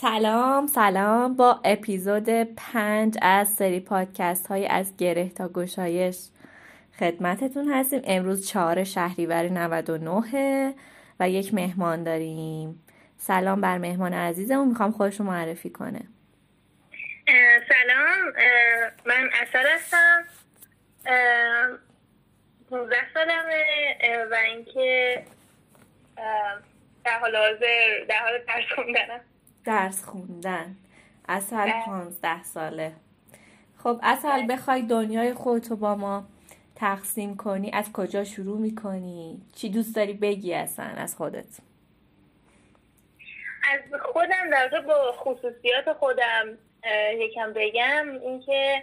سلام سلام با اپیزود پنج از سری پادکست های از گره تا گشایش خدمتتون هستیم. امروز چهار شهریور 99 و یک مهمان داریم. سلام بر مهمان عزیزمون می‌خوام خودش رو معرفی کنه. سلام من اصل هستم. 15 سالمه و اینکه در حال حاضر در حال خوندنم. درس خوندن. اصل پانزده ساله. خب اصل بخوای دنیای خودتو با ما تقسیم کنی از کجا شروع می‌کنی؟ چی دوست داری بگی اصلا از خودت؟ از خودم در با خصوصیات خودم یکم بگم. اینکه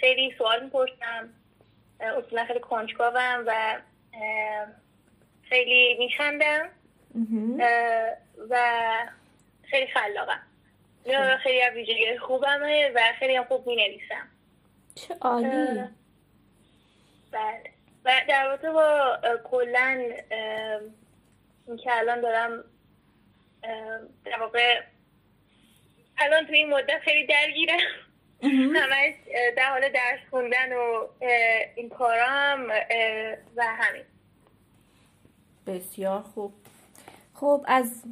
خیلی سوال می‌پرسم. اصولا خیلی کنجکاوم و خیلی میخندم. و خیلی خلاقم. خیلی از ویژگی خوبمه و خیلی هم خوب می نویسم چه عالی. بله. و در رابطه با کلا اینکه الان دارم در واقع الان تو این مدت خیلی درگیرم. همش در حال درس خوندن و این کارام و همین. بسیار خوب. خب از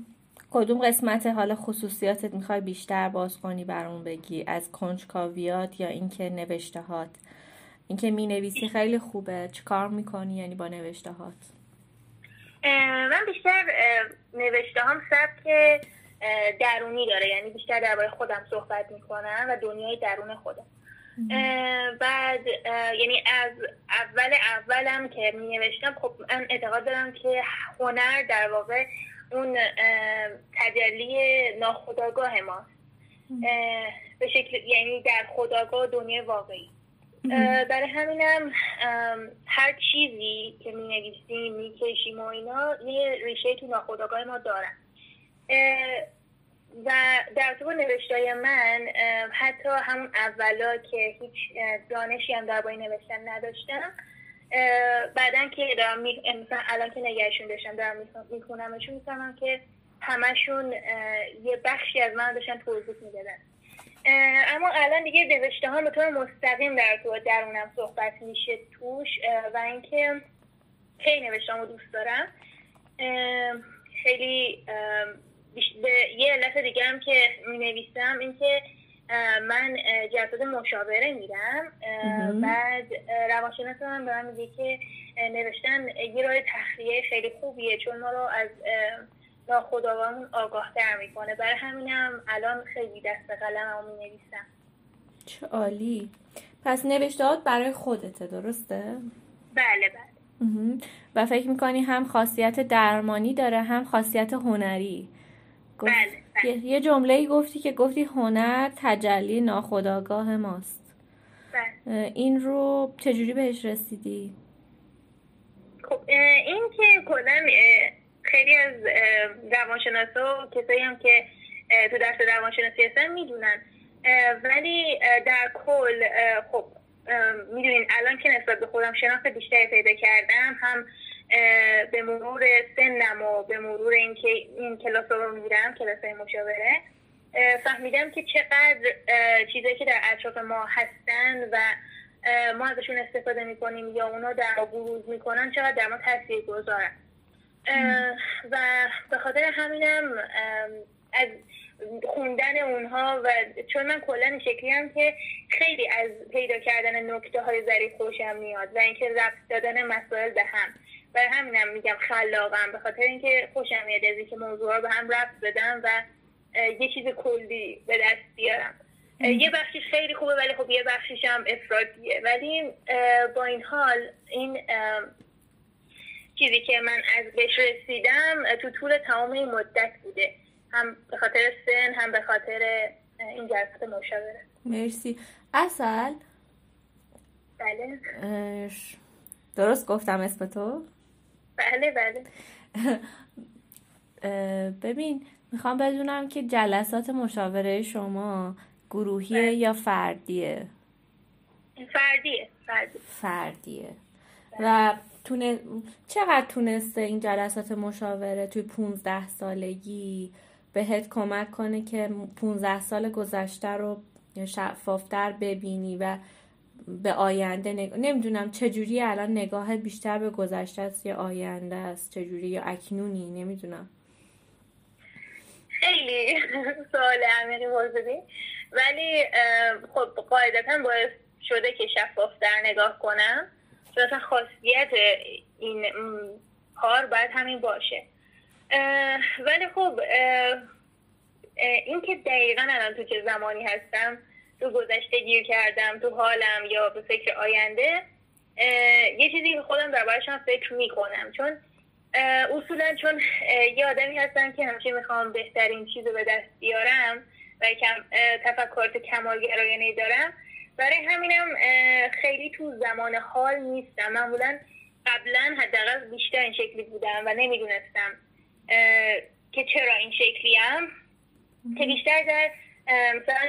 کدوم قسمت حالا خصوصیاتت می‌خوای بیشتر باز کنی برامون بگی؟ از کنجکاویات یا اینکه نوشته هات اینکه می نویسی خیلی خوبه. چیکار می‌کنی یعنی با نوشته هات من بیشتر نوشته هم سبک درونی داره. یعنی بیشتر درباره خودم صحبت می‌کنم و دنیای درون خودم. بعد یعنی از اول اولم که می نوشتم خب من اعتقاد دارم که هنر در واقع اون تجلی ناخداگاه ماست به شکل یعنی در خداگاه دنیای واقعی. برای همینم هر چیزی که می نویسیم می کشیم و اینا یه ریشه تو ناخداگاه ما دارن. و در طور نوشتای من حتی همون اولا که هیچ دانشی هم درباره نوشتن نداشتم بعدا که دارم مثلا الان که نگهشون داشتم دارم میخونمشون می‌فهمم که همشون یه بخشی از من داشتن توضیح می‌دادن. اما الان دیگه نوشته ها به طور مستقیم در تو درونم صحبت میشه توش و اینکه خیلی نوشته دوست دارم. خیلی به یه علت دیگه هم که می نویسم اینکه من جلسات مشاوره میرم بعد روانشناس من به من میگه که نوشتن یه راه تخلیه خیلی خوبیه چون ما رو از ناخداگاهمون آگاه تر می‌کنه. برای همینم الان خیلی دست قلم می نویسم چه عالی. پس نوشتهات برای خودته درسته؟ بله بله. و فکر می‌کنی هم خاصیت درمانی داره هم خاصیت هنری. بله, بله. یه جمله گفتی که گفتی هنر تجلی ناخداگاه ماست بله. این رو چجوری بهش رسیدی؟ خب این که کلا خیلی از روانشناسا و کسایی هم که تو درس روانشناسی هستن می‌دونن ولی در کل خب می‌دونین الان که نسبت به خودم شناخت بیشتری پیدا کردم هم به مرور سنم و به مرور اینکه این کلاس رو میرم کلاس مشاوره فهمیدم که چقدر چیزایی که در اطراف ما هستن و ما ازشون استفاده می‌کنیم یا اونا در ما بروز می‌کنن چقدر در ما تاثیر گذارن. و به خاطر همینم از خوندن اونها و چون من کلا شکلی هم که خیلی از پیدا کردن نکته های ظریف خوشم میاد و اینکه رفت دادن مسائل به هم. برای همینم میگم خلاقم به خاطر اینکه خوشم میاد از اینکه موضوع به هم رفت بدم و یه چیز کلی به دست بیارم. یه بخشیش خیلی خوبه ولی خب یه بخشیش هم افرادیه. ولی با این حال این چیزی که من از بهش رسیدم تو طول تمام این مدت بوده. هم به خاطر سن هم به خاطر این جلسات مشاوره. مرسی. اصل؟ بله. درست گفتم اسم تو؟ بله بله. ببین می‌خوام بدونم که جلسات مشاوره شما گروهیه بله. یا فردیه؟ فردیه فردیه. و تونه... چقدر تونسته این جلسات مشاوره توی 15 سالگی بهت کمک کنه که 15 سال گذشته رو شفافتر ببینی و به آینده نگ... نمی‌دونم چجوری الان نگاهت بیشتر به گذشته است یا آینده است چجوری یا اکنونی نمی‌دونم. خیلی سوال عمیقی پرسیدی. ولی خب قاعدتا باعث شده که شفافتر نگاه کنم. چون خاصیت این کار باید همین باشه. ولی خب این که دقیقا الان تو چه زمانی هستم تو گذشته گیر کردم تو حالم یا به فکر آینده یه چیزی که خودم دربارشم فکر می‌کنم. چون اصولا چون یه آدمی هستم که همیشه می‌خوام بهترین چیز رو به دست بیارم و کم تفکرات کمالگرایانه دارم برای همینم خیلی تو زمان حال نیستم. معمولا قبلا حداقل بیشتر این شکلی بودم و نمی‌دونستم که چرا این شکلیم. که بیشتر در مثلا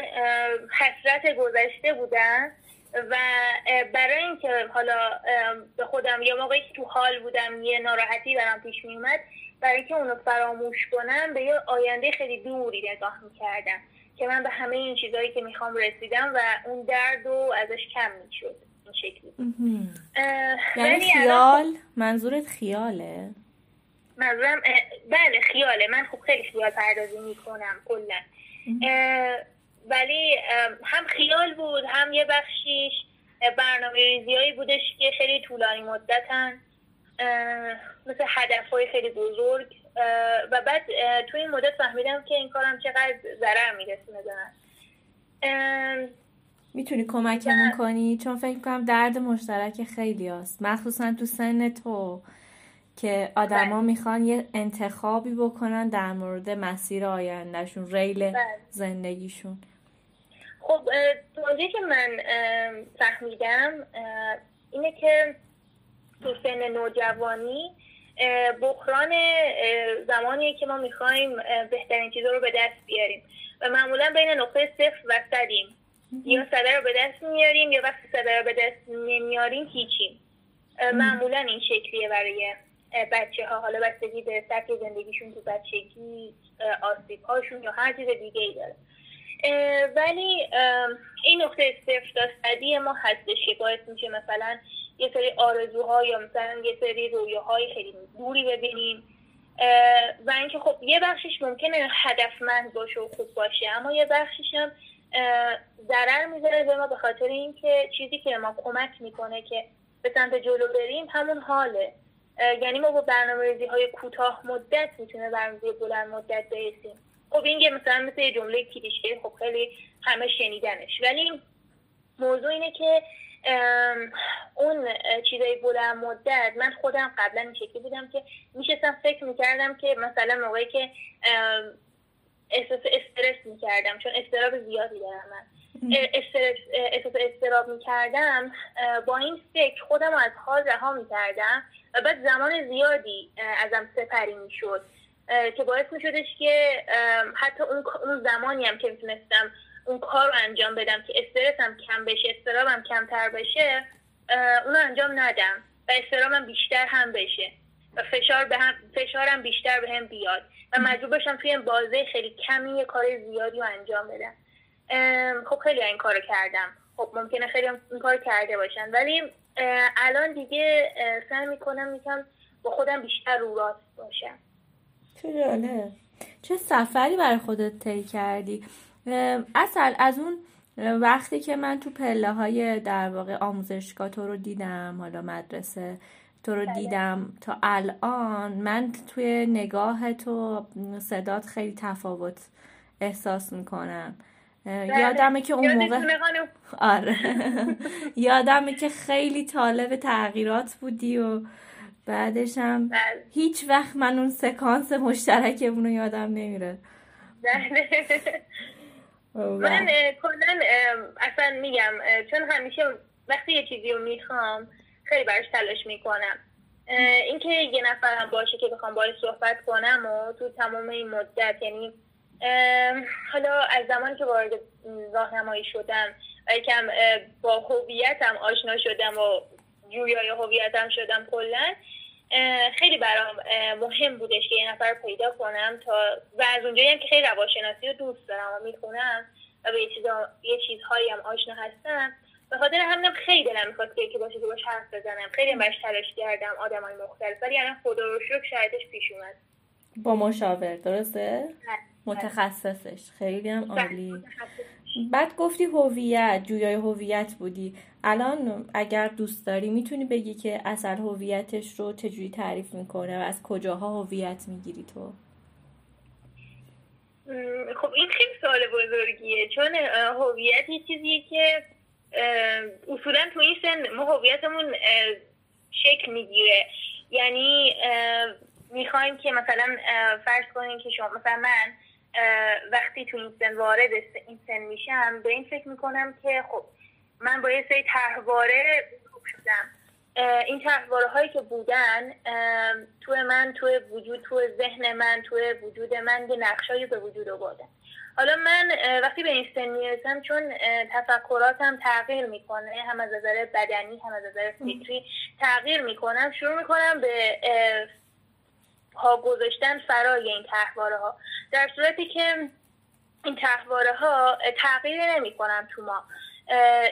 حسرت گذشته بودن و برای اینکه حالا به خودم یا موقعی که تو حال بودم یه ناراحتی برام پیش میومد برای اینکه اونو فراموش کنم به یه آینده خیلی دوری نگاه می‌کردم که من به همه این چیزهایی که می‌خوام رسیدم و اون درد رو ازش کم می‌شد این شکلی. یعنی خیال؟ منظورت خیاله؟ منظورم بله خیاله. من خب خیلی خیال پردازی می‌کنم کلا. ولی هم خیال بود هم یه بخشیش برنامه ریزی بودش که خیلی طولانی مدتن. مثل هدف های خیلی بزرگ. و بعد تو این مدت فهمیدم که این کارم چقدر ضرر میرسونه می‌تونی کمکمون کنی؟ چون فکر کنم درد مشترک خیلی هست مخصوصا تو سن تو. که آدما بله. می‌خوان یه انتخابی بکنن در مورد مسیر آیندهشون ریل بله. زندگیشون. خب توضیحی که من فهمیدم اینه که تو سن نوجوانی بحران زمانیه که ما می‌خوایم بهترین چیزا رو به دست بیاریم. و معمولا بین نقطه صفر و صدیم. یا صده رو به دست میاریم یا وقتی صده رو به دست نمیاریم هیچیم. معمولا این شکلیه برای بچه ها حالا بستگی به سطح زندگیشون تو بچگی آسیب هاشون یا هر چیز دیگه ای داره ولی این نقطه صدی ما هستش که باعث میشه مثلا یه سری آرزوها یا مثلا یه سری رویاهای خیلی دوری ببینیم. و اینکه خب یه بخشش ممکنه هدفمند باشه و خوب باشه اما یه بخشش هم ضرر می‌ذاره به ما به خاطر اینکه چیزی که ما کمک می‌کنه که به سمت جلو بریم همون حاله. یعنی ما با برنامه های کوتاه مدت می‌تونه برنامه بلند مدت برسیم. خب این مثلا مثل یه جمله کلیشه خب خیلی همه شنیدنش. ولی موضوع اینه که اون چیزای بلند مدت من خودم قبلا این شکلی بودم که میشستم فکر می‌کردم که مثلا موقعی که احساس استرس می‌کردم چون استراب زیادی دارم من. احساس استراب می‌کردم با این فکر خودم از حال رها می‌کردم و بعد زمان زیادی ازم سپری می‌شد. که باعث میشدش که حتی اون زمانی هم که می‌تونستم اون کار رو انجام بدم که استرسم کم بشه استرابم کمتر بشه اونو انجام ندم و استرابم بیشتر هم بشه و فشار به هم فشارم بیشتر به هم بیاد و مجبور باشم توی این بازه خیلی کمی یه کار زیادی رو انجام بدم. خب خیلی این کارو کردم خب ممکنه خیلی این کار کرده باشن. ولی الان دیگه سعی می‌کنم می‌کنم با خودم بیشتر رو راست باشم. چه چه سفری برای خودت طی کردی؟ اصل از اون وقتی که من تو پله های در واقع آموزشگاه تو رو دیدم حالا مدرسه تو رو بله. دیدم تا الان من توی نگاه تو صدات خیلی تفاوت احساس می‌کنم. یادمه که اون موقع آره. یادمه که خیلی طالب تغییرات بودی و بعدش هم بله. هیچ وقت من اون سکانس مشترک رو یادم نمیره. من کلا اصلا میگم چون همیشه وقتی یه چیزی رو می‌خوام خیلی براش تلاش می‌کنم. اینکه یه نفرم باشه که بخوام باش صحبت کنم و تو تمام این مدت یعنی حالا از زمانی که وارد راهنمایی شدم و یکم با هویتم آشنا شدم و جویای هویتم شدم کلا خیلی برام مهم بودش که یه نفر پیدا کنم تا و از اونجایی هم که خیلی روانشناسی رو دوست دارم و می‌خونم و به یه, چیزا، یه چیزهایی هم آشنا هستم. به خاطر همینم خیلی دلم می‌خواد که باشه که باش حرف بزنم. خیلی باش تلاش کردم آدم های مختلف. ولی الان خدا رو شکر شایدش پیش اومد. با مشاور درسته؟ متخصصش. خیلی هم بله، عالی. بعد گفتی هویت جویای هویت بودی. الان اگر دوست داری می‌تونی بگی که اصل هویتش رو چجوری تعریف می‌کنه و از کجاها هویت می‌گیری تو؟ خب این خیلی سوال بزرگیه. چون هویت یه چیزیه که اصولا تو این سن ما هویتمون شکل می‌گیره. یعنی می‌خوایم که مثلا فرض کنیم که شما مثلا من وقتی تو این سن وارد این سن میشم به این فکر می‌کنم که خب من با یه سری تحواره شدم. این تحواره هایی که بودن تو من تو وجود تو ذهن من تو وجود من یه نقشایی به وجود آوردن. حالا من وقتی به این سن می‌رسم چون تفکراتم تغییر می‌کنه هم از نظر بدنی هم از نظر فکری تغییر می‌کنم شروع می‌کنم به پا گذاشتن فرای این تحواره ها در صورتی که این تحواره ها تغییر نمی کنم تو ما.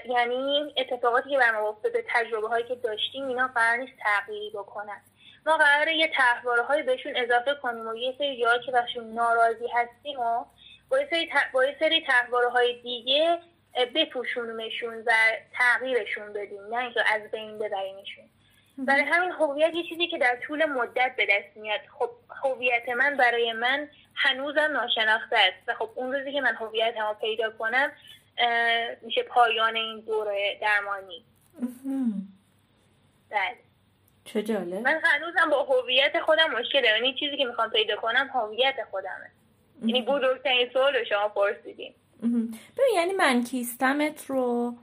یعنی اتفاقاتی که بر ما افتاده تجربه هایی که داشتیم اینا قرار نیست تغییری بکنن. ما قراره یه تحواره های بهشون اضافه کنیم و یه سری جاهایی که بهشون ناراضی هستیم و با یه سری, تحواره های دیگه بپوشونیمشون و تغییرشون بدیم نه اینکه از بین ببریمشون. برای همین هویت یه چیزی که در طول مدت به دست میاد. خب هویت من برای من هنوزم ناشناخته است و خب اون روزی که من هویتم رو پیدا کنم میشه پایان این دوره درمانی. بله. چه جالب. من هنوزم با هویت خودم مشکل دارم. یعنی چیزی که می‌خوام پیدا کنم هویت خودمه. یعنی بزرگترین سوال رو شما پرسیدیم ببین یعنی من کیستمت رو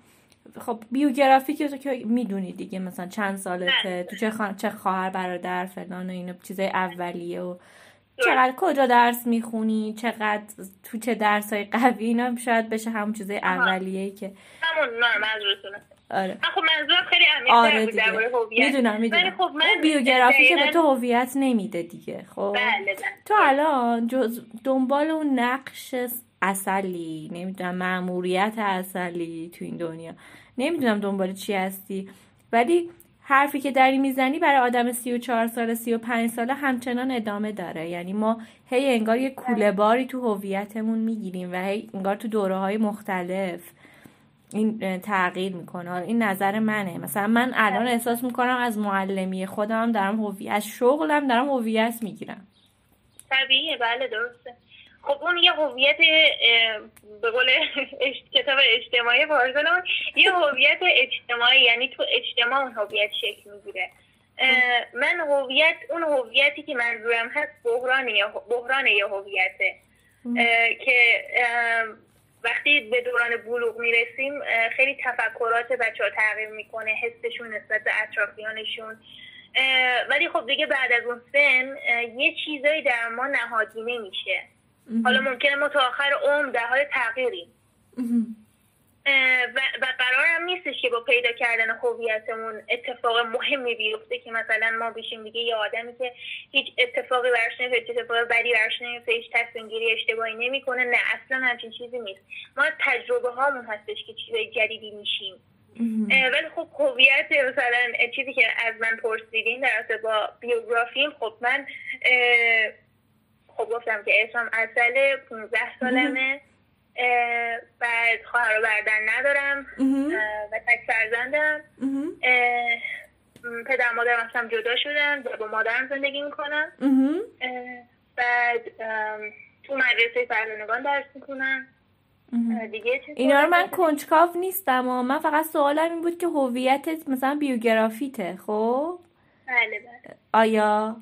خب بیوگرافی که تو که می‌دونی دیگه مثلا چند سالته. تو چه, چه خواهر برادر فلان و اینو چیزای اولیه و چقدر کجا درس می‌خونی چقدر تو چه درس های قوی اینا شاید بشه همون چیزای اولیه که همون نه منظورتونه. آره. خب منظورم خیلی آره دیگه. می‌دونم می‌دونم. خب من بیوگرافی که به تو هویت نمیده دیگه خب؟ بله بله. تو الان جز دنبال اون نقش اصلی نمی‌دونم معموریت اصلی تو این دنیا. نمی‌دونم دنبال چی هستی. ولی حرفی که داری می‌زنی برای آدم سی و چهار ساله سی و پنج ساله همچنان ادامه داره. یعنی ما هی انگار یه کوله باری تو هویتمون می‌گیریم و هی انگار تو دوره های مختلف این تغییر می‌کنه. این نظر منه. مثلا من الان احساس می‌کنم از معلمی خودم دارم هویت شغلم دارم هویت می‌گیرم. طبیعیه. بله درسته. خب اون یه هویت به قول کتاب اجتماعی پارسالمون یه هویت اجتماعی یعنی تو اجتماع اون هویت شکل می‌گیره. من هویت اون هویتی که منظورم هست بحران بحران یه هویته. که وقتی به دوران بلوغ می‌رسیم خیلی تفکرات بچه ها تغییر می‌کنه حسشون نسبت به اطرافیانشون. ولی خب دیگه بعد از اون سن یه چیزایی در ما نهادینه میشه. حالا ممکنه ما تا آخر عمر در حال تغییریم و, و قرارم نیستش که با پیدا کردن هویتمون اتفاق مهمی بیفته که مثلا ما بشیم دیگه یه آدمی که هیچ اتفاقی براش نمیفته هیچ اتفاقی بدی براش نمیفته هیچ تصمیم گیری اشتباهی نمی‌کنه نه اصلا همچین چیزی نیست. ما تجربه هامون هستش که چیزای جدیدی میشیم. ولی خب هویت مثلا چیزی که از من پرسیدین در با بیوگرافیم خب من خب گفتم که اسمم اصل 15 سالمه. بعد خواهر و بردن ندارم. و تک فرزندم. پدر مادرم هم جدا شدن و با مادرم زندگی می‌کنم بعد تو مدرسه فرزندگان درس می‌کنم دیگه اینا رو من کنجکاو نیستم و من فقط سوالم این بود که هویتت مثلا بیوگرافیته خب؟ بله بله. آیا؟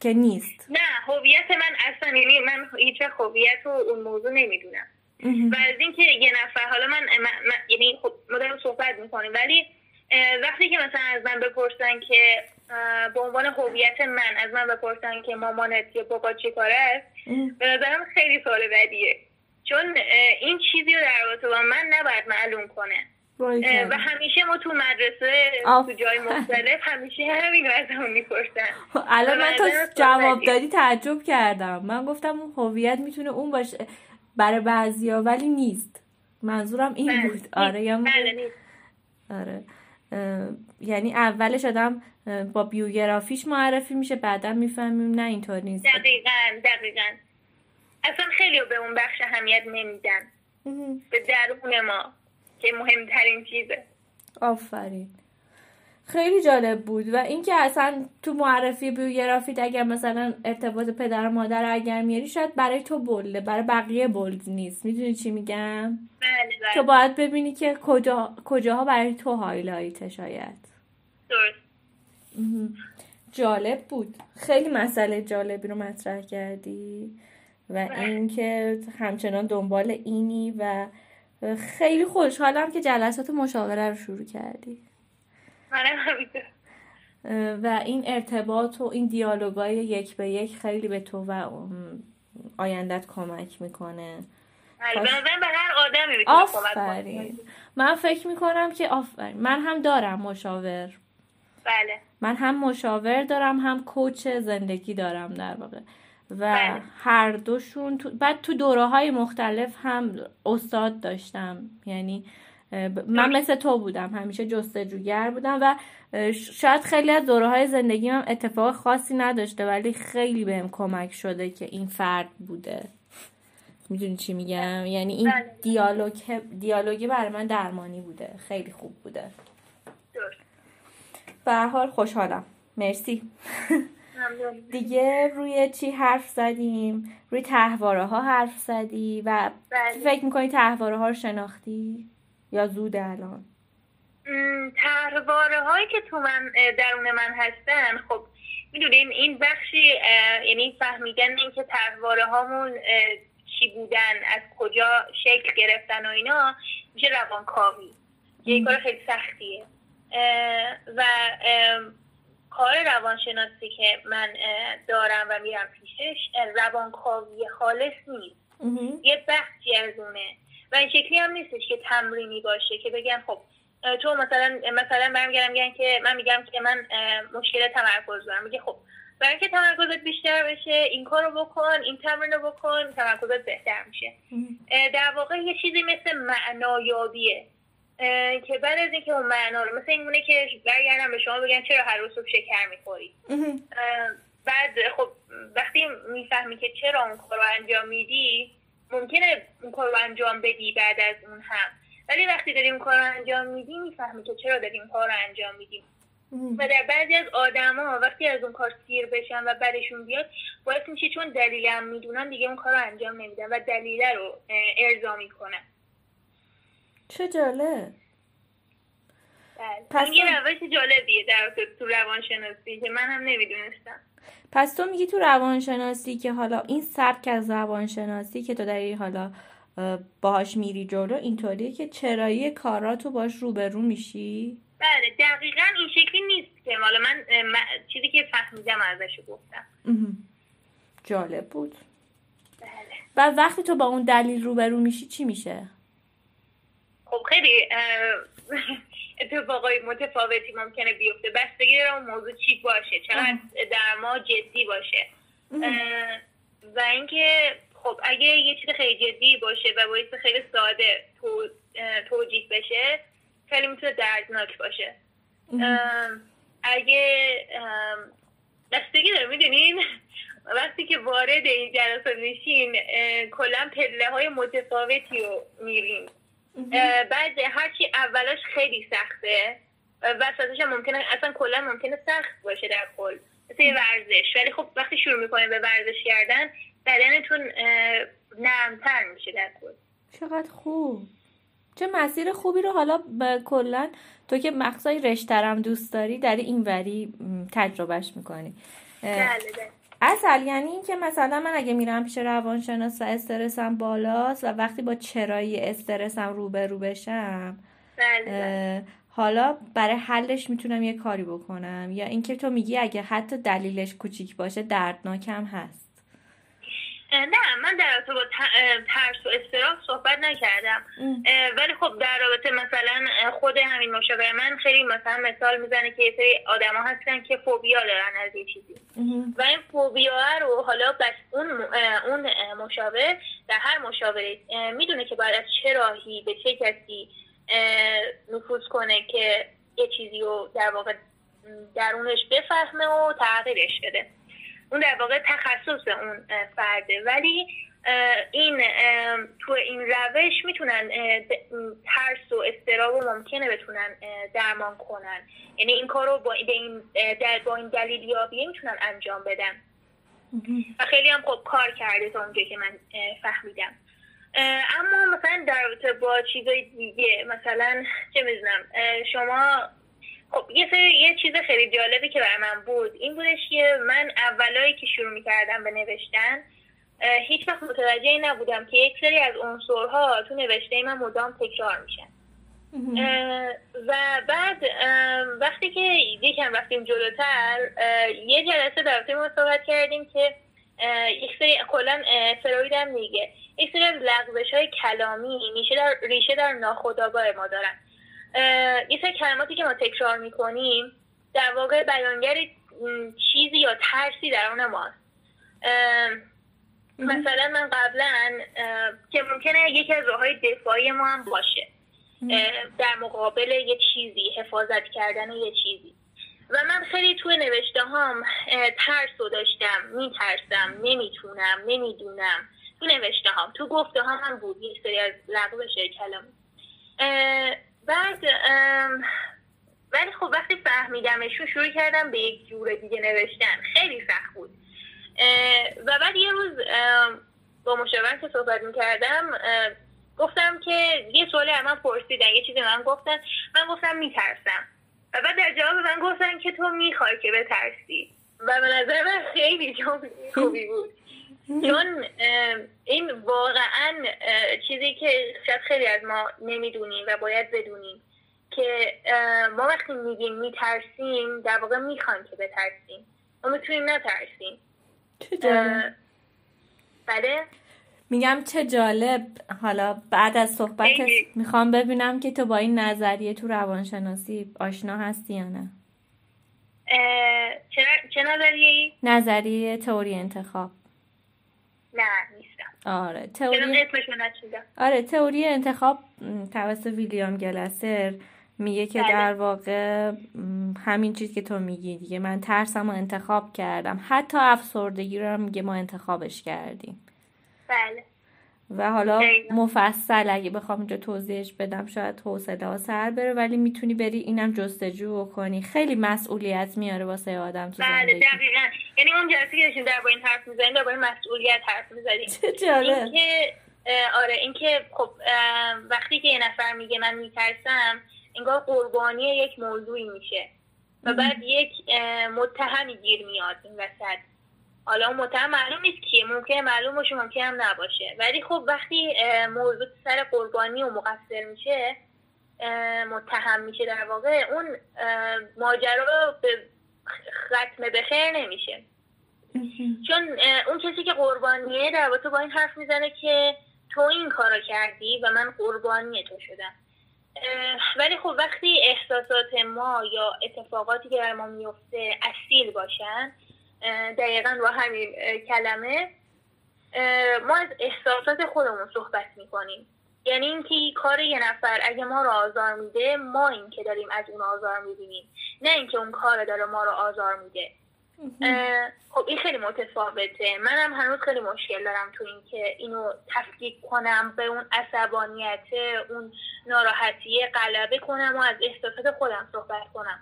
که نیست. نه هویت من اصلا یعنی من هیچ هویت رو اون موضوع نمی‌دونم. و از اینکه یه نفر حالا من, یعنی خب ما داریم صحبت می‌کنیم ولی وقتی که مثلا از من بپرسن که به عنوان هویت من از من بپرسن که مامانت یا بابا چی کاره است به نظرم خیلی سوال بدیه. چون این چیزی رو در رابطه با من نباید معلوم کنه. و همیشه ما تو مدرسه تو جای مختلف همیشه همین از همون می‌پرسن الان من تو جواب دادی تعجب کردم. من گفتم اون هویت می‌تونه اون باشه برای بعضیا ولی نیست. منظورم این بله. بود. آره یا بله، آره. یعنی اولش آدم با بیوگرافیش معرفی میشه بعدا می‌فهمیم. نه اینطور نیست. دقیقا دقیقا. اصلا خیلی به اون بخش اهمیت نمیدن. به درون ما. که مهمترین چیزه. آفرین. خیلی جالب بود و اینکه اصلا تو معرفی بیوگرافیت اگر مثلا ارتباط پدر و مادر اگر میاری شاید برای تو بلده برای بقیه بولد نیست. می‌دونی چی میگم؟ بله بله. تو باید ببینی که کجا کجاها برای تو هایلایت شاید. درست. جالب بود. خیلی مسئله جالبی رو مطرح کردی و بله. اینکه همچنان دنبال اینی و خیلی خوشحالم که جلسات مشاوره رو شروع کردی. و این ارتباط و این دیالوگای یک به یک خیلی به تو و آیندت کمک می‌کنه. بله، به هر آدمی آفرین. من فکر می‌کنم که آفرین. من هم دارم مشاور. بله. من هم مشاور دارم هم کوچ زندگی دارم در واقع. و بله. هر دوشون تو... بعد تو دوره های مختلف هم استاد داشتم. یعنی من مثل تو بودم. همیشه جستجوگر بودم و شاید خیلی از دوره های زندگی هم اتفاق خاصی نداشته ولی خیلی بهم کمک شده که این فرد بوده. می‌دونی چی میگم؟ یعنی این بله. دیالوگ دیالوگی برای من درمانی بوده. خیلی خوب بوده. به حال خوشحالم. مرسی. دیگه روی چی حرف زدیم؟ روی تحواره ها حرف زدی و بله. فکر می‌کنی تحواره ها رو شناختی یا زود الان؟ تحواره هایی که تو من درون من هستن خب می‌دونین این بخشی یعنی فهمیدن این که تحواره هامون چی بودن از کجا شکل گرفتن و اینا میشه روانکاوی. یه کار خیلی سختیه. و کار روانشناسی که من دارم و میرم پیشش روانکاوی خالص نیست. یه بخشی از اونه. و این شکلی هم نیستش که تمرینی باشه که بگم خب تو مثلا مثلا برمیگردم میگن که من میگم که من مشکل تمرکز دارم. میگه خب برای اینکه تمرکزت بیشتر بشه این کار رو بکن این تمرین رو بکن تمرکزت بهتر میشه. در واقع یه چیزی مثل معنایابیه. که بعد از اینکه اون معنا رو مثل اینونه که برگردم به شما بگن چرا هر روز صبح شکر می‌خوری. بعد خب وقتی می‌فهمی که چرا اون کار رو انجام میدی ممکنه اون کار رو انجام بدی بعد از اون هم. ولی وقتی داریم اون کار رو انجام میدی می‌فهمی که چرا داریم کار رو انجام میدیم و در بعضی از آدما وقتی از اون کار سیر بشن و بعدشون بیاد باعث میشه چون دلیلم می‌دونن دیگه اون کار رو انجام نمیدن و دلیله رو ارضا می‌کنن. چه جالب بله. پس یه روش جالبیه در تو روانشناسی که من هم نمی‌دونستم پس تو میگی تو روانشناسی که حالا این سبک از روانشناسی که تو داری حالا باهاش میری جلو اینطوریه که چرایی کاراتو باش روبرو میشی؟ بله دقیقا این شکلی نیست که حالا من چیزی که فهمیدم ازش گفتم جالب بود بله و وقتی تو با اون دلیل روبرو میشی چی میشه؟ خب خیلی اتفاقای متفاوتی ممکنه بیفته. بستگی اون موضوع چی باشه؟ چقدر در ما جدی باشه؟ و اینکه خب اگه یه چیز خیلی جدی باشه و باعث خیلی ساده تو توجیه بشه خیلی می‌تونه دردناک باشه. اگه بستگی داره می‌دونین؟ وقتی که وارد این جلسه میشین کلا پله های متفاوتی رو میرین بعد هرچی اولش خیلی سخته. وسطش هم ممکنه اصلا کلا ممکنه سخت باشه در کل. مثل ورزش. ولی خب وقتی شروع می‌کنه به ورزش کردن بدنتون نرمتر میشه در کل. چقدر خوب. چه مسیر خوبی رو حالا کلا تو که مقصای رشترم دوست داری در این وری تجربهش می‌کنی. بله، بله. اصل یعنی اینکه مثلا من اگه میرم پیش روانشناس و استرسم بالاست و وقتی با چرایی استرسم روبرو بشم بله, بله. حالا برای حلش می‌تونم یه کاری بکنم یا اینکه تو میگی اگه حتی دلیلش کوچیک باشه دردناکم هست نه من در رابطه با ترس و استراف صحبت نکردم. ولی خب در رابطه مثلا خود همین مشاور من خیلی مثلا مثال می‌زنه که یه سری آدما هستن که فوبیا دارن از یه چیزی. و این فوبیا رو حالا بس اون اون مشاور در هر مشاوره می‌دونه که باید از چه راهی به چه کسی نفوذ کنه که یه چیزی رو در واقع درونش بفهمه و تغییرش بده. اون در واقع تخصص اون فرده. ولی این تو این روش می‌تونن ترس و استراب و ممکنه بتونن درمان کنن. یعنی این کار رو با این, در با این دلیل یابیه می‌تونن انجام بدن. و خیلی هم خوب کار کرده تا اونجا که من فهمیدم. اما مثلا در با چیزای دیگه مثلا چه می‌دونم شما خب یه یه چیز خیلی جالبی که برای من بود این بودش که من اولایی که شروع می‌کردم به نوشتن هیچ وقت متوجه نبودم که یک سری از عنصرها تو نوشته من مدام تکرار میشن و بعد وقتی که یکم رفتیم جلوتر یه جلسه در ما صحبت کردیم که یک سری کلا فروید هم میگه. یک سری از لغزش های کلامی ریشه در, ریشه در ناخودآگاه ما دارن. یه سری کلماتی که ما تکرار می‌کنیم در واقع بیانگر چیزی یا ترسی درون ماست. مثلا من قبلا که ممکنه یکی از راههای دفاعی ما هم باشه. در مقابل یه چیزی حفاظت کردن یه چیزی. و من خیلی توی نوشته هم ترس رو داشتم. میترسم نمی‌تونم نمی‌دونم. تو نوشته هم تو گفته هم, هم بود. یه سری از لغزش کلام بعد ولی خب وقتی فهمیدمشون شروع کردم به یک جور دیگه نوشتن. خیلی سخت بود. و بعد یه روز با مشاور که صحبت می‌کردم گفتم که یه سوالی از من پرسیدن یه چیزی من گفتن. من گفتم میترسم. و بعد در جواب من گفتن که تو می‌خوای که بترسی. و به نظر من خیلی جواب خوبی بود. چون این واقعا چیزی که شاید خیلی از ما نمی‌دونیم و باید بدونیم که ما وقتی میگیم میترسیم در واقع می‌خوایم که بترسیم. ما می‌تونیم نترسیم. بله؟ میگم چه جالب. حالا بعد از صحبت می‌خوام ببینم که تو با این نظریه تو روانشناسی آشنا هستی یا نه. چه نظریه نظریه تئوری انتخاب. نه نیستم. آره تئوری آره تئوری انتخاب توسط ویلیام گلسر میگه که بله. در واقع همین چیز که تو میگی دیگه. من ترسم رو انتخاب کردم. حتی افسردگی رو میگه ما انتخابش کردیم. بله. و حالا مفصل اگه بخوام اینجا توضیحش بدم شاید حوصله ها سر بره ولی می‌تونی بری اینم جستجو کنی خیلی مسئولیت میاره واسه آدم تو بله دقیقا. یعنی اون جلسه که داشتیم در با این حرف می‌زنیم در با این مسئولیت حرف می‌زنیم اینکه آره اینکه خب وقتی که یه نفر میگه من میترسم انگار قربانی یک موضوعی میشه. و بعد یک متهمی گیر میاد این وسط. حالا اون متهم معلوم نیست کیه ممکنه معلوم باشه ممکنه هم نباشه. ولی خب وقتی موضوع سر قربانی و مقصر میشه متهم میشه در واقع اون ماجرا به ختم به خیر نمیشه. چون اون کسی که قربانیه در واقع با این حرف می‌زنه که تو این کارو کردی و من قربانی تو شدم. ولی خب وقتی احساسات ما یا اتفاقاتی که در ما میفته اصیل باشن دقیقا با همین کلمه. ما از احساسات خودمون صحبت می‌کنیم. یعنی اینکه کار یه نفر اگه ما رو آزار میده ما این که داریم از اون آزار می‌بینیم. نه اینکه اون کار داره ما رو آزار میده. خب این خیلی متفاوته. منم هنوز خیلی مشکل دارم تو اینکه اینو تفکیک کنم به اون عصبانیت اون ناراحتی غلبه کنم و از احساسات خودم صحبت کنم.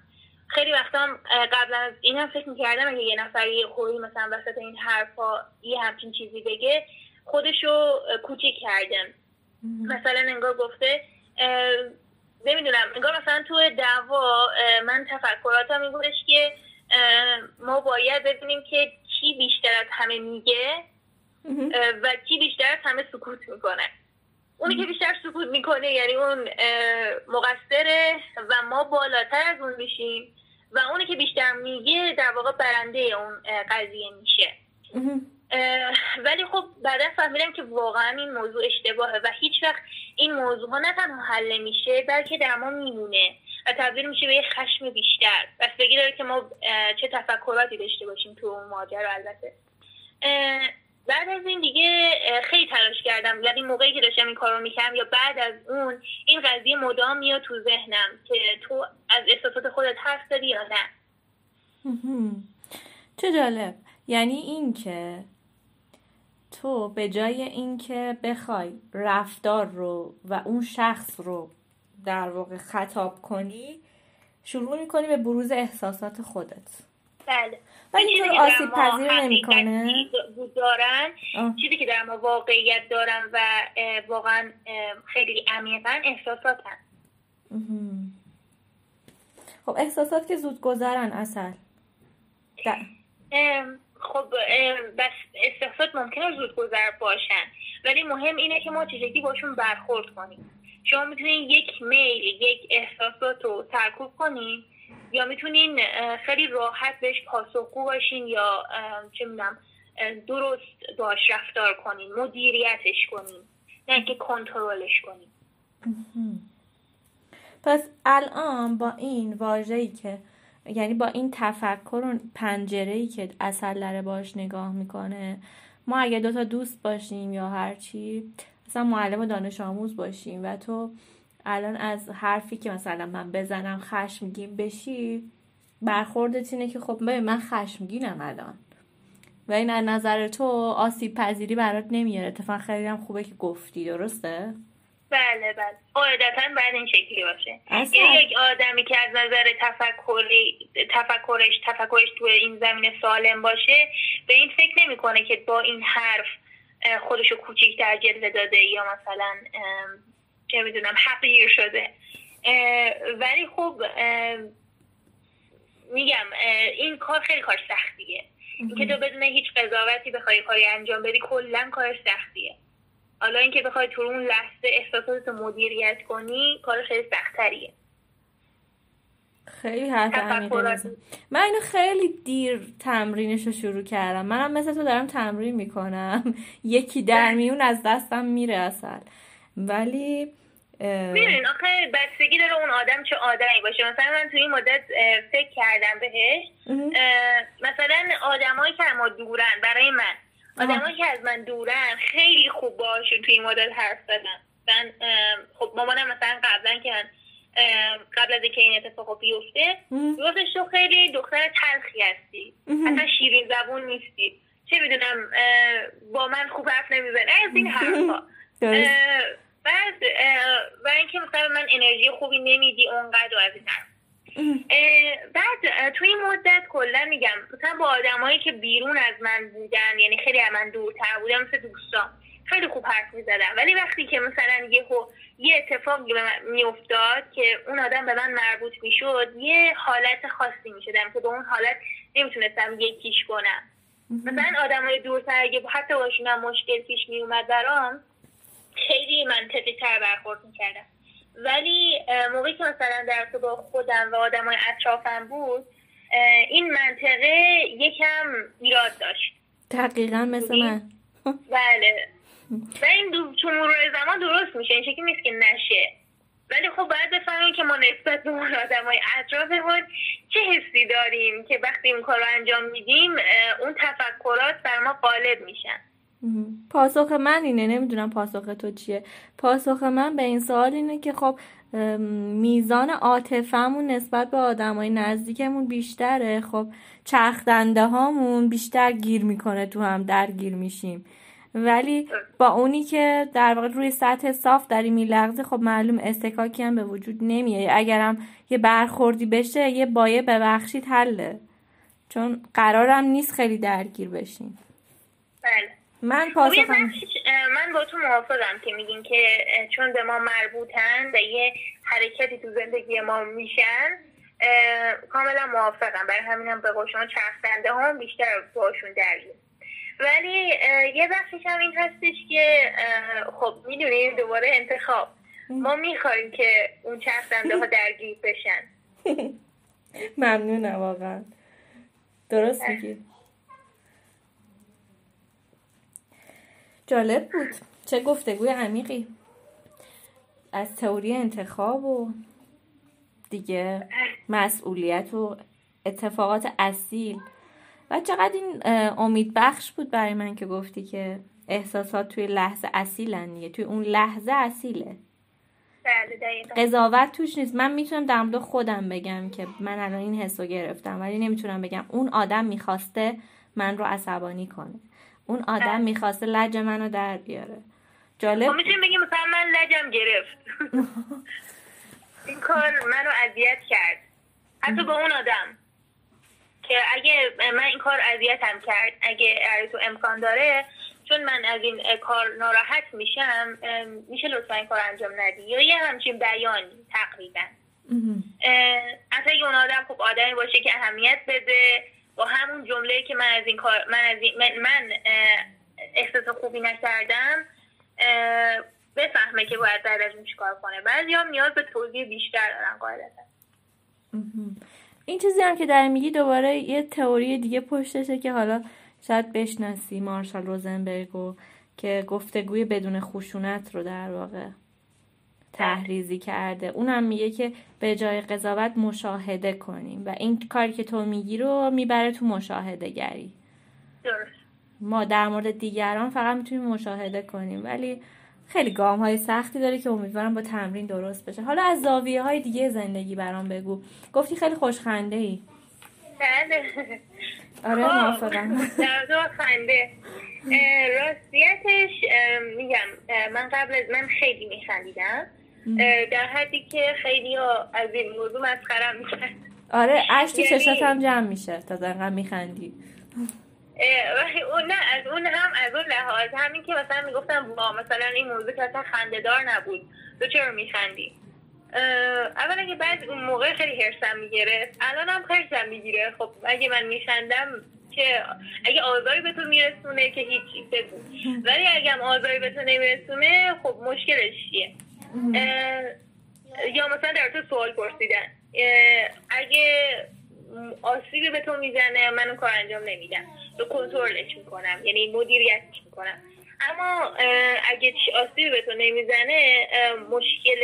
خیلی وقتا هم قبلا از این هم فکر می‌کردم اگه یه نفر یه خوری مثلا وسط این حرفا یه همچین چیزی بگه خودشو کوچیک کردم مثلا انگار گفته نمی‌دونم انگار مثلا تو دعوا من تفکراتم این بودش که ما باید ببینیم که کی بیشتر از همه میگه و کی بیشتر از همه سکوت می‌کنه. اونی که بیشتر سکوت می‌کنه یعنی اون مقصره و ما بالاتر از اون میشیم و اونی که بیشتر میگه در واقع برنده اون قضیه میشه. ولی خب بعدا فهمیدم که واقعا این موضوع اشتباهه و هیچ وقت این موضوع ها نه تنها حل میشه بلکه در ما میمونه و تبدیل میشه به یه خشم بیشتر. بستگی داره که ما چه تفکراتی داشته باشیم تو اون ماجرا البته. بعد از این دیگه خیلی تلاش کردم. یعنی موقعی که داشتم این کارو می‌کردم یا بعد از اون این قضیه مدام میاد تو ذهنم که تو از احساسات خودت حرف داری یا نه. چه جالب. یعنی این که تو به جای اینکه بخوای رفتار رو و اون شخص رو در واقع خطاب کنی شروع می‌کنی به بروز احساسات خودت. بله. ولی تو آسیب پذیر نمی‌کنه؟ دارن چیزی که در ما واقعیت دارن و واقعا خیلی عمیقا احساساتن. خب احساسات که زود گذرن اصل خب بس احساسات ممکنه زود گذر باشن. ولی مهم اینه که ما چجوری باشون برخورد کنیم. شما می‌تونین یک میل یک احساسات رو ترکوب کنین یا می‌تونین خیلی راحت بهش پاسخگو باشین یا چه می‌دونم درست باش رفتار کنین مدیریتش کنین نه اینکه کنترلش کنین. پس الان با این واژه‌ای که یعنی با این تفکر و پنجره که اصل داره باش نگاه می‌کنه ما اگه دوتا دوست باشیم یا هرچی مثلا معلم و دانش آموز باشیم و تو الان از حرفی که مثلا من بزنم خشمگین بشی برخوردت اینه که خب من خشمگینم الان. و این از نظر تو آسیب پذیری برات نمیاره. اتفاقا خیلی هم خوبه که گفتی درسته؟ بله بله. قاعدتا باید این شکلی باشه. یعنی یک آدمی که از نظر تفکری تفکرش تفکرش تو این زمینه سالم باشه به این فکر نمی‌کنه که با این حرف خودشو کوچیکتر جلوه داده یا مثلا چه می‌دونم حقیر شده. ولی خب میگم این کار خیلی کار سختیه. اینکه تو بدون هیچ قضاوتی بخوای کاری انجام بدی کلا کار سختیه. حالا اینکه بخوای تو اون لحظه احساساتتو مدیریت کنی کار خیلی سختتریه خیلی حرف من اینو خیلی دیر تمرینش رو شروع کردم. منم مثل تو دارم تمرین می‌کنم. یکی در میون از دستم میره اصل ولی می‌دونین آخه بستگی داره اون آدم چه آدمی باشه. مثلا من توی این مدت فکر کردم بهش. مثلا آدمایی که ما دورن برای من آدمایی که از من دورن خیلی خوب باشون توی این مدت حرف زدن. من خب مامانم مثلا قبلا که من قبل از اینکه این اتفاق بیفته گفتش تو خیلی دختر تلخی هستی. اصلا شیرین زبون نیستی. چه می‌دونم با من خوب حرف نمی‌زنی. از این حرفا. بعد و اینکه مثلا من انرژی خوبی نمیدی اونقدر از این بعد توی این مدت کلا میگم مثلا با آدمایی که بیرون از من بودن یعنی خیلی از من دورتر بودن مثل دوستان خیلی خوب حرف می‌زدم. ولی وقتی که مثلا یه یه اتفاقی میافتاد که اون آدم به من مربوط می‌شد یه حالت خاصی می‌شدم که به اون حالت نمی‌تونستم یکیش کنم. مثلا آدمای دورتر اگه حتی باشونم مشکل پیش میومد برام خیلی منطقی تر برخورد می‌کردم. ولی موقعی که مثلا در با خودم و آدمای اطرافم بود این منطقه یکم ایراد داشت. دقیقا مثل من. بله. و این دو... تو مرور زمان درست میشه این شکلی نیست که نشه. ولی خب باید بفهمیم که ما نسبت به اون آدم های اطرافمون چه حسی داریم که وقتی این کار رو انجام میدیم اون تفکرات بر ما غالب میشن. پاسخ من اینه نمی‌دونم پاسخ تو چیه. پاسخ من به این سوال اینه که خب میزان عاطفهمون نسبت به آدمای نزدیکمون بیشتره. خب چرخدنده هامون بیشتر گیر می‌کنه تو هم درگیر میشیم. ولی با اونی که در واقع روی سطح صاف داری میلغزه خب معلوم استکاکی هم به وجود نمیاد اگرم یه برخوردی بشه یه بایه ببخشید حله. چون قرارم نیست خیلی درگیر بشیم. بله. من پاسخم من با تو موافقم که میگین که چون به ما مربوطن و یه حرکتی تو زندگی ما میشن کاملا موافقم. برای همینم به قول شما چرخدنده هم بیشتر باشون درگیر. ولی یه بخشش هم این هستش که خب می‌دونید دوباره انتخاب. ما می‌خوایم که اون چرخدنده ها درگیر بشن. ممنونم واقعا. درست میگید جالب بود. چه گفتگوی عمیقی. از تئوری انتخاب و دیگه مسئولیت و اتفاقات اصیل. و چقدر این امید بخش بود برای من که گفتی که احساسات توی لحظه اصیلن دیگه. توی اون لحظه اصیله. بله قضاوت توش نیست. من می‌تونم در مورد خودم بگم که من الان این حسو گرفتم ولی نمی‌تونم بگم اون آدم می‌خواسته من رو عصبانی کنه. اون آدم. می‌خواسته لج منو در بیاره. جالب خب می‌تونیم بگیم مثلا من لجم گرفت. این کار منو اذیت کرد. حتی با اون آدم. که اگه من این کار اذیتم کرد اگه تو امکان داره چون من از این کار ناراحت میشم میشه لطفا این کار انجام ندی. یا یه همچین بیانی تقریبا. اصلا اگه اون آدم خوب آدمی باشه که اهمیت بده با همون جمله که من از این کار من از این من, من احساس خوبی نکردم بفهمه که باید بعد از اون چیکار کنه. بعضی هم نیاز به توضیح بیشتر دارن قاعدتا. این چیزی هم که در میگی دوباره یه تئوری دیگه پشتشه که حالا شاید بشناسی مارشال روزنبرگو که گفتگوی بدون خشونت رو در واقع تحریزی کرده. اونم میگه که به جای قضاوت مشاهده کنیم. و این کاری که تو میگی رو می‌بره تو مشاهده گری ما در مورد دیگران فقط می‌تونیم مشاهده کنیم. ولی خیلی گام های سختی داره که امیدوارم با تمرین درست بشه. حالا از زاویه های دیگه زندگی برام بگو. گفتی خیلی خوشخنده ای بله. آره خب، موافقم. در خنده. راستیتش میگم من قبل از من خیلی میخندیدم. در حدی که خیلی از این موضوع مسخرم می‌کرد آره اش تو یعنی چشات هم جمع میشه تا دقیقا میخندی. اون نه از اون هم از اون لحاظ. همین که مثلا می‌گفتم با مثلا این موضوع که اصلا خندهدار نبود. تو چرا میخندی؟ اولا که بعد اون موقع خیلی هرسم می‌گرفت الان هم هرسم می‌گیره. خب اگه من میخندم که اگه آزاری به تو میرسونه که هیچی بگو. ولی اگه هم آزاری به تو نمیرسونه خب مشکلش چیه؟ یا مثلا در تو سوال پرسیدن. اگه آسیبی به تو می‌زنه من اون کار انجام نمیدم. تو کنترلش می‌کنم یعنی مدیریتش می‌کنم. اما اگه آسیبی به تو نمی‌زنه مشکل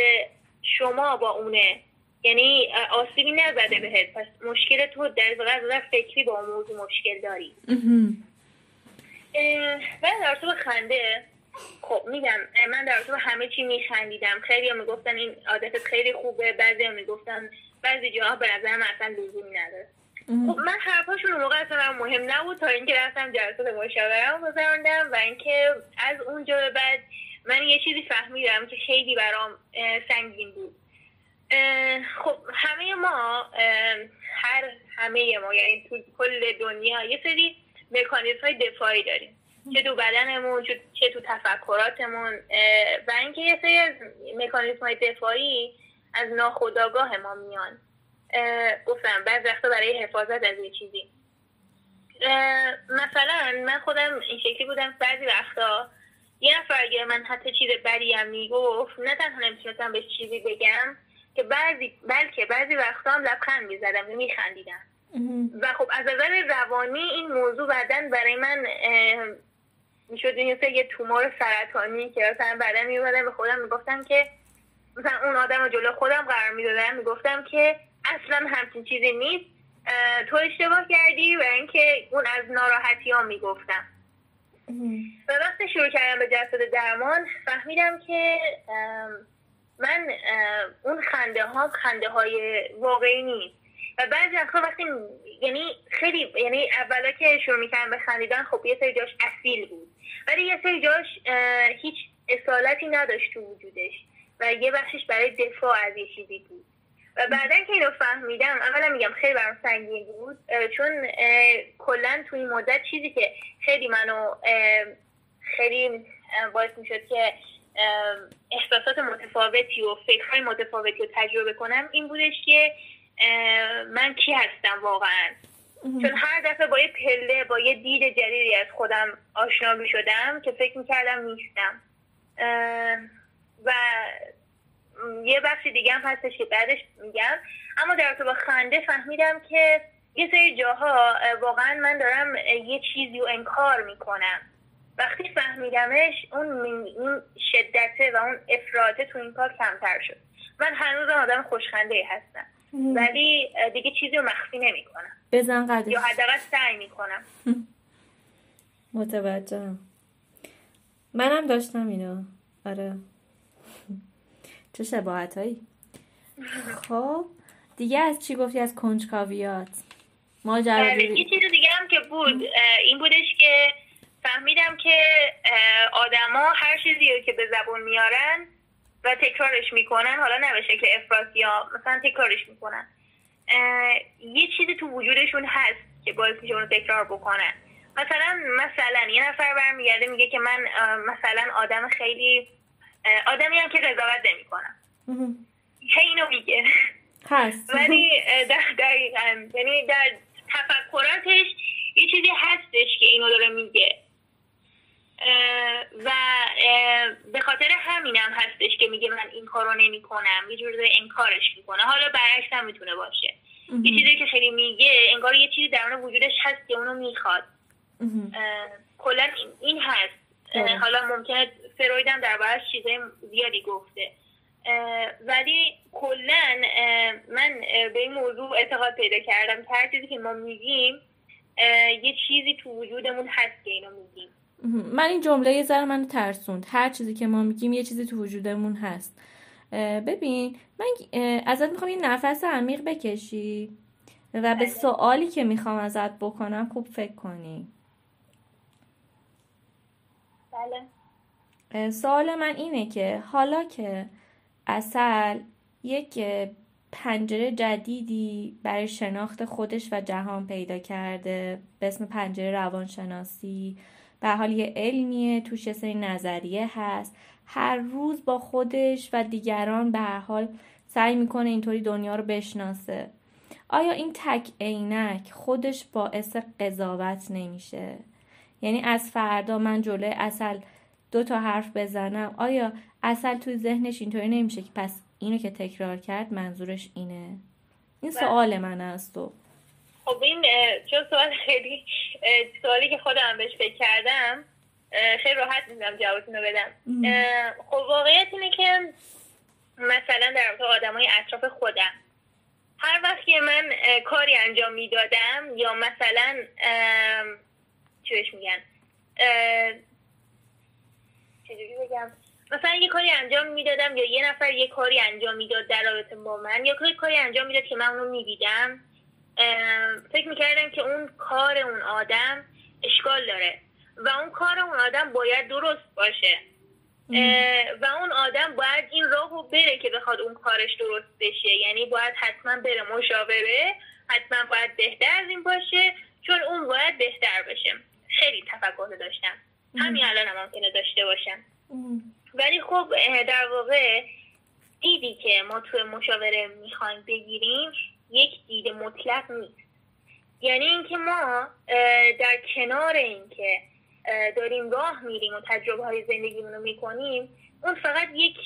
شما با اونه. یعنی آسیبی نزده بهت. پس مشکل تو در واقع فکری با اون موضوع مشکل داری. من در تو خنده. خب میگم من در تو همه چی میخندیدم. خیلی هم می‌گفتن این عادتت خیلی خوبه. بعضی هم می‌گفتن بعضی جاها به نظر من اصلا لزومی نداره. خب من حرفاشون موقع اصلا مهم نبود تا اینکه رفتم جلسات مشاورم گذراندم و اینکه از اونجا به بعد من یه چیزی فهمیدم که خیلی برام سنگین بود. خب همه ما هر همه ما یعنی تو کل دنیا یه سری مکانیزم های دفاعی داریم. چه تو بدنمون چه تو تفکراتمون و اینکه یه سری از مکانیزم های دفاعی از ناخودآگاه ما میان. گفتم بعض وقتا برای حفاظت از یه چیزی. مثلا من خودم این شکلی بودم بعضی وقتا یه نفر اگر من حتی چیز بدی هم می‌گفت نه تنها نمی‌تونستم به چیزی بگم که بعضی بلکه بعضی وقتا هم لبخند می‌زدم و میخندیدم. و خب از نظر روانی این موضوع بعدا برای من می‌شد این یه تومور سرطانی که مثلا بعدا میومدم به خودم می‌گفتم که مثلا اون آدم رو جلو خودم قرار می‌دادم می‌گفتم که اصلا همچین چیزی نیست تو اشتباه کردی و اینکه اون از ناراحتی ها می‌گفتم. و وقتی شروع کردم به جسد درمان فهمیدم که من اون خنده ها خنده های واقعی نیست. و بعضی وقتا وقتی یعنی خیلی یعنی اولا که شروع می‌کردم به خندیدن خب یه سری جاش اصیل بود. ولی یه سری جاش هیچ اصالتی نداشت تو وجودش و یه بخشش برای دفاع از یه چیزی بود. و بعدا که اینو فهمیدم اولا میگم خیلی برام سنگین بود چون کلا توی این مدت چیزی که خیلی منو خیلی باعث می‌شد که احساسات متفاوتی و فکرهای متفاوتی رو تجربه کنم این بودش که من کی هستم واقعا. چون هر دفعه با یه پله با یه دید جدیدی از خودم آشنا می شدم که فکر می‌کردم نیستم و یه بخش دیگه هم هستش که بعدش میگم. اما در با خنده فهمیدم که یه سری جاها واقعا من دارم یه چیزی رو انکار می‌کنم. وقتی فهمیدمش اون اون شدته و اون افراطه تو این کار کمتر شد. من هنوز آدم خوشخنده هستم. ولی دیگه چیزی رو مخفی نمی کنم بزن قدش. یا حداقل سعی می کنم متوجهم. منم داشتم اینو. آره. چه شباهت هایی خب دیگه از چی گفتی؟ از کنجکاویات. ماجرا بله، یه چیز دیگه هم که بود این بودش که فهمیدم که آدما هر چیزی رو که به زبون میارن و تکرارش می‌کنن. حالا نه به شکل افراطی یا مثلا تکرارش می‌کنن. یه چیزی تو وجودشون هست که باعث میشه اونو تکرار بکنن. مثلا مثلا یه نفر برمیگرده میگه که من مثلا آدم خیلی آدمی هم که قضاوت نمی‌کنم. که اینو میگه. هست. ولی دقیقا. یعنی در تفکراتش یه چیزی هستش که اینو داره میگه. و به خاطر همینم هستش که میگه من این کارو نمی کنم یه جور انکارش می‌کنه. حالا برعکس هم می‌تونه باشه. یه چیزی که خیلی میگه انگار یه چیزی درون وجودش هست که اونو می‌خواد. کلا این هست. حالا ممکنه فروید هم در چیزای زیادی گفته. ولی کلا من به این موضوع اعتقاد پیدا کردم که هر چیزی که ما میگیم یه چیزی تو وجودمون هست که اینو میگیم. من این جمله یه ذره منو ترسوند. هر چیزی که ما میگیم یه چیزی تو وجودمون هست. ببین من ازت می‌خوام یه نفس عمیق بکشی و به بله. سوالی که می‌خوام ازت بکنم خوب فکر کنی. بله. سوال من اینه که حالا که اصل یک پنجره جدیدی برای شناخت خودش و جهان پیدا کرده به اسم پنجره روانشناسی به حال یه علمیه توش یه سری نظریه هست. هر روز با خودش و دیگران به هر حال سعی می‌کنه اینطوری دنیا رو بشناسه. آیا این تک عینک خودش باعث قضاوت نمیشه؟ یعنی از فردا من جلوی اصل دو تا حرف بزنم. آیا اصل توی ذهنش اینطوری نمیشه که پس اینو که تکرار کرد منظورش اینه؟ این. سوال من از تو خب این چون سوال خیلی سوالی که خودم بهش فکر کردم خیلی راحت می‌دونم جوابتون رو بدم خب واقعیت اینه که مثلا در رابطه آدمای اطراف خودم هر وقت که من کاری انجام می‌دادم یا مثلا چیش میگن چجوری بگم؟ مثلا یه کاری انجام می‌دادم یا یه نفر یه کاری انجام می‌داد در رابطه با من یا کاری انجام می‌داد که من اونو می‌دیدم فکر می‌کردم که اون کار اون آدم اشکال داره و اون کار اون آدم باید درست باشه. و اون آدم باید این راهو بره که بخواد اون کارش درست بشه. یعنی باید حتما بره مشاوره حتما باید بهتر از این باشه چون اون باید بهتر بشه خیلی تفکر داشتم. همین الان هم ممکنه داشته باشم. ولی خب در واقع دیدی که ما توی مشاوره می‌خوایم بگیریم یک دید مطلق نیست. یعنی اینکه ما در کنار اینکه داریم راه میریم و تجربه های زندگیمون رو می‌کنیم اون فقط یک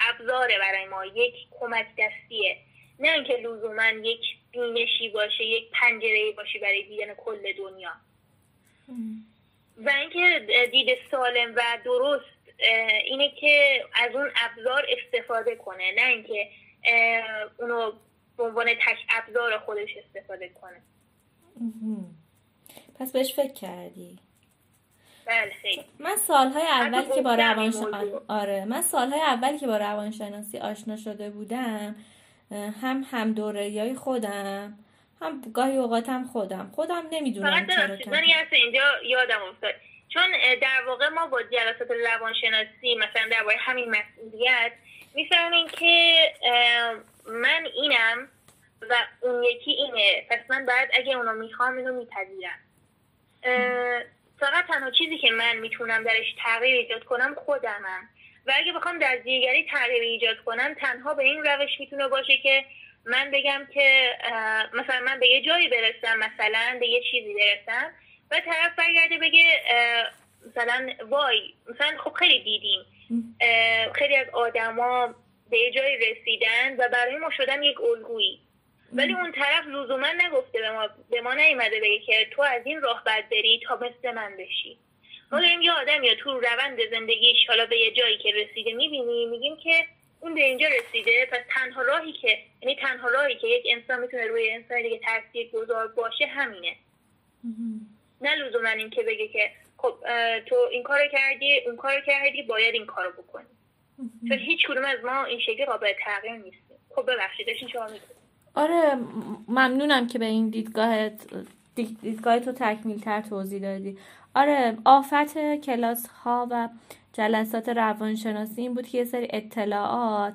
ابزاره برای ما یک کمک دستیه. نه اینکه لزوما یک بینشی باشه یک پنجره باشه برای دیدن کل دنیا. و اینکه دید سالم و درست اینه که از اون ابزار استفاده کنه. نه اینکه اونو به عنوان تک ابزار خودش استفاده کنه. پس بهش فکر کردی؟ بله من سالهای اولی که با روانشناسی آره. من سالهای اولی که با روانشناسی آشنا شده بودم هم هم دوره خودم هم گاهی اوقاتم خودم. خودم نمی‌دونم چرا من اینجا یادم افتاد. چون در واقع ما با جلسات روانشناسی مثلا درباره همین مسئولیت می‌فهمیم که من اینم و اون یکی اینه. پس من بعد اگه اونو می‌خوام اینو میپذیرم. فقط تنها چیزی که من می‌تونم درش تغییر ایجاد کنم خودمم. و اگه بخوام در دیگری تغییر ایجاد کنم تنها به این روش می‌تونه باشه که من بگم که مثلا من به یه جایی برسم مثلا به یه چیزی برسم و طرف برگرده بگه مثلا وای مثلا خب خیلی دیدیم. خیلی از آدما به یه جایی رسیدن و برای ما شدن یک الگویی. ولی اون طرف لزوما نگفته به ما به ما نیومده بگه که تو از این راه بعد بری تا مثل من بشی. ما داریم یه آدم یا تو روند زندگیش حالا به یه جایی که رسیده می‌بینیم میگیم که اون به اینجا رسیده پس تنها راهی که یعنی تنها راهی که یک انسان می‌تونه روی انسان دیگه تاثیر گذار باشه همینه. نه لزوما این که بگه که خب تو این کار کردی اون کار کردی باید این کارو بکنی. چون هیچ کدوم از ما این شکلی قابل تغییر نیستیم. خب ببخشید داشتین شما آره ممنونم که به این دیدگاهت دیدگاه تو تکمیل تر توضیح دادی. آره آفت کلاس ها و جلسات روانشناسی این بود که یه سری اطلاعات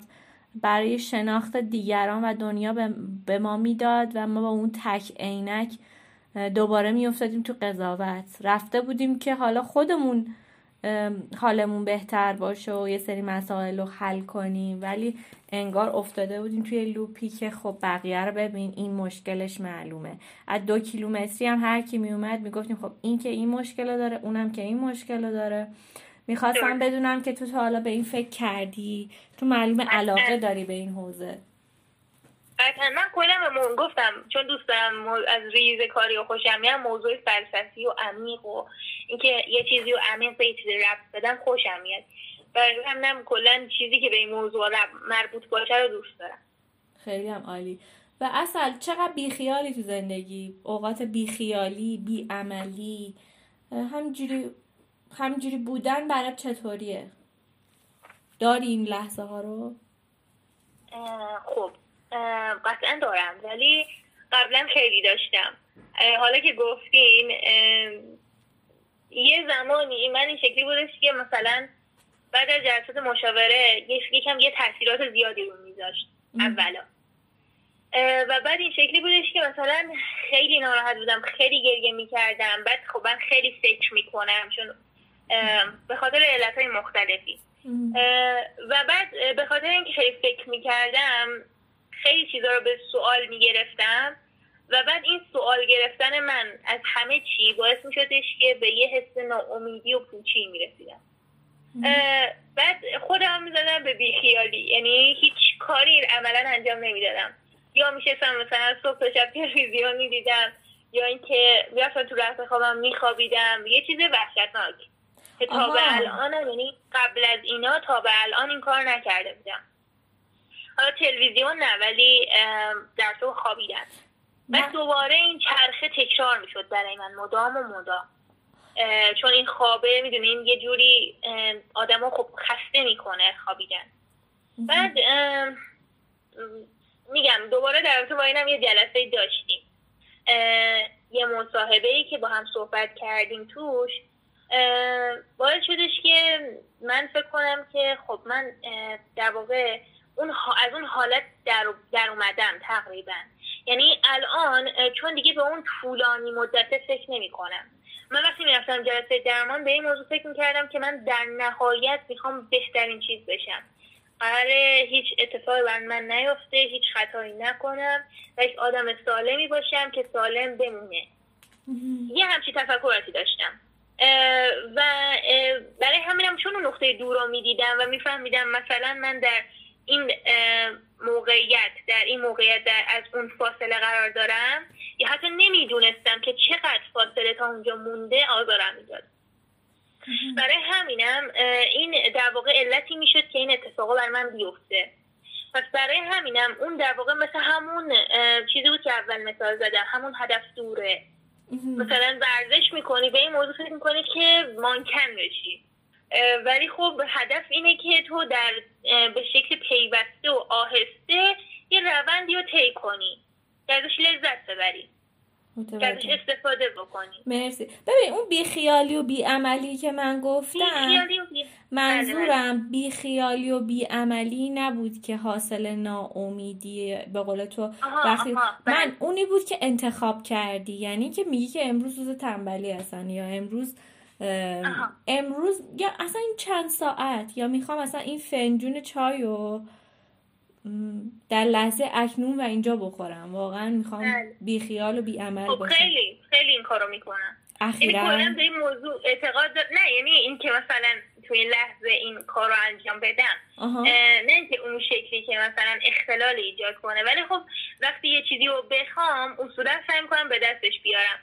برای شناخت دیگران و دنیا به ما می‌داد و ما با اون تک عینک دوباره میافتادیم تو قضاوت. رفته بودیم که حالا خودمون حالمون بهتر باشه و یه سری مسائل رو حل کنیم. ولی انگار افتاده بودیم توی لوپی که خب بقیه رو ببین این مشکلش معلومه. از دو کیلومتری هم هر کی میومد می‌گفتیم خب این که این مشکل داره اونم که این مشکل داره. می‌خواستم بدونم که تو تا حالا به این فکر کردی؟ تو معلوم علاقه داری به این حوزه. قطعا. من کلا به گفتم چون دوست دارم از ریز کاری و خوشم میاد موضوع فلسفی و عمیق و اینکه یه چیزی رو عمیق به چیزی رفت بدم خوشم میاد. برای همینم کلا چیزی که به این موضوع مربوط باشه رو دوست دارم. خیلی هم عالی. و اصل چقدر بیخیالی تو زندگی؟ اوقات بیخیالی بیعملی. همجوری همجوری بودن برای چطوریه؟ داری این لحظه ها رو خب قطعا دارم. ولی قبلا خیلی داشتم. حالا که گفتین یه زمانی من این شکلی بودش که مثلا بعد از جلسات مشاوره یکم یه تاثیرات زیادی رو میذاشت اولا و بعد این شکلی بودش که مثلا خیلی ناراحت بودم خیلی گریه می‌کردم. بعد خب من خیلی فکر می‌کنم چون به خاطر علت های مختلفی و بعد به خاطر اینکه خیلی فکر می‌کردم خیلی چیزا رو به سوال می‌گرفتم و بعد این سوال گرفتن من از همه چی باعث میشدش که به یه حس ناامیدی و پوچی می‌رسیدم. بعد خودم می‌زدم به بیخیالی. یعنی هیچ کاری عملا انجام نمی‌دادم. یا میشستم مثلا صبح تا شب تلویزیون می‌دیدم یا اینکه می‌رفتم تو رفت خوابم میخوابیدم. یه چیز وحشتناک. که تا به الان یعنی قبل از اینا تا به الان این کار نکرده بودم. تلویزیون نه ولی در تو خوابیدن. و دوباره این چرخه تکرار می‌شد برای من مدام و مدام. چون این خوابه می‌دونین یه جوری آدم خب خسته می‌کنه خوابیدن. بعد میگم دوباره در تو با اینم یه جلسه داشتیم. یه مصاحبه ای که با هم صحبت کردیم توش. باعث شدش که من فکر کنم که خب من در واقع اون از اون حالت در, در اومدم تقریبا. یعنی الان چون دیگه به اون طولانی مدت فکر نمی کنم من وقتی می‌رفتم جلسه درمان به این موضوع فکر می‌کردم که من در نهایت می‌خوام بهترین چیز بشم. قراره هیچ اتفاقی بر من نیفته هیچ خطایی نکنم و یک آدم سالمی باشم که سالم بمونه. یه همچی تفکراتی داشتم. و برای همینم چون اون نقطه دور رو می‌دیدم و میفهمیدم مثلا من در این موقعیت در این موقعیت در از اون فاصله قرار دارم؟ یا حتی نمی‌دونستم که چقدر فاصله تا اونجا مونده آزارم می‌داد. برای همینم این در واقع علتی می‌شد که این اتفاقا بر من بیفته. پس برای همینم اون در واقع مثل همون چیزی بود که اول مثال زدم همون هدف دوره. مثلا ورزش می‌کنی به این موضوع فکر می‌کنی که مانکن بشی ولی خب هدف اینه که تو در به شکل پیوسته و آهسته یه روندی رو طی کنی. ازش لذت ببری. ازش استفاده بکنی. مرسی. ببین اون بیخیالی و بیعملی که من گفتم بی... منظورم بیخیالی و بیعملی نبود که حاصل ناامیدی به قول تو وقتی من بله. اونی بود که انتخاب کردی. یعنی که میگی که امروز روز تنبلی هستن یا امروز امروز یا اصلا این چند ساعت یا می‌خوام اصلا این فنجون چای رو در لحظه اکنون و اینجا بخورم. واقعا می‌خوام بله. بی خیال و بی عمل خب باشم. خیلی خیلی این کارو می‌کنم. اخیرا. یعنی به این موضوع اعتقاد نه یعنی این که مثلا توی لحظه این کار رو انجام بدم نه اینکه اون شکلی که مثلا اختلال ایجاد کنه. ولی خب وقتی یه چیزی رو بخوام اصولا سعی می‌کنم به دستش بیارم.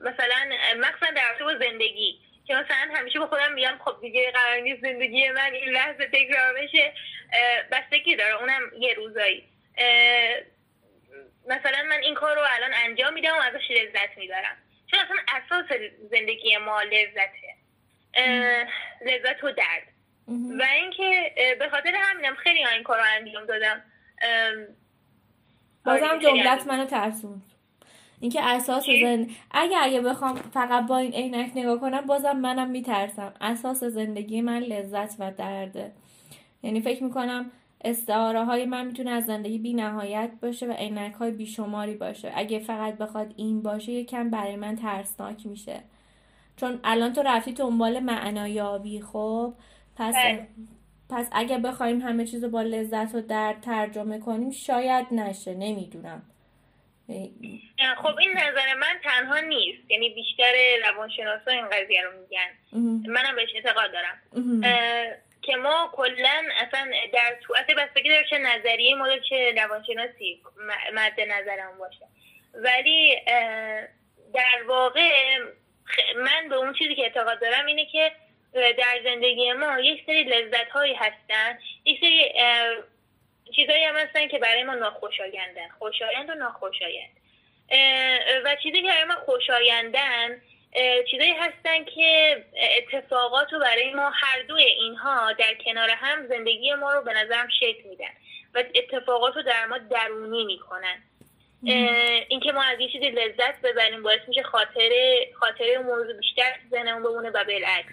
مثلا مخصوصا در با زندگی. که مثلا همیشه با خودم میگم خب دیگه قرار نیست زندگی من این لحظه تکرار بشه بستگی داره اونم یه روزایی. مثلا من این کار رو الان انجام میدم و ازش لذت می‌برم. چون اصلا اساس زندگی ما لذته. لذت و درد. و اینکه به خاطر همینم خیلی این کار رو انجام دادم. بازم جملت منو ترسوند. اینکه اساس زن اگه اگه بخوام فقط با این عینک نگاه کنم بازم منم میترسم. اساس زندگی من لذت و درده. یعنی فکر می‌کنم استعاره های من می‌تونه از زندگی بی نهایت باشه و عینک های بیشماری باشه. اگه فقط بخواد این باشه یکم برای من ترسناک میشه. چون الان تو رفتی دنبال معنایابی خب؟ پس بله. پس اگه بخوایم همه چیز رو با لذت و درد ترجمه کنیم شاید نشه. نمی‌دونم. خب این نظر من تنها نیست. یعنی بیشتر روانشناسا این قضیه رو میگن. منم بهش اعتقاد دارم. که ما کلا اصلا در تو اصلا بستگی داره چه نظریه ما چه روانشناسی مد نظرم باشه. ولی در واقع من به اون چیزی که اعتقاد دارم اینه که در زندگی ما یک سری لذت هایی هستن. یک سری چیزایی هم هستن که برای ما ناخوشایندن. خوشایند و ناخوشایند. و چیزی که برای ما خوشایندن چیزایی هستن که اتفاقات رو برای ما هر دوی اینها در کنار هم زندگی ما رو به نظرم شکل میدن و اتفاقات رو در ما درونی می‌کنن. اینکه ما از یه چیزی لذت ببریم باعث میشه خاطره خاطره موضوع بیشتر ذهنمون بمونه و بالعکس.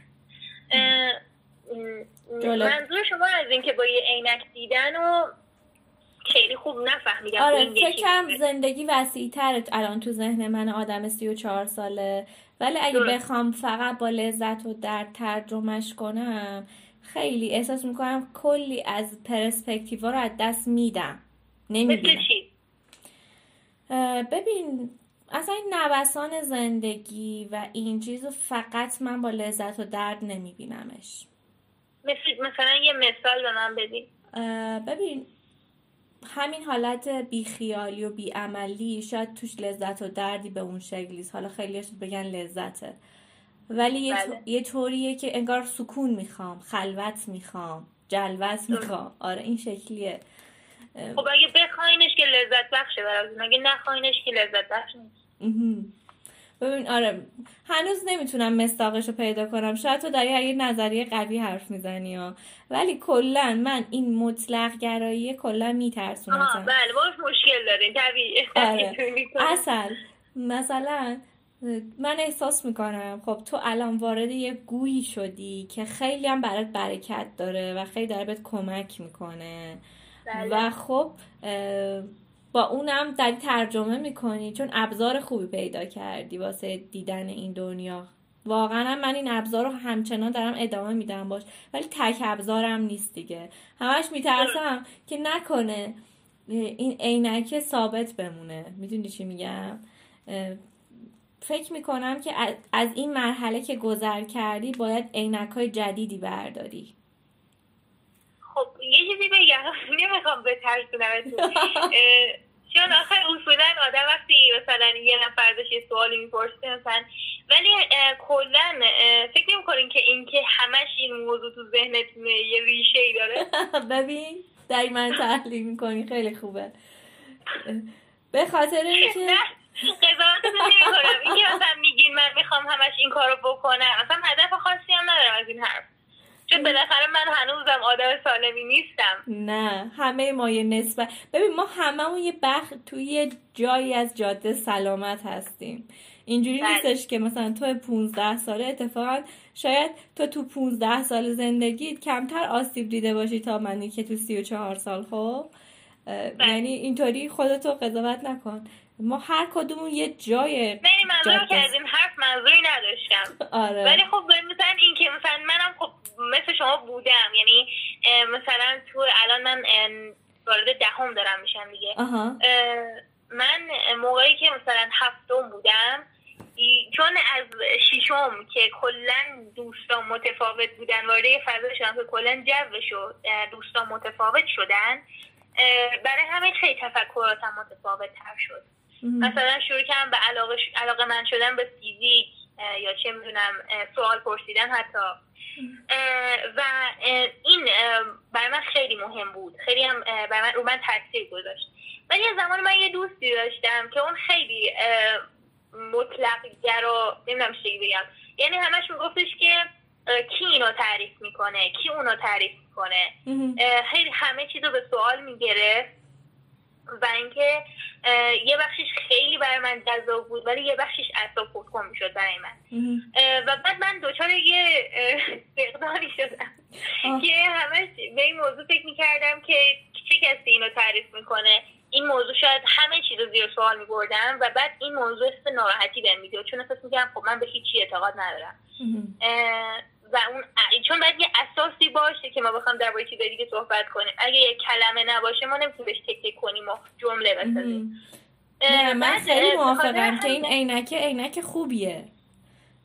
منظور شما از اینکه با یه عینک دیدن و خیلی خوب نفهمیدم آره فکرم زندگی وسیع الان تو ذهن من آدم سی و چهار ساله. ولی اگه بخوام فقط با لذت و درد ترجمهش کنم خیلی احساس می‌کنم کلی از پرسپکتیوا رو از دست میدم. نمی‌بینم ببین اصلا این نوسان زندگی و این چیز رو فقط من با لذت و درد نمیبینمش. مثلا یه مثال به من بدین. ببین همین حالت بیخیالی و بیعملی شاید توش لذت و دردی به اون شکلیست حالا خیلیش بگن لذته. ولی یه, بله. یه طوریه که انگار سکون می‌خوام خلوت می‌خوام جلوت می‌خوام. آره این شکلیه. خب اگه بخواینش که لذت بخشه براتون اگه نخواینش که لذت بخش نیست. ببین آره. هنوز نمی‌تونم مستاقش رو پیدا کنم. شاید تو در یه نظریه قوی حرف می‌زنی ها. ولی کلا من این مطلق گرایی کلا میترسونم. بله باش مشکل دارین طبیعی. آره. اصل مثلا من احساس می‌کنم خب تو الان وارد یه گویی شدی که خیلی هم برات برکت داره و خیلی داره بهت کمک می‌کنه. بله. و خب با اونم در ترجمه می‌کنی چون ابزار خوبی پیدا کردی واسه دیدن این دنیا. واقعا من این ابزار رو همچنان دارم ادامه میدم باش ولی تک ابزارم نیست دیگه. همش میترسم که نکنه این عینک ثابت بمونه. می‌دونی چی میگم؟ فکر می‌کنم که از این مرحله که گذر کردی باید عینک های جدیدی برداری. خب یه چیزی بگم. نمی‌خوام به ترسونم چون آخر اصولا آدم وقتی مثلا یه نفر داشت یه سوالی می‌پرسه مثلا ولی کلا فکر نمی‌کنین که اینکه همش این موضوع تو ذهنتونه یه ریشه ای داره؟ ببین دقیق من تحلیل می‌کنی خیلی خوبه. به خاطر اینکه قضاوتتون نمی‌کنم. اینکه مثلا میگین من می‌خوام همش این کارو بکنم مثلا هدف خاصی هم ندارم از این حرف. چون بالاخره من هنوزم آدم سالمی نیستم نه همه ما یه نسبت ببین ما هممون یه بخ توی جایی از جاده سلامت هستیم اینجوری بله. نیستش که مثلا تو 15 ساله اتفاقا شاید تو تو 15 سال زندگیت کمتر آسیب دیده باشی تا منی که تو 34 سال خب بله. یعنی اینطوری خودتو قضاوت نکن ما هر کدومون یه جای نه منظورم که از این حرف منظوری نداشتم آره. ولی خب مثلا این که مثلا منم خب مثل شما بودم. یعنی مثلا تو الان من وارد دهم دارم میشم دیگه. من موقعی که مثلا هفتم بودم چون از شیشم که کلا دوستان متفاوت بودن وارد فضا شدم که کلا جوش و دوستان متفاوت شدن برای همه خیلی تفکراتم متفاوت تر شد مثلا شروع کردم به علاقه, علاقه من شدن به فیزیک یا چه می‌دونم سوال پرسیدن حتی. و این برای من خیلی مهم بود. خیلی هم برای من رو من تاثیر گذاشت. ولی یه زمان من یه دوستی داشتم که اون خیلی مطلق گرا نمی‌دونم چی بگم. یعنی همش میگفتش که کی اینو تعریف می‌کنه؟ کی اونو تعریف می‌کنه؟ خیلی همه چیز رو به سوال می‌گرفت. و اینکه یه بخشش خیلی برای من جذاب بود ولی یه بخشش اصلا خودکن می‌شد برای من. و بعد من دچار یه فقدانی شدم که همش به این موضوع فکر می‌کردم که چه کسی اینو تعریف می‌کنه. این موضوع شاید همه چیز رو زیر سوال میبردم و بعد این موضوع است ناراحتی بهم می‌داد چون احساس می‌کردم خب من به هیچی اعتقاد ندارم. و اون چون باید یه اساسی باشه که ما بخوام درباره چیز دیگه صحبت کنیم. اگه یه کلمه نباشه ما نمی‌تونیم بهش تک تک کنیم و جمله بسازیم. من خیلی موافقم که این عینک عینک خوبیه.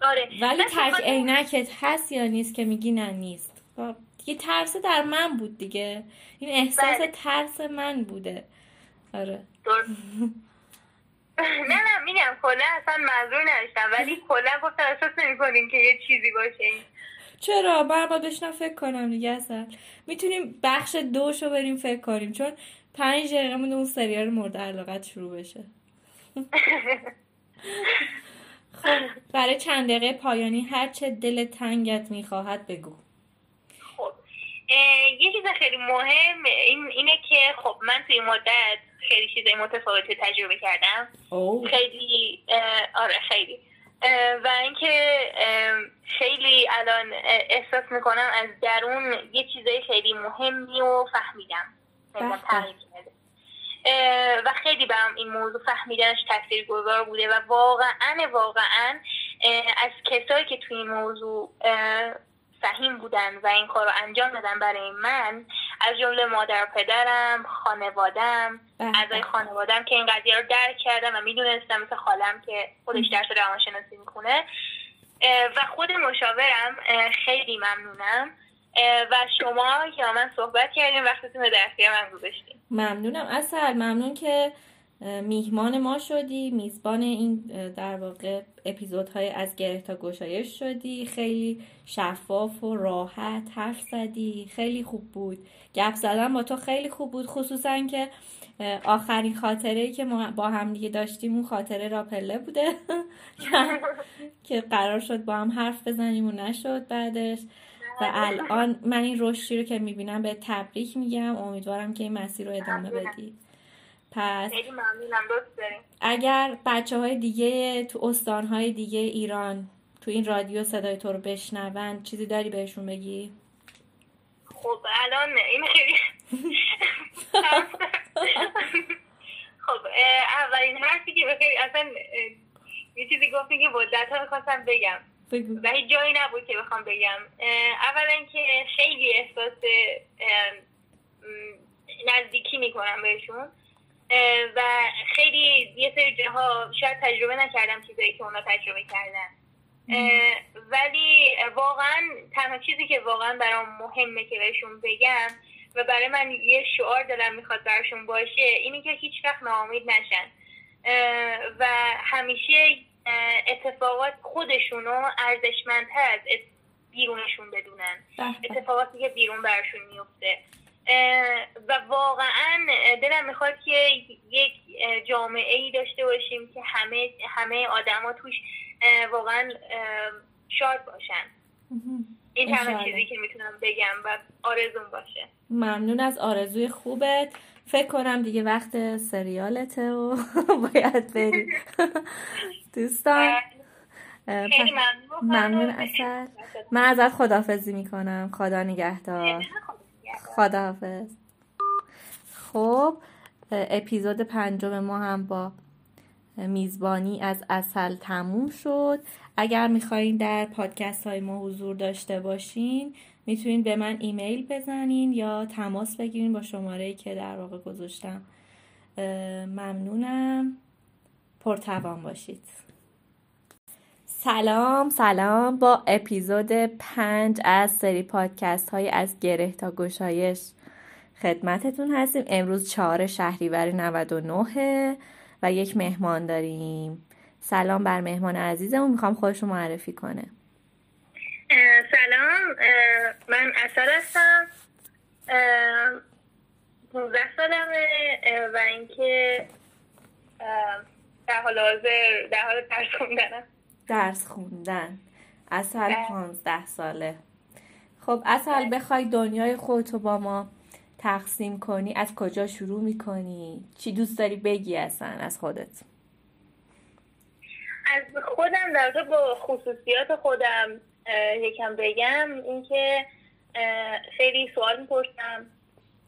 آره. ولی تک عینکت هست یا نیست که میگی نه نیست. دیگه ترس در من بود دیگه. این احساس بله. ترس من بوده. آره. نه نه میگم کلا اصلا منظور نداشتم. ولی کلا گفتم احساس نمی که یه چیزی باشه. چرا؟ بر با بشنم فکر کنم دیگه اصلا. می‌تونیم بخش دوشو بریم فکر کنیم چون پنج دقیقه مونده اون سریال مورد علاقت شروع بشه. خب برای چند دقیقه پایانی هر چه دل تنگت می‌خواهد بگو. خب یه چیز خیلی مهم این اینه که خب من توی مدت خیلی چیزای متفاوتی تجربه کردم. خیلی آره خیلی. و اینکه خیلی الان احساس می‌کنم از درون یه چیزای خیلی مهمی و فهمیدم. و خیلی برام این موضوع فهمیدنش تاثیر گذار بوده و واقعا واقعا از کسایی که توی این موضوع سهیم بودن و این کار رو انجام دادن برای من از جمله مادر پدرم خانوادم بله. اعضای خانوادم که این قضیه رو درک کردم و می‌دونستم مثل خالم که خودش درس روانشناسی می‌کنه و خود مشاورم خیلی ممنونم. و شما که من صحبت کردیم وقتتون رو در من گذاشتیم ممنونم. اصل ممنون که میهمان ما شدی میزبان این در واقع اپیزودهای از گره تا گشایش شدی. خیلی شفاف و راحت حرف زدی. خیلی خوب بود. گپ زدن با تو خیلی خوب بود. خصوصا که آخرین خاطره که ما با هم دیگه داشتیم اون خاطره راپله بوده. که قرار شد با هم حرف بزنیم و نشد بعدش. و الان من این رشدی رو که می‌بینم به تبریک میگم. امیدوارم که این مسیر رو ادامه بدی. پس اگر بچه های دیگه تو استان های دیگه ایران تو این رادیو صدای تو رو بشنون چیزی داری بهشون بگی؟ خب الان این خیلی خب اولین حرفی که بخیر اصلا یه چیزی گفتی که مدت ها می‌خواستم بگم. و هیچ جایی نبود که بخوام بگم اولا که خیلی احساس نزدیکی می‌کنم بهشون و خیلی یه سری جاها شاید تجربه نکردم چیزایی که اونا تجربه کردن. ولی واقعا تنها چیزی که واقعا برام مهمه که بهشون بگم و برای من یه شعار دلم می‌خواد برشون باشه اینی که هیچ وقت ناامید نشن. و همیشه اتفاقات خودشونو ارزشمندتر از بیرونشون بدونن. اتفاقاتی که بیرون برشون میفته و واقعا دلم می‌خواد که یک جامعه ای داشته باشیم که همه همه آدما توش واقعا شاد باشن. این تنها چیزی که می‌تونم بگم و آرزون باشه. ممنون از آرزوی خوبت. فکر کنم دیگه وقت سریالته و باید بری. دوستان. ممنون اصل. من ازت خدافزی می‌کنم. خدا نگهدار. خداحافظ. خب اپیزود پنجم ما هم با میزبانی از اصل تموم شد. اگر می‌خواین در پادکست های ما حضور داشته باشین می‌تونین به من ایمیل بزنین یا تماس بگیرین با شماره که در واقع گذاشتم. ممنونم. پرتوان باشید. سلام سلام با اپیزود پنج از سری پادکست های از گره تا گشایش خدمتتون هستیم. امروز چهار شهریور 99 و یک مهمان داریم. سلام بر مهمان عزیزمون می‌خوام خودش معرفی کنه. سلام من اثر هستم. 15 سالمه و اینکه در حال حاضر در حال درس درس خوندن. اصل پانزده ساله. خب اصل بخوای دنیای خودتو با ما تقسیم کنی از کجا شروع می‌کنی؟ چی دوست داری بگی اصلا از خودت؟ از خودم در با خصوصیات خودم یکم بگم. اینکه خیلی سوال می‌پرسم.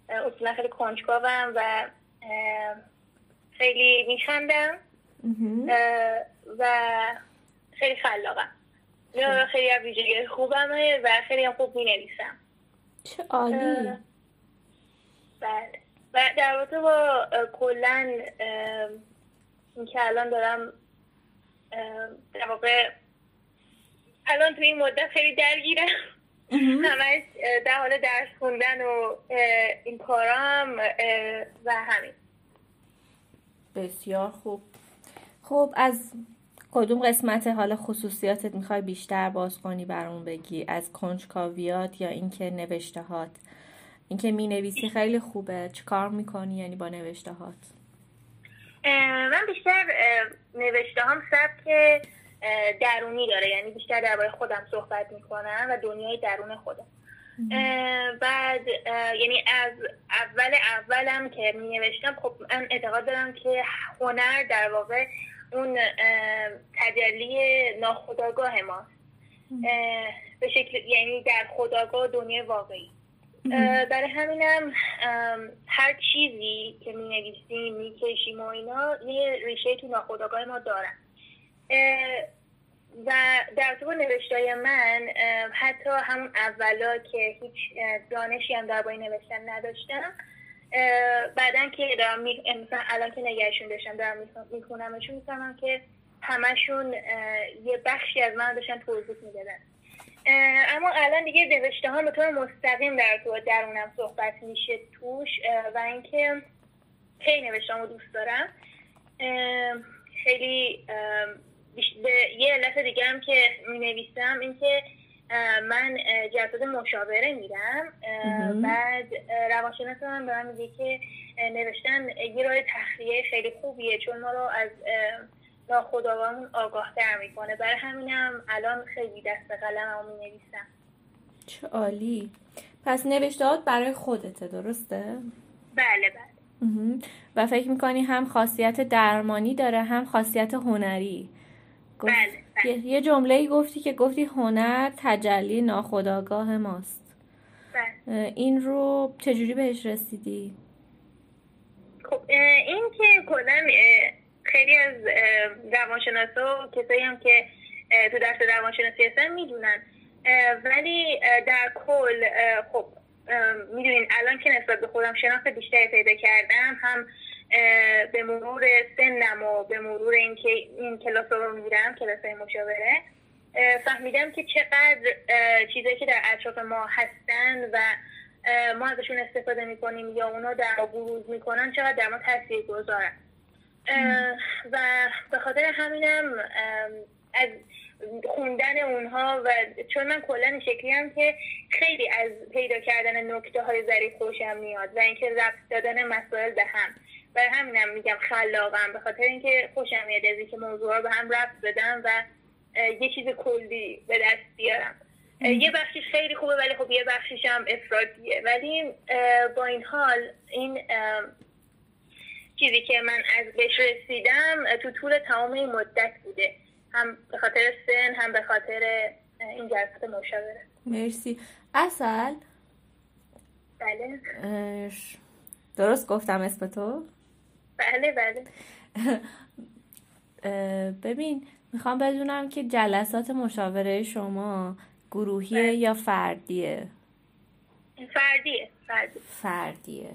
اصولا خیلی کنجکاوم و خیلی میخندم. و خیلی خلاقم. خیلی از ویژگی خوبمه و خیلی هم خوب می‌نویسم. چه عالی. بله. و در واقع با کلا اینکه الان دارم در واقع الان تو این مدت خیلی درگیرم. همش در حال درس خوندن و این کارام و همین. بسیار خوب. خب از کدوم قسمت حال خصوصیاتت می‌خوای بیشتر باز کنی برامون بگی؟ از کنجکاویات یا اینکه نوشته هات اینکه می نویسی خیلی خوبه. چه کار می‌کنی یعنی با نوشته هات من بیشتر نوشته هم سبک درونی داره. یعنی بیشتر درباره خودم صحبت می‌کنم و دنیای درون خودم. بعد یعنی از اول اولم که می نوشتم خب من اعتقاد دارم که هنر در واقع اون تجلی ناخداگاه ماست به شکل یعنی در خداگاه دنیای واقعی. برای همینم هر چیزی که می نویسیم می کشیم و اینا یه ریشه تو ناخداگاه ما دارن. و در طور نوشتای من حتی همون اولا که هیچ دانشی هم درباره نوشتن نداشتم بعدا که دارم مثلا الان که نگهشون داشتم دارم میخونمشون می‌فهمم که همشون یه بخشی از من داشتن توضیح می‌دادن. اما الان دیگه نوشته ها به مستقیم در درونم صحبت میشه توش و اینکه خیلی نوشته رو دوست دارم. خیلی به یه علت دیگه هم که می نویسم اینکه من جلسات مشاوره میرم بعد روانشناس من به من میگه که نوشتن یه راه تخلیه خیلی خوبیه چون ما رو از ناخداگاهمون آگاه تر می‌کنه. برای همینم الان خیلی دست قلم می نویسم چه عالی. پس نوشتهات برای خودته درسته؟ بله بله. و فکر می‌کنی هم خاصیت درمانی داره هم خاصیت هنری. بله, بله. یه جمله گفتی که گفتی هنر تجلی ناخداگاه ماست بله. این رو چجوری بهش رسیدی؟ خب این که کلا خیلی از روانشناسا و کسایی هم که تو درس روانشناسی هستن می‌دونن ولی در کل خب می‌دونین الان که نسبت به خودم شناخت بیشتری پیدا کردم هم به مرور سنم و به مرور اینکه این کلاس رو میرم کلاس مشاوره فهمیدم که چقدر چیزایی که در اطراف ما هستن و ما ازشون استفاده می‌کنیم یا اونا در بروز می‌کنن چقدر در ما تاثیر گذارن و به خاطر همینم از خوندن اونها و چون من کلا شکلی هم که خیلی از پیدا کردن نکته های ظریف خوشم میاد و اینکه رفت دادن مسائل به هم. برای همینم میگم خلاقم به خاطر اینکه خوشم میاد از اینکه موضوع رو به هم رفت بدم و یه چیز کلی به دست بیارم. یه بخشیش خیلی خوبه ولی خب یه بخشیش هم افرادیه. ولی با این حال این چیزی که من از بهش رسیدم تو طول تمام این مدت بوده. هم به خاطر سن هم به خاطر این جلسات مشاوره. مرسی. اصل؟ بله. درست گفتم اسم تو؟ بله بله ببین می‌خوام بدونم که جلسات مشاوره شما گروهیه بله. یا فردیه فردیه فردیه, فردیه.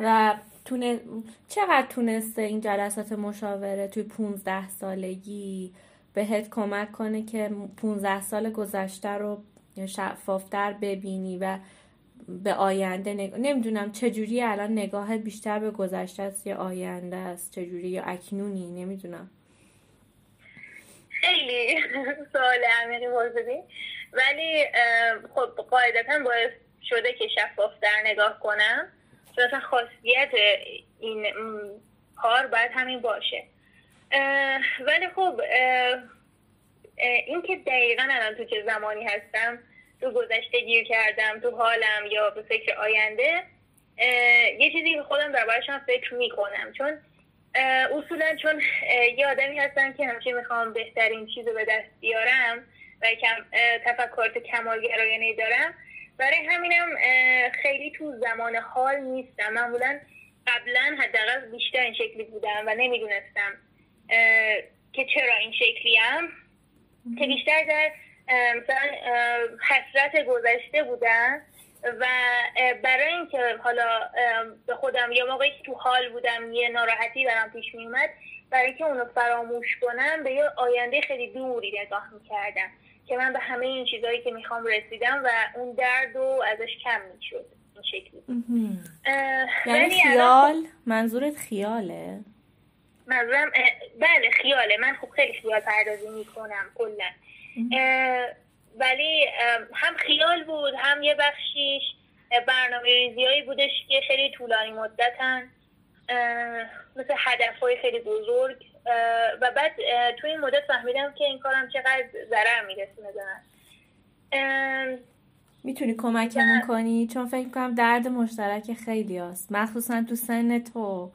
و تونه... چقدر تونسته این جلسات مشاوره توی 15 سالگی بهت کمک کنه که 15 سال گذشته رو شفافتر ببینی و به آینده نگ... نمی‌دونم چجوری الان نگاهت بیشتر به گذشته است یا آینده است چجوری یا اکنونی نمی‌دونم. خیلی سوال عمیقی پرسیدی. ولی خب قاعدتا باعث شده که شفافتر نگاه کنم. چون خاصیت این کار باید همین باشه. ولی خب این که دقیقا الان تو چه زمانی هستم تو گذشته گیر کردم تو حالم یا به فکر آینده یه چیزی که خودم دربارشم فکر می‌کنم. چون اصولا چون یه آدمی هستم که همیشه می‌خوام بهترین چیز رو به دست بیارم و کم تفکرات کمالگرایانه دارم برای همینم خیلی تو زمان حال نیستم. معمولا قبلا حداقل بیشتر این شکلی بودم و نمی‌دونستم که چرا این شکلی هم که بیشتر در مثلا حسرت گذشته بودم و برای اینکه حالا به خودم یا موقعی که تو حال بودم یه ناراحتی برام پیش می اومد برای اینکه اونو فراموش کنم به یه آینده خیلی دوری نگاه می‌کردم که من به همه این چیزهایی که می‌خوام رسیدم و اون درد رو ازش کم می‌شد این شکلی. یعنی خیال؟ منظورت خیاله؟ منظورم بله خیاله. من خوب خیلی خیال پردازی می‌کنم کلا. ولی هم خیال بود هم یه بخشیش برنامه ریزی بودش که خیلی طولانی مدتن مثل هدف های خیلی بزرگ. و بعد توی این مدت فهمیدم که این کارم چقدر ضرر میرسونه به می‌تونی کمکمون کنی؟ چون فکر کنم درد مشترک خیلی هست مخصوصا تو سن تو.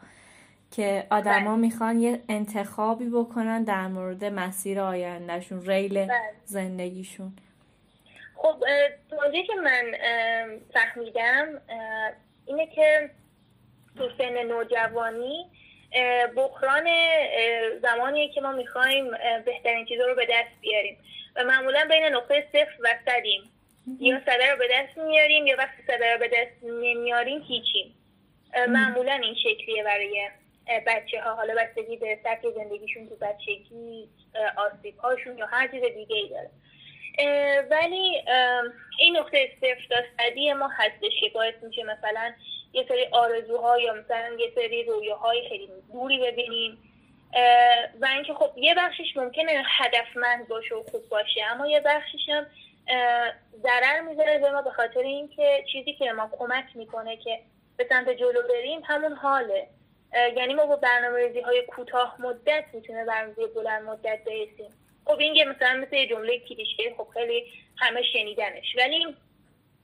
که آدما. می‌خوان یه انتخابی بکنن در مورد مسیر آیندهشون ریل بله. زندگیشون. خب توضیحی که من فهمیدم اینه که تو سن نوجوانی بحران زمانیه که ما می‌خوایم بهترین چیزا رو به دست بیاریم. و معمولا بین نقطه صفر و صدیم. یا صده رو به دست میاریم یا وقتی صده رو به دست نمیاریم هیچیم. معمولا این شکلیه برای بچه ها حالا بستگی به سطح زندگیشون تو بچگی آسیب هاشون یا هر چیز دیگه ای داره ولی این نقطه صدی ما هستش که باعث میشه مثلا یه سری آرزوها یا مثلا یه سری رویاهای خیلی دوری ببینیم. و اینکه خب یه بخشش ممکنه هدفمند باشه و خوب باشه اما یه بخشش هم ضرر می‌ذاره به ما به خاطر اینکه چیزی که ما کمک می‌کنه که به سمت جلو بریم همون حاله. یعنی ما با برنامه ریزی های کوتاه مدت می‌تونه برنامه بلند مدت برسیم. خب این مثلا مثل جمله کلیشه خب خیلی همه شنیدنش. ولی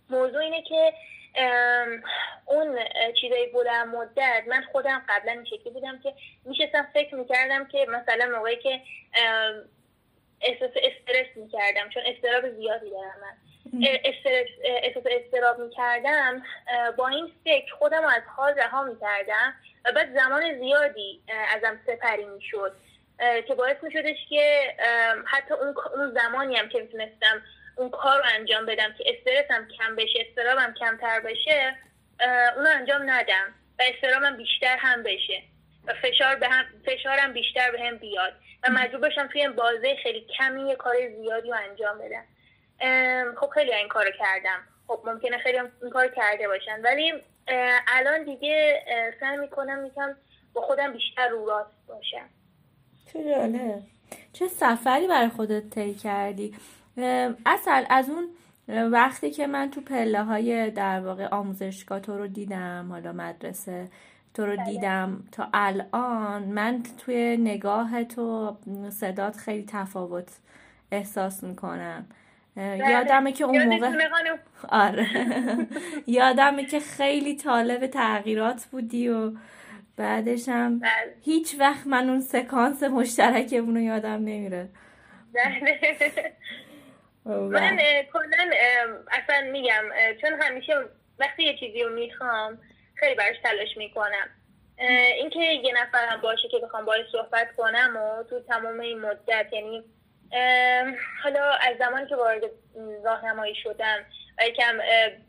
موضوع اینه که اون چیزای بلند مدت من خودم قبلا این شکلی بودم که میشستم فکر می‌کردم که مثلا موقعی که احساس استرس می‌کردم چون استراب زیادی دارم من. احساس استراب می‌کردم با این فکر خودم از حال رها می‌کردم و بعد زمان زیادی ازم سپری می‌شد که باعث میشدش که حتی اون زمانی هم که می‌تونستم اون کار رو انجام بدم که استرسم کم بشه استرابم کمتر بشه اونو انجام ندم و استرابم بیشتر هم بشه و فشار به هم فشارم بیشتر به هم بیاد و مجبور باشم توی بازه خیلی کمی یه کار زیادی رو انجام بدم. خب خیلی این کارو کردم. خب ممکنه خیلی این کار کرده باشن. ولی الان دیگه سعی می‌کنم می‌کنم با خودم بیشتر رو راست باشم. چه چه سفری برای خودت طی کردی؟ اصل از اون وقتی که من تو پله های در واقع آموزشگاه تو رو دیدم حالا مدرسه تو رو بله. دیدم تا الان من توی نگاه تو صدات خیلی تفاوت احساس می‌کنم. یادمه که اون موقع آره. یادمه که خیلی طالب تغییرات بودی و بعدش هم بله. هیچ وقت من اون سکانس مشترک اونو یادم نمیره. من کلا اصلا میگم چون همیشه وقتی یه چیزی رو می‌خوام خیلی براش تلاش می‌کنم. اینکه یه نفرم باشه که بخوام باش صحبت کنم و تو تمام این مدت یعنی حالا از زمانی که وارد راهنمایی شدم و یکم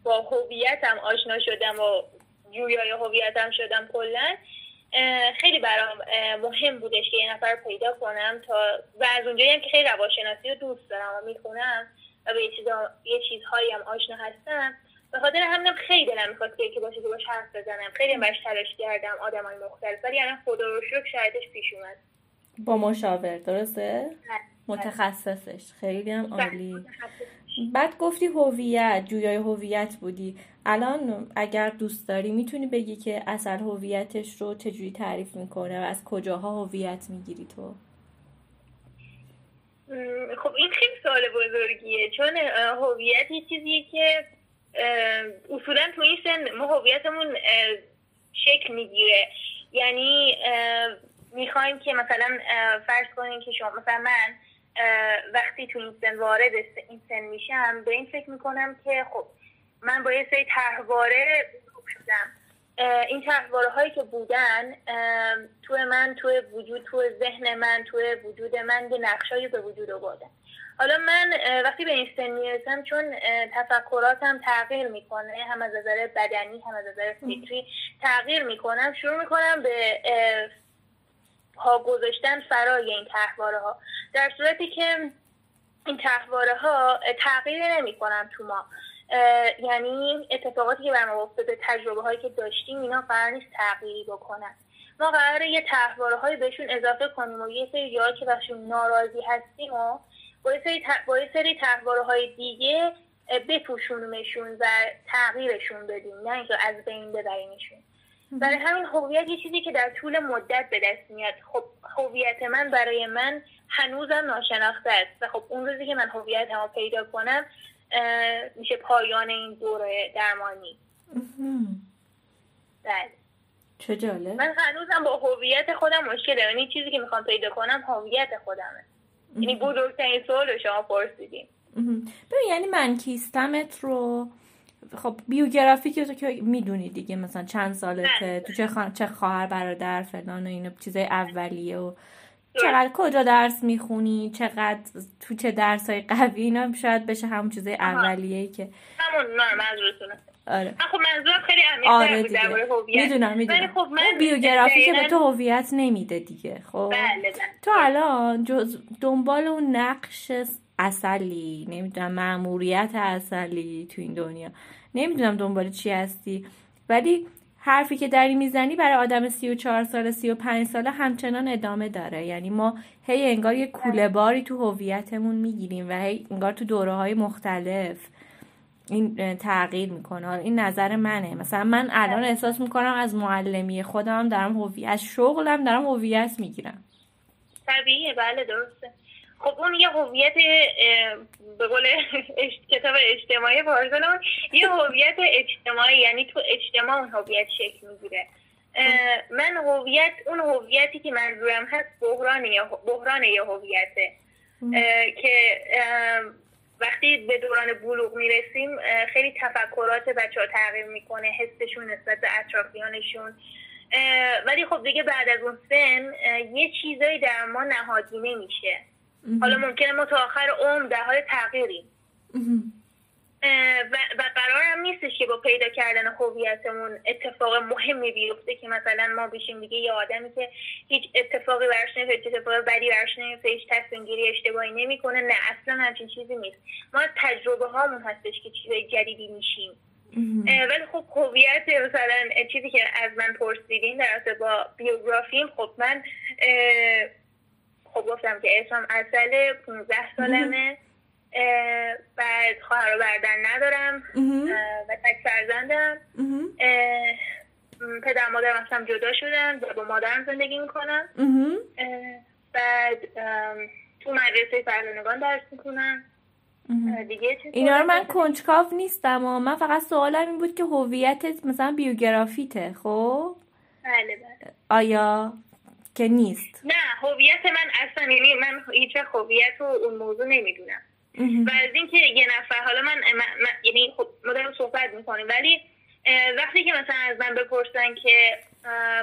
با هویتم آشنا شدم و جویای هویتم شدم کلا خیلی برام مهم بودش که یه نفر پیدا کنم تا و از اونجایی هم که خیلی روانشناسی رو دوست دارم و می‌خونم و به یه, چیزا، یه چیزهایی هم آشنا هستم. به خاطر همینم خیلی دلم می‌خواد که باشه که باش حرف بزنم. خیلی باش تلاش کردم آدمای مختلف. ولی الان خدا رو شکر شایدش پیش اومد. با مشاور درسته؟ متخصصش. خیلی هم عالی. بعد گفتی هویت جویای هویت بودی. الان اگر دوست داری می‌تونی بگی که اصل هویتش رو چجوری تعریف می‌کنه و از کجاها هویت می‌گیری تو؟ خب این خیلی سوال بزرگیه. چون هویت یه چیزیه که اصولا تو این سن ما هویتمون شکل می‌گیره. یعنی می‌خوایم که مثلا فرض کنیم که شما مثلا من وقتی تو این سن وارد این سن میشم به این فکر می‌کنم که خب من با یه سری تحواره شدم. این تحواره هایی که بودن تو من تو وجود تو ذهن من تو وجود من یه نقشایی به وجود آوردن. حالا من وقتی به این سن می‌رسم چون تفکراتم تغییر می‌کنه هم از نظر بدنی هم از نظر فکری تغییر می‌کنم شروع می‌کنم به پا گذاشتن فرای این تحواره ها در صورتی که این تحواره ها تغییر نمی کنم تو ما. یعنی اتفاقاتی که بر ما افتاده تجربه هایی که داشتیم اینا قرار نیست تغییری بکنن. ما قرار یه تحواره های بهشون اضافه کنیم و یه سری جایی که بهشون ناراضی هستیم و با یه سری, تحواره های دیگه بپوشونیمشون و تغییرشون بدیم نه اینکه از بین ببریمشون برای همین هویت یه چیزی که در طول مدت به دست میاد. خب هویت من برای من هنوزم ناشناخته است و خب اون روزی که من هویتم رو پیدا کنم میشه پایان این دوره درمانی. بله. چه جالب. من هنوزم با هویت خودم مشکل دارم یعنی چیزی که می‌خوام پیدا کنم هویت خودمه. یعنی بزرگترین سوال شما پرسیدیم ببین یعنی من کیستمت رو خب بیوگرافی که تو که می‌دونی دیگه مثلا چند سالته. تو چه, چه خواهر برادر فلان و اینو چیزای اولیه و چقدر کجا درس می‌خونی چقدر تو چه درس های قوی اینا شاید بشه همون چیزای اولیه که همون نه آره. خب منظورم خیلی آره دیگه. می‌دونم می‌دونم. خب من بیوگرافی که به تو هویت نمیده دیگه خب؟ بله بله. تو الان جز دنبال اون نقش اصلی نمی‌دونم معموریت اصلی تو این دنیا. نمی‌دونم دنبال چی هستی. ولی حرفی که داری می‌زنی برای آدم سی و چهار ساله سی و پنج ساله همچنان ادامه داره. یعنی ما هی انگار یه کوله باری تو هویتمون می‌گیریم و هی انگار تو دوره های مختلف این تغییر می‌کنه. این نظر منه. مثلا من الان احساس می‌کنم از معلمی خودم دارم هویت شغلم دارم هویت می‌گیرم. طبیعیه. بله درسته. خب اون یه هویت به قول کتاب اجتماعی پارسالمون یه هویت اجتماعی یعنی تو اجتماع اون هویت شکل می‌گیره. من هویت اون هویتی که منظورم هست بحران بحران یه هویته. که وقتی به دوران بلوغ می‌رسیم خیلی تفکرات بچه ها تغییر می‌کنه حسشون نسبت به اطرافیانشون. ولی خب دیگه بعد از اون سن یه چیزایی در ما نهادینه میشه. حالا ممکنه ما تا آخر عمر در حال تغییریم و, و قرارم نیستش که با پیدا کردن هویتمون اتفاق مهمی بیفته که مثلا ما بشیم دیگه یه آدمی که هیچ اتفاقی براش نمیفته هیچ اتفاقی بدی براش نمیفته هیچ تصمیم اشتباهی نمی‌کنه نه اصلا همچین چیزی نیست. ما تجربه هامون هستش که چیزای جدیدی میشیم. ولی خب هویت مثلا چیزی که از من پرسیدین در با بیوگرافیم خب من خب گفتم که اسمم اصل 15 سالمه بعد خواهر و بردن ندارم و تک فرزندم. پدر مادرم هم جدا شدن و با مادرم زندگی می‌کنم بعد تو مدرسه فرزندگان درس می‌کنم دیگه اینا رو من کنجکاو نیستم و من فقط سوالم این بود که هویتت مثلا بیوگرافیته خب؟ بله بله. آیا؟ که نیست. نه هویت من اصلا یعنی من هیچ هویت رو اون موضوع نمی‌دونم. و از اینکه یه نفر حالا من, یعنی خب ما داریم صحبت می‌کنیم ولی وقتی که مثلا از من بپرسن که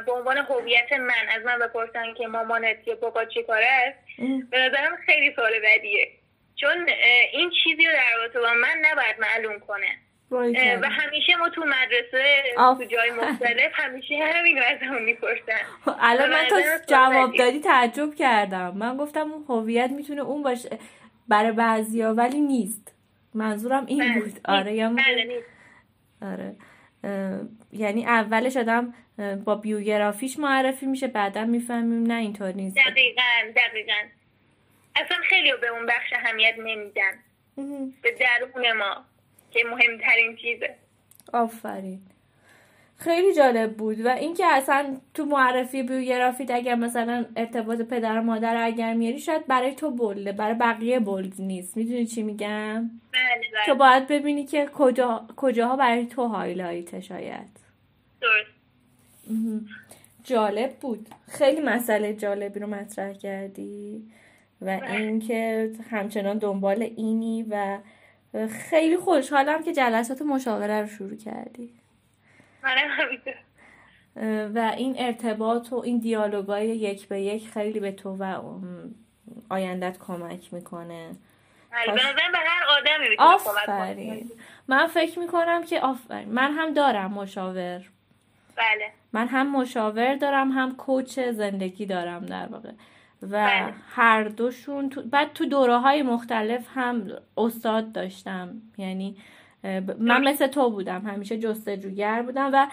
به عنوان هویت من از من بپرسن که مامانت یا بابا چی کاره است به نظرم خیلی سوال بدیه. چون این چیزی رو در رابطه با من نباید معلوم کنه. و همیشه ما تو مدرسه تو جای مختلف همیشه همین رو از می‌پرسن. الان من تو جواب دادی تعجب کردم. من گفتم اون هویت می‌تونه اون باشه. برای بعضیا ولی نیست. منظورم این بله، بود. آره یا بله، آره. یعنی اولش آدم با بیوگرافیش معرفی میشه بعدا می‌فهمیم نه اینطور نیست. دقیقا دقیقا. اصلا خیلی به اون بخش اهمیت نمیدن. به درون ما. که مهمترین چیزه. آفرین. خیلی جالب بود و اینکه اصلا تو معرفی بیوگرافیت اگر مثلا ارتباط پدر و مادر اگر میاری شاید برای تو بلده برای بقیه بولد نیست. می‌دونی چی میگم؟ بله بله. تو باید ببینی که کجا کجاها برای تو هایلایت شاید. درست. جالب بود. خیلی مسئله جالبی رو مطرح کردی و بله. اینکه همچنان دنبال اینی و خیلی خوشحالم که جلسات مشاوره رو شروع کردی. همینطور. و این ارتباط و این دیالوگای یک به یک خیلی به تو و آیندت کمک می‌کنه. بله، کاش- به نظرم به هر آدمی می‌تونه آفرین. من فکر می‌کنم که آفرین. من هم دارم مشاور. بله. من هم مشاور دارم هم کوچ زندگی دارم در واقع. و بله. هر دوشون تو... بعد تو دوره های مختلف هم استاد داشتم. یعنی من مثل تو بودم. همیشه جستجوگر بودم و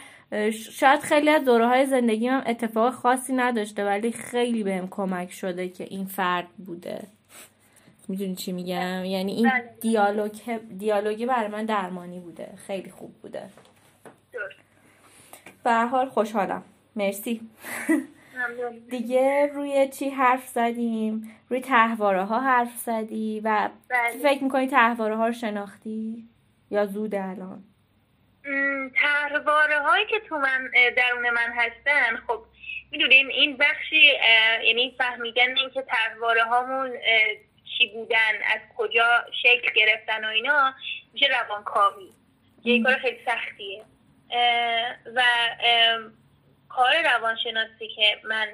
شاید خیلی از دوره های زندگیم هم اتفاق خاصی نداشته ولی خیلی بهم کمک شده که این فرد بوده. می‌دونی چی میگم؟ یعنی این بله. دیالوگ دیالوگی برای من درمانی بوده. خیلی خوب بوده. به حال خوشحالم. مرسی. دیگه روی چی حرف زدیم؟ روی تحواره ها حرف زدی و بله. فکر می‌کنی تحواره ها رو شناختی یا زود الان؟ تحواره هایی که تو من درون من هستن خب می‌دونین این بخشی یعنی فهمیدن این که تحواره هامون چی بودن از کجا شکل گرفتن و اینا میشه روانکاوی. یه کار خیلی سختیه. اه، و کار روانشناسی که من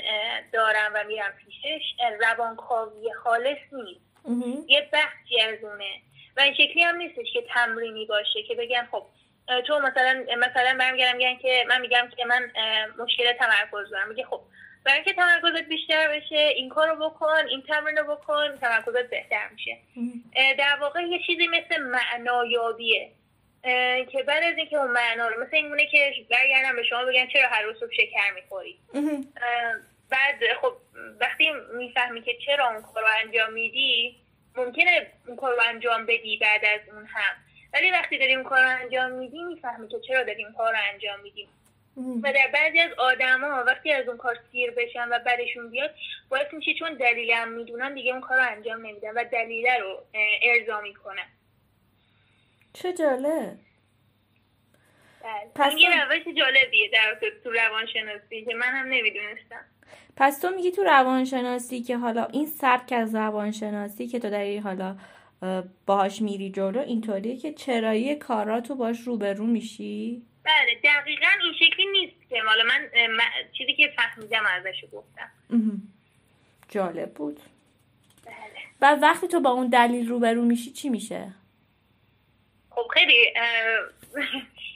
دارم و میرم پیشش روانکاوی خالص نیست. یه بخشی از اونه. و این شکلی هم نیستش که تمرینی باشه که بگن خب تو مثلا مثلا برمیگردم میگن که من میگم که من مشکل تمرکز دارم میگه خب برای اینکه تمرکزت بیشتر بشه این کارو بکن این تمرین رو بکن تمرکزت بهتر میشه. در واقع یه چیزی مثل معنایابیه. که بعد از اینکه اون معنا رو مثل این مونه که برگردم به شما بگن چرا هر روز صبح شکر می‌خوری؟ بعد خب وقتی می‌فهمی که چرا اون کار رو انجام میدی ممکنه اون کار رو انجام بدی بعد از اون هم. ولی وقتی داری اون کار رو انجام میدی می‌فهمی که چرا داری اون کار رو انجام میدی و در بعضی از آدما وقتی از اون کار سیر بشن و بعدشون بیاد باعث میشه چون دلیلم می‌دونن دیگه اون کار رو انجام نمیدن و دلیله رو ارضا می‌کنن. چه جالب. بله. پس یه روش جالبیه در تو روانشناسی که من هم نمی‌دونستم. پس تو میگی تو روانشناسی که حالا این سبک از روانشناسی که تو داری حالا اه، باهاش میری جلو اینطوریه که چرایی کاراتو باش روبرو میشی؟ بله دقیقا این شکلی نیست که حالا من چیزی که فهمیدم ازش گفتم. جالب بود. بله. و وقتی تو با اون دلیل روبرو میشی چی میشه؟ خب خیلی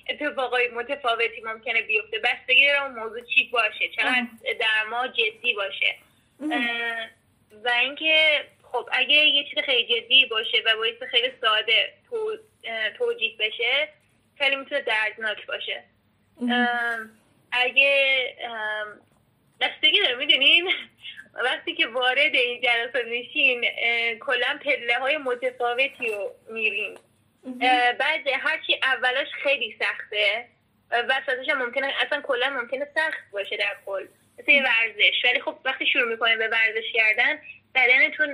اتفاقای متفاوتی ممکنه بیفته. بستگی داره اون موضوع چی باشه؟ چقدر در ما جدی باشه؟ و اینکه خب اگه یه چیز خیلی جدی باشه و باعث خیلی ساده توجیه بشه خیلی می‌تونه دردناک باشه. اگه بستگی داره می‌دونین؟ وقتی که وارد این جلسات میشین کلا پله های متفاوتی رو میرین بعد هرچی اولاش خیلی سخته. وسطش هم ممکنه اصلا کلا ممکنه سخت باشه در کل. مثل یه ورزش. ولی خب وقتی شروع می‌کنین به ورزش کردن بدنتون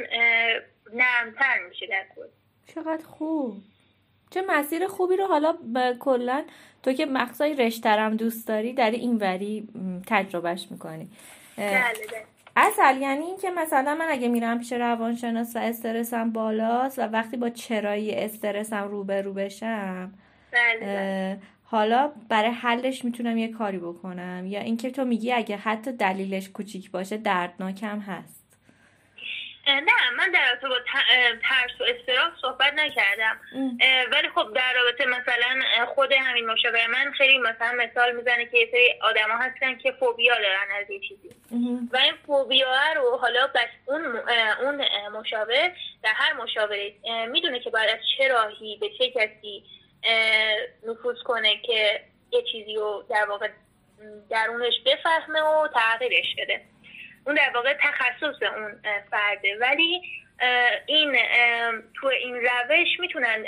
نرمتر میشه در کل. چقدر خوب. چه مسیر خوبی رو حالا کلا تو که مقصای رشترم دوست داری در این وری تجربهش می‌کنی. بله بله. اصل یعنی این که مثلا من اگه میرم پیش روانشناس و استرسم بالاست و وقتی با چرایی استرسم روبرو بشم بله بله. حالا برای حلش می‌تونم یه کاری بکنم. یا اینکه تو میگی اگه حتی دلیلش کوچیک باشه دردناکم هست. نه من در رابطه با ترس و استراب صحبت نکردم. ولی خب در رابطه مثلا خود همین مشاور من خیلی مثلا مثال می‌زنه که یه سری آدما هستن که فوبیا دارن از یه چیزی. و این فوبیا رو حالا بس اون اون مشاور در هر مشاوره می‌دونه که باید از چه راهی به چه کسی نفوذ کنه که یه چیزی رو در واقع درونش بفهمه و تغییرش بده. اون در واقع تخصص اون فرده. ولی این تو این روش می‌تونن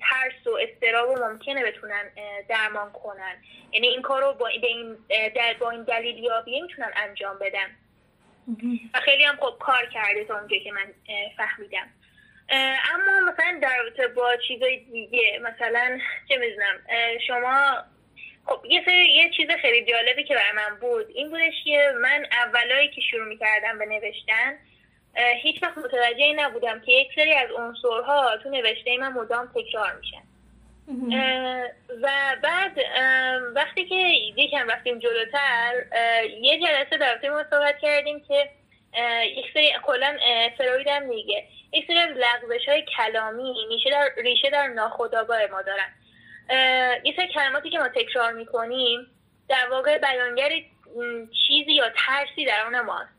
ترس و استراب و ممکنه بتونن درمان کنن. یعنی این کار رو با این, با این دلیل یابیه می‌تونن انجام بدن. و خیلی هم خوب کار کرده تا اونجا که من فهمیدم. اما مثلا در رابطه با چیزای دیگه مثلا چه می‌دونم شما خب یه یه چیز خیلی جالبی که برای من بود این بودش که من اولایی که شروع می‌کردم به نوشتن هیچ وقت متوجه نبودم که یک سری از عنصرها تو نوشته من مدام تکرار میشن. و بعد وقتی که یکم رفتیم جلوتر یه جلسه در ما صحبت کردیم که یک سری کلا فروید هم میگه یک سری از لغزش های کلامی ریشه در, ریشه در ناخودآگاه ما دارن. یه سری کلماتی که ما تکرار می‌کنیم در واقع بیانگر چیزی یا ترسی در اون ماست.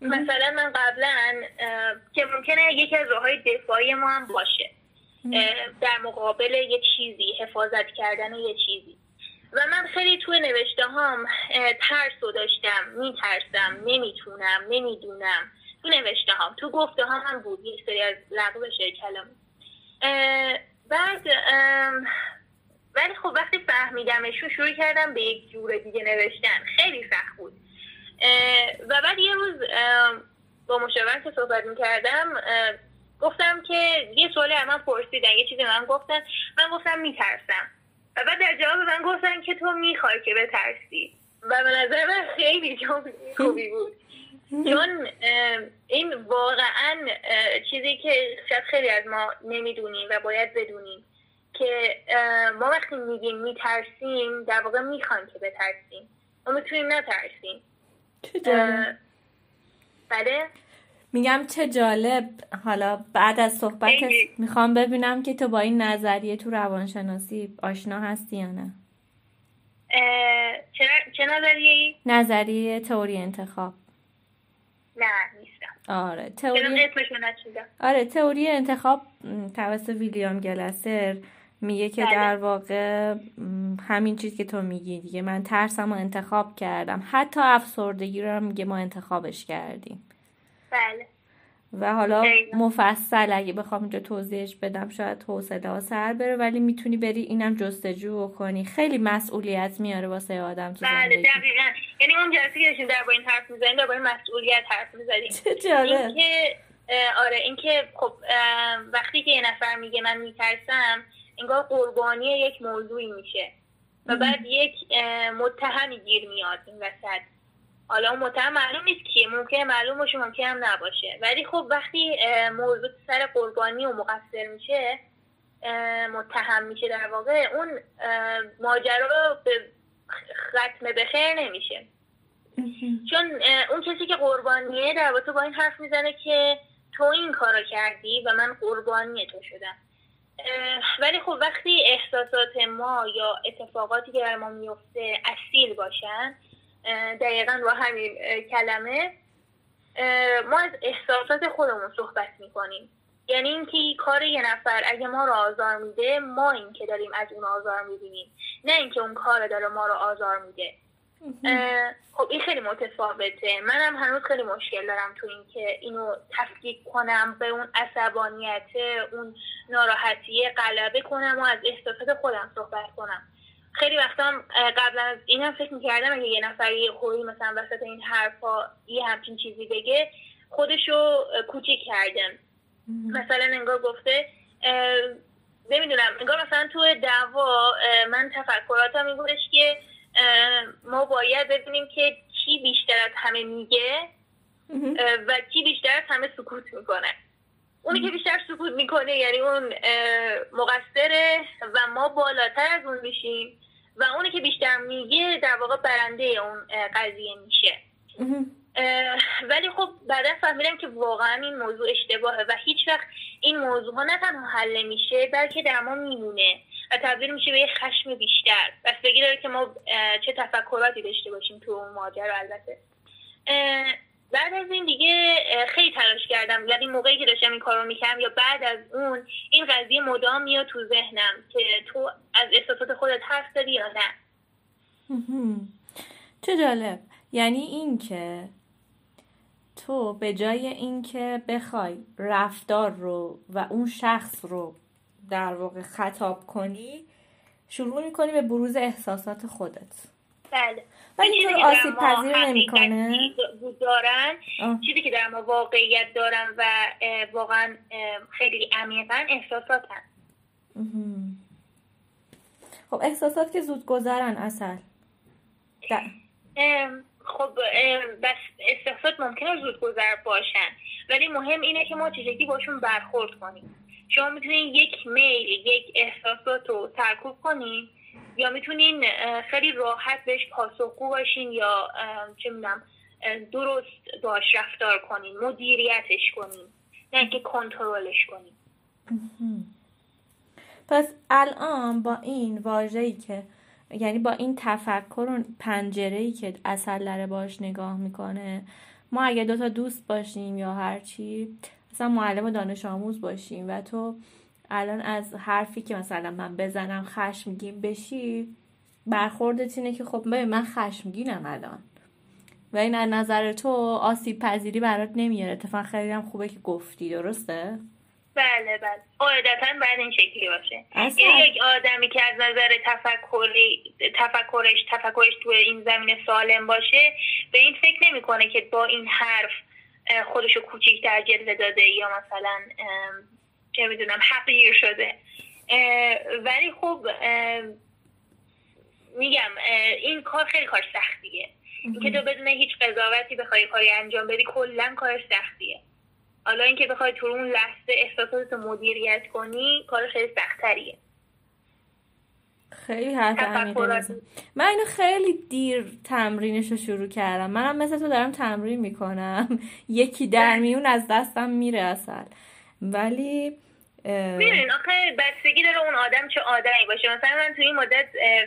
مثلا من قبلا که ممکنه یکی از راههای دفاعی ما هم باشه. در مقابل یه چیزی حفاظت کردن یه چیزی. و من خیلی توی نوشته هم ترس رو داشتم. میترسم نمی‌تونم نمی‌دونم. تو نوشته هم تو گفته هم, هم بود. یه سری از لغزش کلام. بعد ولی خب وقتی فهمیدمشون شروع کردم به یک جور دیگه نوشتن. خیلی سخت بود. و بعد یه روز با مشاور که صحبت می‌کردم گفتم که یه سوالی من پرسیدن یه چیزی من گفتن. من گفتم میترسم. و بعد در جواب من گفتن که تو می‌خوای که بترسی. و به نظر من خیلی جواب خوبی بود. چون این واقعا چیزی که شاید خیلی از ما نمی‌دونیم و باید بدونیم که ما وقتی میگیم میترسیم در واقع می‌خوایم که بترسیم. ما می‌تونیم نترسیم. بله؟ میگم چه جالب. حالا بعد از صحبت می‌خوام ببینم که تو با این نظریه تو روانشناسی آشنا هستی یا نه؟ چه نظریه نظریه تئوری انتخاب. نه نیستم. آره تئوری آره تئوری انتخاب توسط ویلیام گلسر میگه که بله. در واقع همین چیز که تو میگی دیگه. من ترسم رو انتخاب کردم. حتی افسردگی رو میگه ما انتخابش کردیم. بله. و حالا مفصل اگه بخوام اینجا توضیحش بدم شاید حوصله ها سر بره ولی می‌تونی بری اینم جستجو کنی خیلی مسئولیت میاره واسه آدم تو بله دقیقا. یعنی اون جلسه که داشتیم در با این حرف می‌زنیم در با این مسئولیت حرف می‌زنیم چه جالب. که آره اینکه خب وقتی که یه نفر میگه من میترسم انگار قربانی یک موضوعی میشه و بعد یک متهمی گیر میاد این وسط. حالا متهم معلوم نیست کیه ممکنه معلوم باشه ممکنه هم نباشه. ولی خب وقتی موضوع سر قربانی و مقصر میشه متهم میشه در واقع اون ماجرا به ختم به خیر نمیشه. چون اون کسی که قربانیه در با این حرف می‌زنه که تو این کارو کردی و من قربانی تو شدم. ولی خب وقتی احساسات ما یا اتفاقاتی که در ما میفته اصیل باشن دقیقا با همین کلمه. ما از احساسات خودمون صحبت می‌کنیم. یعنی اینکه کار یه نفر اگه ما رو آزار میده ما این که داریم از اون آزار می‌بینیم. نه اینکه اون کار داره ما رو آزار میده. خب این خیلی متفاوته. منم هنوز خیلی مشکل دارم تو اینکه اینو تفکیک کنم به اون عصبانیت اون ناراحتی غلبه کنم و از احساسات خودم صحبت کنم. خیلی وقتا قبلا از این هم فکر می‌کردم اگه یه نفر یه خوری مثلا وسط این حرفا یه همچین چیزی بگه خودشو کوچیک کردم مثلا انگار گفته نمی‌دونم انگار مثلا تو دعوا من تفکراتم این بودش که ما باید ببینیم که کی بیشتر از همه میگه و کی بیشتر از همه سکوت می‌کنه. اونی که بیشتر سکوت می‌کنه یعنی اون مقصره و ما بالاتر از اون میشیم و اونی که بیشتر میگه در واقع برنده اون قضیه میشه. ولی خب بعدا فهمیدم که واقعا این موضوع اشتباهه و هیچ وقت این موضوع ها نه تنها حل میشه بلکه در ما میمونه و تبدیل میشه به یه خشم بیشتر. بستگی داره که ما چه تفکراتی داشته باشیم تو اون ماجرا البته. بعد از این دیگه خیلی تلاش کردم. یعنی موقعی که داشتم این کارو می‌کردم یا بعد از اون این قضیه مدام میاد تو ذهنم که تو از احساسات خودت حرف داری یا نه. چه جالب. یعنی این که تو به جای اینکه بخوای رفتار رو و اون شخص رو در واقع خطاب کنی شروع می‌کنی به بروز احساسات خودت. بله. ولی تو آسیب پذیر نمی‌کنه. دارن. چیزی که در ما واقعیت دارن و واقعا خیلی عمیقا احساساتن. خب احساسات که زود گذرن اصل. خب بس احساسات ممکنه زود گذر باشن. ولی مهم اینه که ما چجوری باشون برخورد کنیم. شما می‌تونین یک میل یک احساسات رو ترکوب کنین یا می‌تونین خیلی راحت بهش پاسخگو باشین یا چه می‌دونم درست باش رفتار کنین مدیریتش کنین نه اینکه کنترلش کنین. پس الان با این واژه‌ای که یعنی با این تفکر و پنجره که اصل داره باش نگاه می‌کنه ما اگه دوتا دوست باشیم یا هرچی مثلا معلم و دانش آموز باشیم و تو الان از حرفی که مثلا من بزنم خشمگین بشی برخوردت اینه که خب من خشمگینم الان. و این از نظر تو آسیب پذیری برات نمیاره. اتفاقا خیلی هم خوبه که گفتی درسته؟ بله بله. قاعدتا باید این شکلی باشه. یعنی یک آدمی که از نظر تفکری تفکرش تفکرش تو این زمین سالم باشه به این فکر نمی‌کنه که با این حرف خودشو کوچیکتر جلوه داده یا مثلا چه می‌دونم حقیر شده. ولی خب میگم این کار خیلی کار سختیه. که تو بدون هیچ قضاوتی بخوای کاری انجام بدی کلا کار سختیه. حالا اینکه بخوای تو اون لحظه احساسات مدیریت کنی کار خیلی سختتریه. خیلی حرف من اینو خیلی دیر تمرینش رو شروع کردم. منم مثل تو دارم تمرین می‌کنم. یکی در میون از دستم میره اصل ولی میرین آخه بستگی داره اون آدم چه آدمی باشه. مثلا من تو این مدت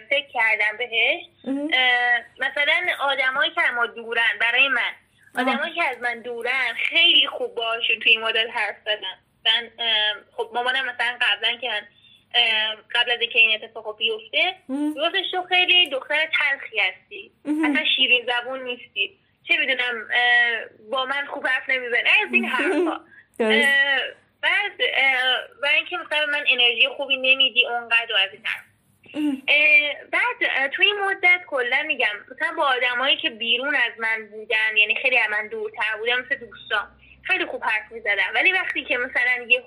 فکر کردم بهش. مثلا آدمایی که ما دورن برای من آدمایی که از من دورن خیلی خوب باشون توی این مدت حرف زدن. من خب مامانم مثلا قبلا که قبل از اینکه این اتفاق بیفته گفتش تو خیلی دختر تلخی هستی. اصلا شیرین زبون نیستی. چه می‌دونم با من خوب حرف نمی‌زنی از این حرفا. بعد و اینکه مثلا من انرژی خوبی نمیدی اونقدر و از این حرف بعد توی این مدت کلا میگم مثلا با آدمایی که بیرون از من بودن یعنی خیلی از من دورتر بودن مثل دوستان خیلی خوب حرف می‌زدم. ولی وقتی که مثلا یه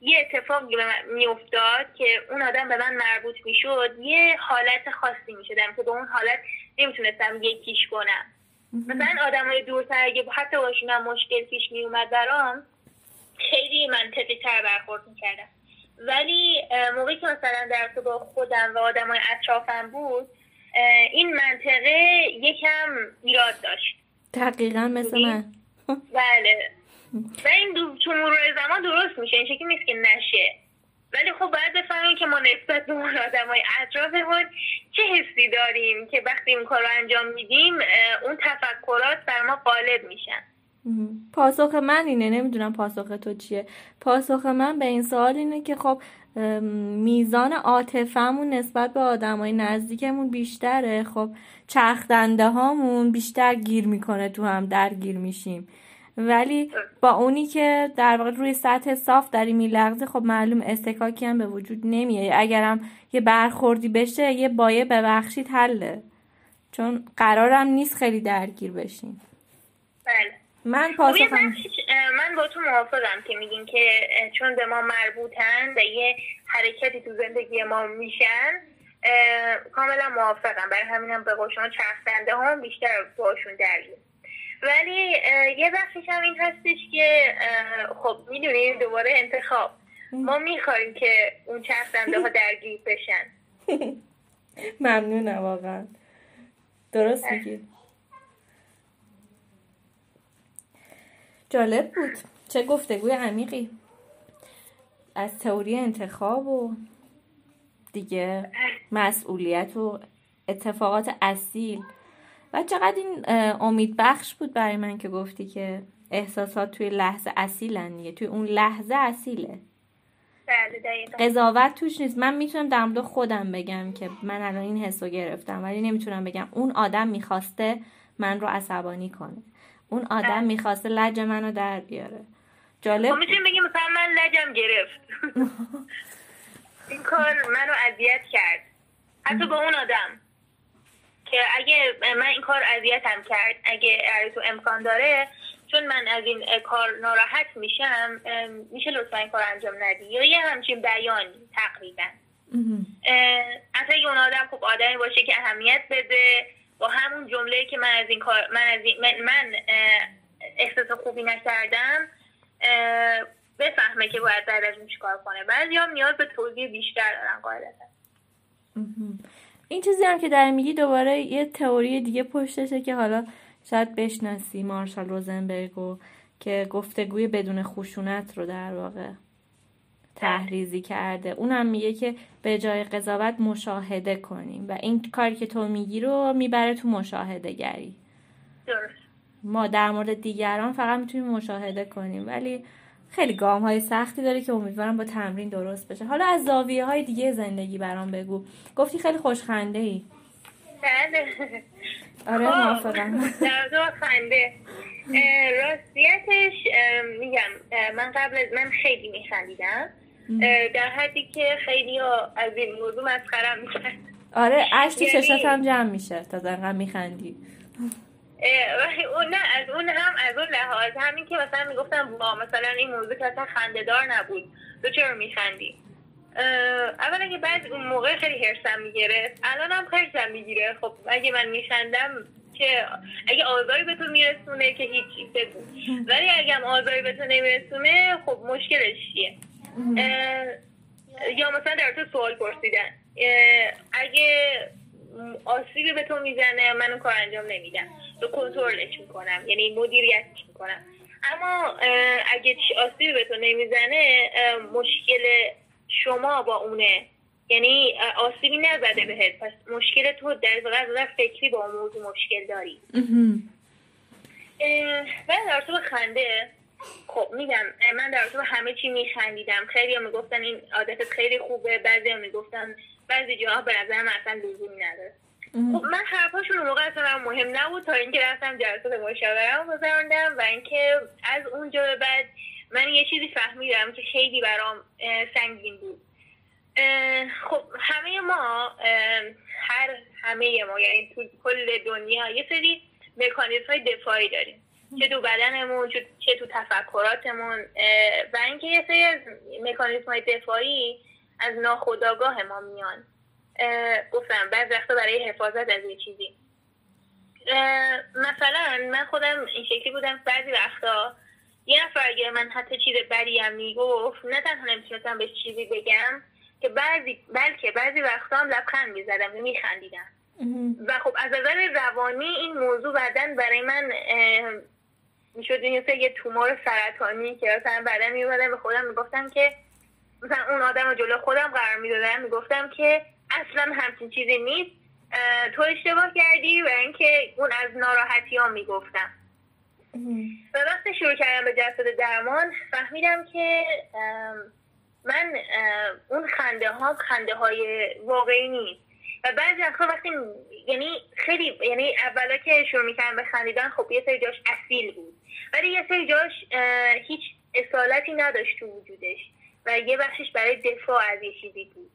یه اتفاقی به من میافتاد که اون آدم به من مربوط می‌شد یه حالت خاصی می‌شدم که به اون حالت نمی‌تونستم یکیش کنم. مثلا آدمای دورتر اگه حتی باشونم مشکل پیش میومد برام خیلی منطقی تر برخورد می‌کردم. ولی موقعی که مثلا در با خودم و آدمای اطرافم بود این منطقه یکم ایراد داشت. دقیقا مثل من. بله. و این دو... تو مرور زمان درست میشه این شکلی نیست که نشه. ولی خب باید بفهمیم که ما نسبت به اون آدم های اطرافمون چه حسی داریم که وقتی این کار رو انجام میدیم اون تفکرات بر ما غالب میشن. پاسخ من اینه نمی‌دونم پاسخ تو چیه. پاسخ من به این سوال اینه که خب میزان عاطفهمون نسبت به آدمای نزدیکمون بیشتره. خب چرخدنده هامون بیشتر گیر می‌کنه تو هم درگیر میشیم. ولی با اونی که در واقع روی سطح صاف داری میلغزه خب معلوم استکاکی هم به وجود نمیاد اگرم یه برخوردی بشه یه بایه ببخشید حله. چون قرارم نیست خیلی درگیر بشیم. بله. من پاسخم من با تو موافقم که میگین که چون به ما مربوطن و یه حرکتی تو زندگی ما میشن کاملا موافقم. برای همینم به قول شما چرخدنده هم بیشتر باشون درگیر. ولی یه بخشش هم این هستش که خب می‌دونیم دوباره انتخاب. ما می‌خوایم که اون چرخدنده ها درگیر بشن. ممنونم واقعا. درست میگید جالب بود. چه گفتگوی عمیقی. از تئوری انتخاب و دیگه مسئولیت و اتفاقات اصیل. و چقدر این امید بخش بود برای من که گفتی که احساسات توی لحظه اصیلن دیگه. توی اون لحظه اصیله. بله قضاوت توش نیست. من می‌تونم در مورد خودم بگم که من الان این حسو گرفتم ولی نمی‌تونم بگم. اون آدم می‌خواسته من رو عصبانی کنه. اون آدم می‌خواسته لج منو در بیاره. جالب خب می‌تونیم بگیم مثلا من لجم گرفت. این کار منو اذیت کرد. حتی با اون آدم. که اگه من این کار اذیتم کرد اگه تو امکان داره چون من از این کار ناراحت میشم میشه لطفا این کار انجام ندی. یا یه همچین بیان تقریبا. اصلا اگه اون آدم خوب آدمی باشه که اهمیت بده با همون جمله که من از این کار من از این من, احساس خوبی نکردم بفهمه که باید بعد از اون چیکار کنه. بعضی هم نیاز به توضیح بیشتر دارن قاعدتا. این چیزی هم که در میگی دوباره یه تئوری دیگه پشتشه که حالا شاید بشناسی مارشال روزنبرگو که گفتگوی بدون خشونت رو در واقع تحریزی کرده. اونم میگه که به جای قضاوت مشاهده کنیم. و این کاری که تو میگی رو می‌بره تو مشاهده گری ما در مورد دیگران فقط می‌تونیم مشاهده کنیم. ولی خیلی گام های سختی داره که امیدوارم با تمرین درست بشه. حالا از زاویه های دیگه زندگی برام بگو. گفتی خیلی خوشخنده ای بله. آره خب، موافقم. خنده. راستیتش میگم من قبل از من خیلی میخندیدم. در حدی که خیلی ها از این موضوع مسخرم می‌کرد آره اشتی یعنی... چشات هم جمع میشه. تا دقیقا میخندی. اون نه از اون هم از اون لحاظ. همین که مثلا می‌گفتم با مثلا این موضوع که اصلا خندهدار نبود. تو چرا میخندی؟ اولا که بعد اون موقع خیلی هرسم می‌گرفت الان هم هرسم می‌گیره. خب اگه من میخندم که اگه آزاری به تو میرسونه که هیچی بگو ولی اگه هم آزاری به تو نمیرسونه خب مشکلش چیه؟ یا مثلا در تو سوال پرسیدن. اگه آسیبی به تو می‌زنه من کار انجام نمیدم تو کنترلش می‌کنم. یعنی مدیریتش می‌کنم. اما اگه آسیبی به تو نمی‌زنه مشکل شما با اونه. یعنی آسیبی نزده بهت. پس مشکل تو در واقع فکری با اون موضوع مشکل داری. و در تو خنده خب میگم من در تو همه چی میخندیدم. خیلی هم می‌گفتن این عادتت خیلی خوبه. بعضی هم می‌گفتن بعضی جاها به نظر من اصلا لزومی نداره. خب من حرفاشون اون موقع اصلا مهم نبود تا اینکه رفتم جلسات مشاورم گذراندم و اینکه از اونجا به بعد من یه چیزی فهمیدم که خیلی برام سنگین بود. خب همه ما هر همه ما یعنی تو کل دنیا یه سری مکانیزم های دفاعی داریم. چه تو بدنمون چه تو تفکراتمون. و اینکه یه سری از مکانیزم های دفاعی از ناخودآگاه ما میان. گفتم بعض وقتا برای حفاظت از یه چیزی. مثلا من خودم این شکلی بودم بعضی وقتا یه نفر اگر من حتی چیز بدی هم می‌گفت نه تنها نمی‌تونستم به چیزی بگم که بعضی بلکه بعضی وقتا هم لبخند می‌زدم و میخندیدم. و خب از نظر روانی این موضوع بعدا برای من می‌شد این یه تومور سرطانی که مثلا بعدا میومدم به خودم می‌گفتم که مثلا اون آدم رو جلو خودم قرار می‌دادم می‌گفتم که اصلا همچین چیزی نیست. تو اشتباه کردی و اینکه اون از ناراحتی ها می‌گفتم. و وقتی شروع کردم به جسد درمان فهمیدم که من اون خنده ها خنده های واقعی نیست. و بعضی وقتا وقتی یعنی خیلی یعنی اولا که شروع می‌کردم به خندیدن خب یه سری جاش اصیل بود. ولی یه سری جاش هیچ اصالتی نداشت تو وجودش و یه بخشش برای دفاع از یه چیزی بود.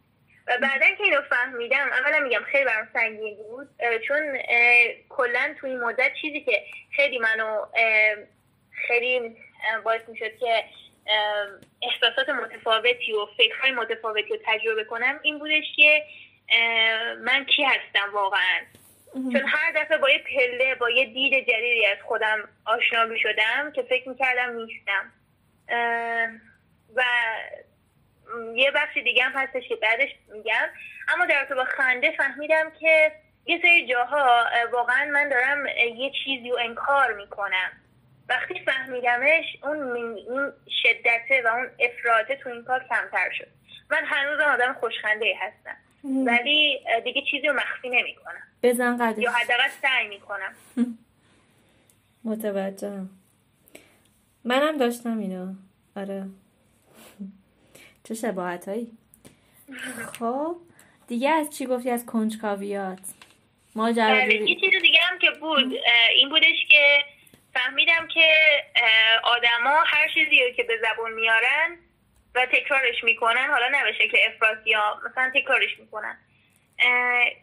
و بعدا که اینو فهمیدم اولا میگم خیلی برام سنگین بود چون کلا توی این مدت چیزی که خیلی منو خیلی باعث می‌شد که احساسات متفاوتی و فکرهای متفاوتی رو تجربه کنم این بودش که من کی هستم واقعا. چون هر دفعه با یه پله با یه دید جدیدی از خودم آشنا می شدم که فکر می‌کردم نیستم. و یه بخش دیگه هم هستش که بعدش میگم. اما در با خنده فهمیدم که یه سری جاها واقعا من دارم یه چیزی رو انکار می‌کنم. وقتی فهمیدمش اون اون شدته و اون افراطه تو این کار کمتر شد. من هنوز آدم خوشخنده هستم. ولی دیگه چیزی رو مخفی نمی کنم بزن قدش. یا حداقل سعی می کنم متوجهم. منم داشتم اینو. آره. چه شباهت هایی خب دیگه از چی گفتی؟ از کنجکاویات. ماجرا یه چیز دیگه هم که بود این بودش که فهمیدم که آدما هر چیزی که به زبون میارن و تکرارش می‌کنن حالا نه به شکل افراطی یا مثلا تکرارش می‌کنن.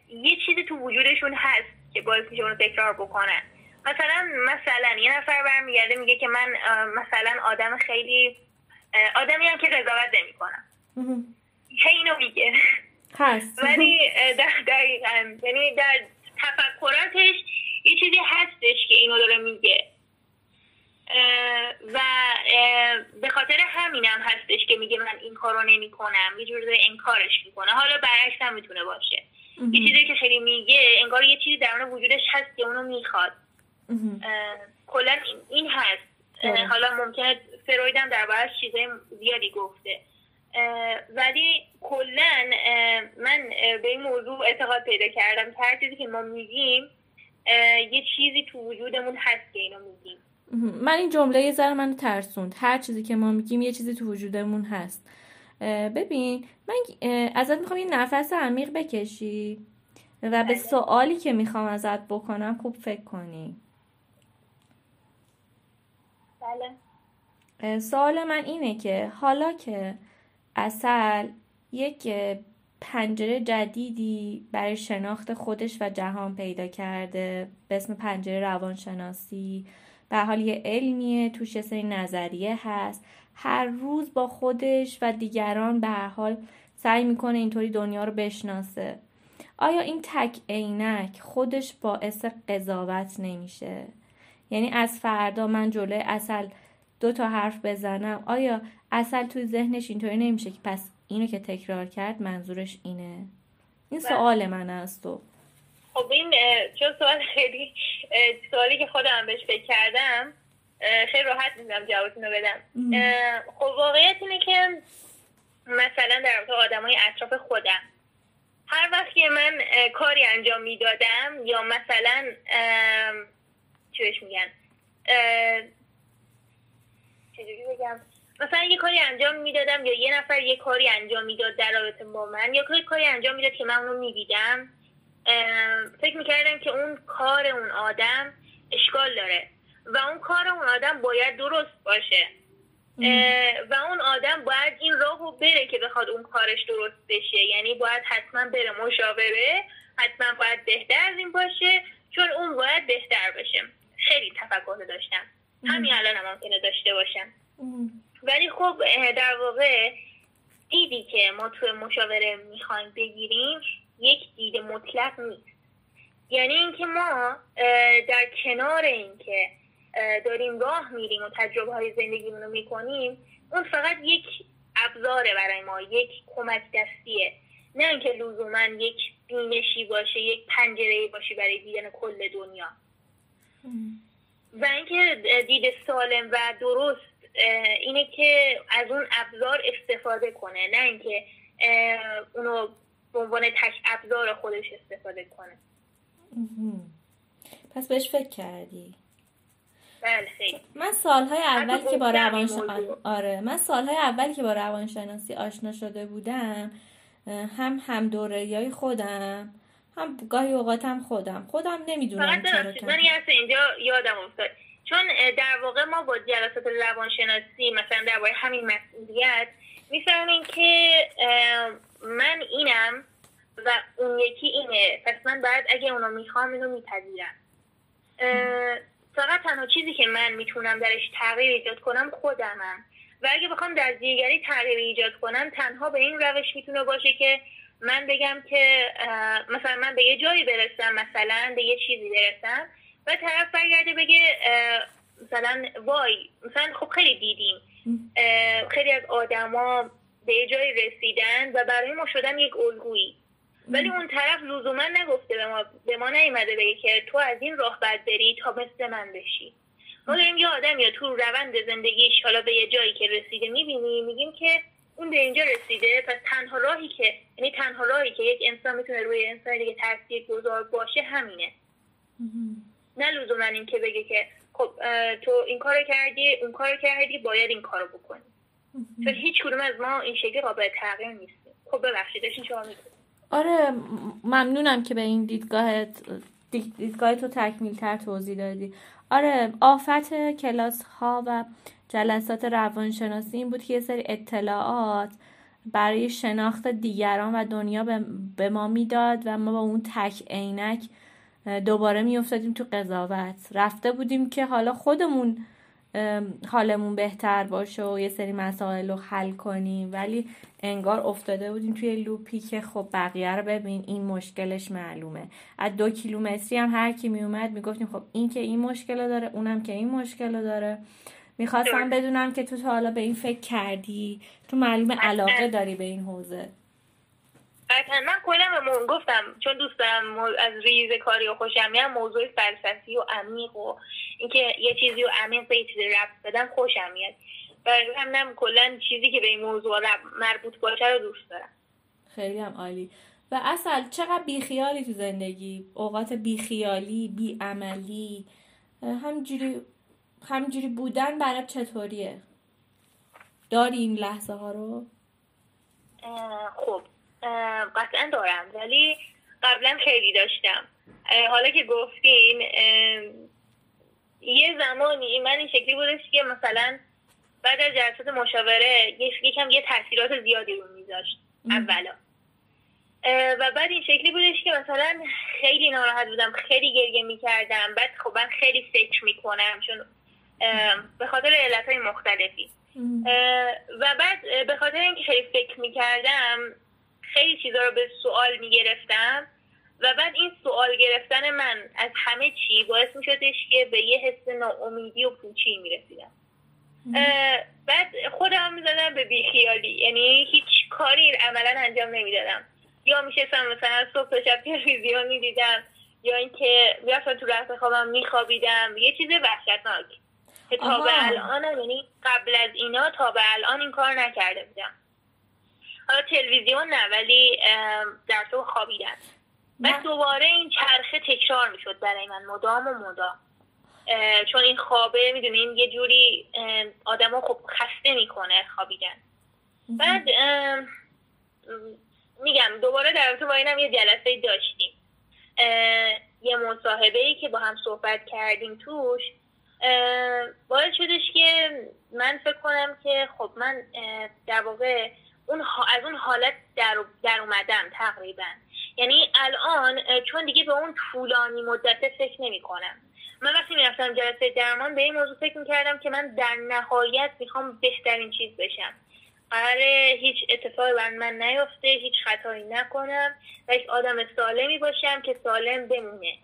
یه چیزی تو وجودشون هست که باعث میشه اونو تکرار بکنن. مثلا مثلا یه نفر برمیگرده میگه که من مثلا آدم خیلی آدمی هم که قضاوت نمی‌کنم. هی اینو میگه. هست. ولی دقیقا. یعنی در تفکراتش یه چیزی هستش که اینو داره میگه. و به خاطر همینم هستش که میگه من این کارو نمی کنم یه جور انکارش می‌کنه. حالا برعکس هم می‌تونه باشه. یه چیزی که خیلی میگه انگار یه چیزی درون وجودش هست که اونو می‌خواد. کلا این هست. حالا ممکنه فروید هم در چیزای زیادی گفته. ولی کلا من به این موضوع اعتقاد پیدا کردم. که هر چیزی که ما میگیم یه چیزی تو وجودمون هست که اینو میگیم. من این جمله یه ذره منو ترسوند. هر چیزی که ما میگیم یه چیزی تو وجودمون هست. ببین من ازت می‌خوام یه نفس عمیق بکشی و به بله. سوالی که می‌خوام ازت بکنم خوب فکر کنی. بله. سوال من اینه که حالا که اصل یک پنجره جدیدی برای شناخت خودش و جهان پیدا کرده به اسم پنجره روانشناسی به حال یه علمیه توش سری نظریه هست. هر روز با خودش و دیگران به هر حال سعی می‌کنه اینطوری دنیا رو بشناسه. آیا این تک عینک خودش باعث قضاوت نمیشه؟ یعنی از فردا من جلوی اصل دو تا حرف بزنم. آیا اصل توی ذهنش اینطوری نمیشه که پس اینو که تکرار کرد منظورش اینه؟ این بله. سوال من از تو خب این چون سوال خیلی سوالی که خودم بهش فکر کردم خیلی راحت می‌دونم جوابتون رو بدم خب واقعیت اینه که مثلا در رابطه آدمای اطراف خودم هر وقت که من کاری انجام می‌دادم یا مثلا چیش میگن چجوری بگم؟ مثلا یه کاری انجام می‌دادم یا یه نفر یه کاری انجام می‌داد در رابطه با من یا کاری انجام می‌داد که من اونو می‌دیدم فکر می‌کردم که اون کار اون آدم اشکال داره و اون کار اون آدم باید درست باشه. و اون آدم باید این راهو بره که بخواد اون کارش درست بشه. یعنی باید حتما بره مشاوره حتما باید بهتر از این باشه چون اون باید بهتر بشه خیلی تفکر داشتم. همین الان هم ممکنه داشته باشم. ولی خب در واقع دیدی که ما توی مشاوره می‌خوایم بگیریم یک دید مطلق نیست. یعنی اینکه ما در کنار اینکه داریم راه میریم و تجربه های زندگیمون رو می‌کنیم اون فقط یک ابزاره برای ما یک کمک دستیه. نه اینکه لزوما یک بینشی باشه یک پنجره باشه برای دیدن کل دنیا. و اینکه دید سالم و درست اینه که از اون ابزار استفاده کنه. نه اینکه اونو به عنوان تک ابزار خودش استفاده کنه. پس بهش فکر کردی؟ بله من سالهای اول که با روانشناسی آره من سالهای اول که با روانشناسی آشنا شده بودم هم هم دوره خودم هم گاهی اوقاتم خودم. خودم نمی‌دونم چرا من اینجا یادم افتاد. چون در واقع ما با جلسات روانشناسی مثلا درباره همین مسئولیت می‌فهمیم که من اینم و اون یکی اینه. پس من باید اگه اونو می‌خوام اینو میپذیرم فقط تنها چیزی که من می‌تونم درش تغییر ایجاد کنم خودمم. و اگه بخوام در دیگری تغییر ایجاد کنم تنها به این روش می‌تونه باشه که من بگم که مثلا من به یه جایی برسم مثلا به یه چیزی برسم و طرف برگرده بگه مثلا وای مثلا خب خیلی دیدیم. خیلی از آدما به یه جایی رسیدن و برای ما شدن یک الگویی. ولی اون طرف لزوما نگفته به ما به ما نیومده بگه که تو از این راه بد بری تا مثل من بشی. ما داریم یه آدم یا تو روند زندگیش حالا به یه جایی که رسیده می‌بینیم میگیم که اون به اینجا رسیده پس تنها راهی که یعنی تنها راهی که یک انسان می‌تونه روی انسان دیگه تاثیر گذار باشه همینه. نه لزوما این که بگه که خب تو این کارو کردی اون کارو کردی باید این کارو بکنی. چون هیچ کدوم از ما این شکلی قابل تغییر نیستیم. خب ببخشید داشتین شما آره ممنونم که به این دیدگاهت دیدگاه تو تکمیل تر توضیح دادی. آره آفت کلاس ها و جلسات روانشناسی این بود که یه سری اطلاعات برای شناخت دیگران و دنیا به ما می‌داد و ما با اون تک عینک دوباره میافتادیم تو قضاوت. رفته بودیم که حالا خودمون حالمون بهتر باشه و یه سری مسائل رو حل کنیم. ولی انگار افتاده بودیم توی لوپی که خب بقیه رو ببین این مشکلش معلومه. از دو کیلومتری هم هر کی میومد می‌گفتیم خب این که این مشکل رو داره اونم که این مشکل رو داره. می‌خواستم بدونم که تو تا حالا به این فکر کردی؟ تو معلوم علاقه داری به این حوزه. من کلا به گفتم چون دوست دارم از ریز کاری و خوشم میاد موضوع فلسفی و عمیق و اینکه یه چیزی رو عمیق به چیزی رفت بدم خوشم میاد. برای همینم کلا چیزی که به این موضوع مربوط باشه رو دوست دارم. خیلی هم عالی. و اصل چقدر بیخیالی تو زندگی؟ اوقات بیخیالی بیعملی. همجوری همجوری بودن برای چطوریه؟ داری این لحظه ها رو خب قطعا دارم ولی قبلا خیلی داشتم. حالا که گفتین یه زمانی من این شکلی بودش که مثلا بعد از جلسات مشاوره یکم یه تاثیرات زیادی رو میذاشت اولا. و بعد این شکلی بودش که مثلا خیلی ناراحت بودم خیلی گریه می‌کردم. بعد خب من خیلی فکر می‌کنم چون به خاطر علت های مختلفی و بعد به خاطر اینکه خیلی فکر می‌کردم خیلی چیزا رو به سوال می‌گرفتم و بعد این سوال گرفتن من از همه چی باعث میشدش که به یه حس ناامیدی و پوچی می‌رسیدم. بعد خودم می‌زدم به بیخیالی. یعنی هیچ کاری عملا انجام نمی‌دادم. یا میشستم مثلا صبح تا شب تلویزیون می‌دیدم یا اینکه می‌رفتم تو رفت خوابم میخوابیدم. یه چیز وحشتناک. که تا به الان یعنی قبل از اینا تا به الان این کار نکرده بودم. حالا تلویزیون نه ولی در تو خوابیدن. و دوباره این چرخه تکرار می‌شد برای من مدام و مدام. چون این خوابه می‌دونین یه جوری آدم خب خسته می‌کنه خوابیدن. بعد میگم دوباره در تو با اینم یه جلسه داشتیم. یه مصاحبه ای که با هم صحبت کردیم توش. باعث شدش که من فکر کنم که خب من در واقع اون از اون حالت در, در اومدم تقریبا. یعنی الان چون دیگه به اون طولانی مدت فکر نمی کنم من وقتی می‌رفتم جلسه درمان به این موضوع فکر می‌کردم که من در نهایت می‌خوام بهترین چیز بشم. قراره هیچ اتفاقی بر من نیفته هیچ خطایی نکنم و یک آدم سالمی باشم که سالم بمونه.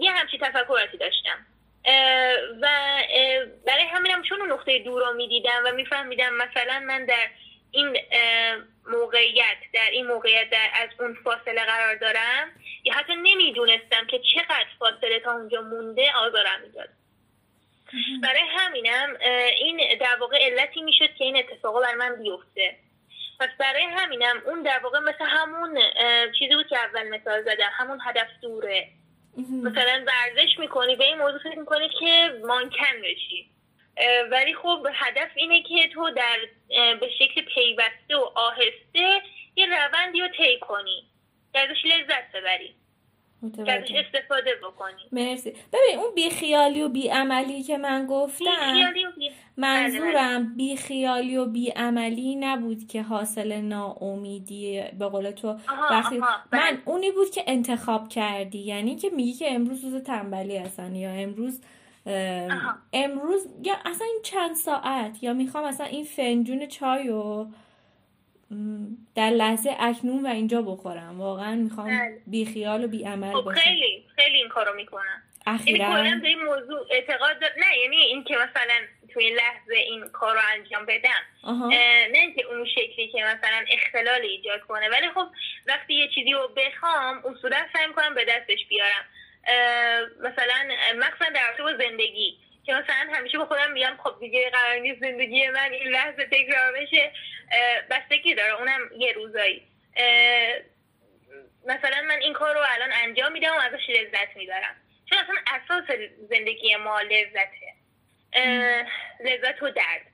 یه همچی تفکراتی داشتم. و برای همینم چون اون نقطه دور رو می‌دیدم و میفهمیدم مثلا من در این موقعیت در این موقعیت در از اون فاصله قرار دارم؟ یا حتی نمی‌دونستم که چقدر فاصله تا اونجا مونده آزارم می‌داد. برای همینم این در واقع علتی می‌شد که این اتفاقا بر من بیفته. پس برای همینم اون در واقع مثل همون چیزی بود که اول مثال زدم همون هدف دوره. مثلا ورزش می‌کنی به این موضوع فکر می‌کنی که مانکن بشی. ولی خب هدف اینه که تو در به شکل پیوسته و آهسته یه روندی رو طی کنی ازش لذت ببری ازش استفاده بکنی. مرسی. ببین اون بیخیالی و بیعملی که من گفتم بی... منظورم بیخیالی و بیعملی نبود که حاصل ناامیدی به قول تو وقتی من بله. اونی بود که انتخاب کردی. یعنی که میگی که امروز روز تنبلی هستن یا امروز امروز یا اصلا این چند ساعت یا می‌خوام اصلا این فنجون چای رو در لحظه اکنون و اینجا بخورم. واقعا می‌خوام بله. بی خیال و بی عمل خب باشم. خیلی خیلی این کارو می‌کنم. اخیرا یعنی این موضوع اعتقاد دار... نه یعنی این که مثلا توی لحظه این کار رو انجام بدم نه اینکه اون شکلی که مثلا اختلال ایجاد کنه. ولی خب وقتی یه چیزی رو بخوام اصولا سعی می‌کنم به دستش بیارم. مثلا مخصوصا در با زندگی که مثلا همیشه با خودم میگم خب دیگه قرار نیست زندگی من این لحظه تکرار بشه. بستگی داره اونم یه روزایی. مثلا من این کار رو الان انجام میدم و ازش لذت می‌برم. چون اصلا اساس زندگی ما لذته. لذت و درد.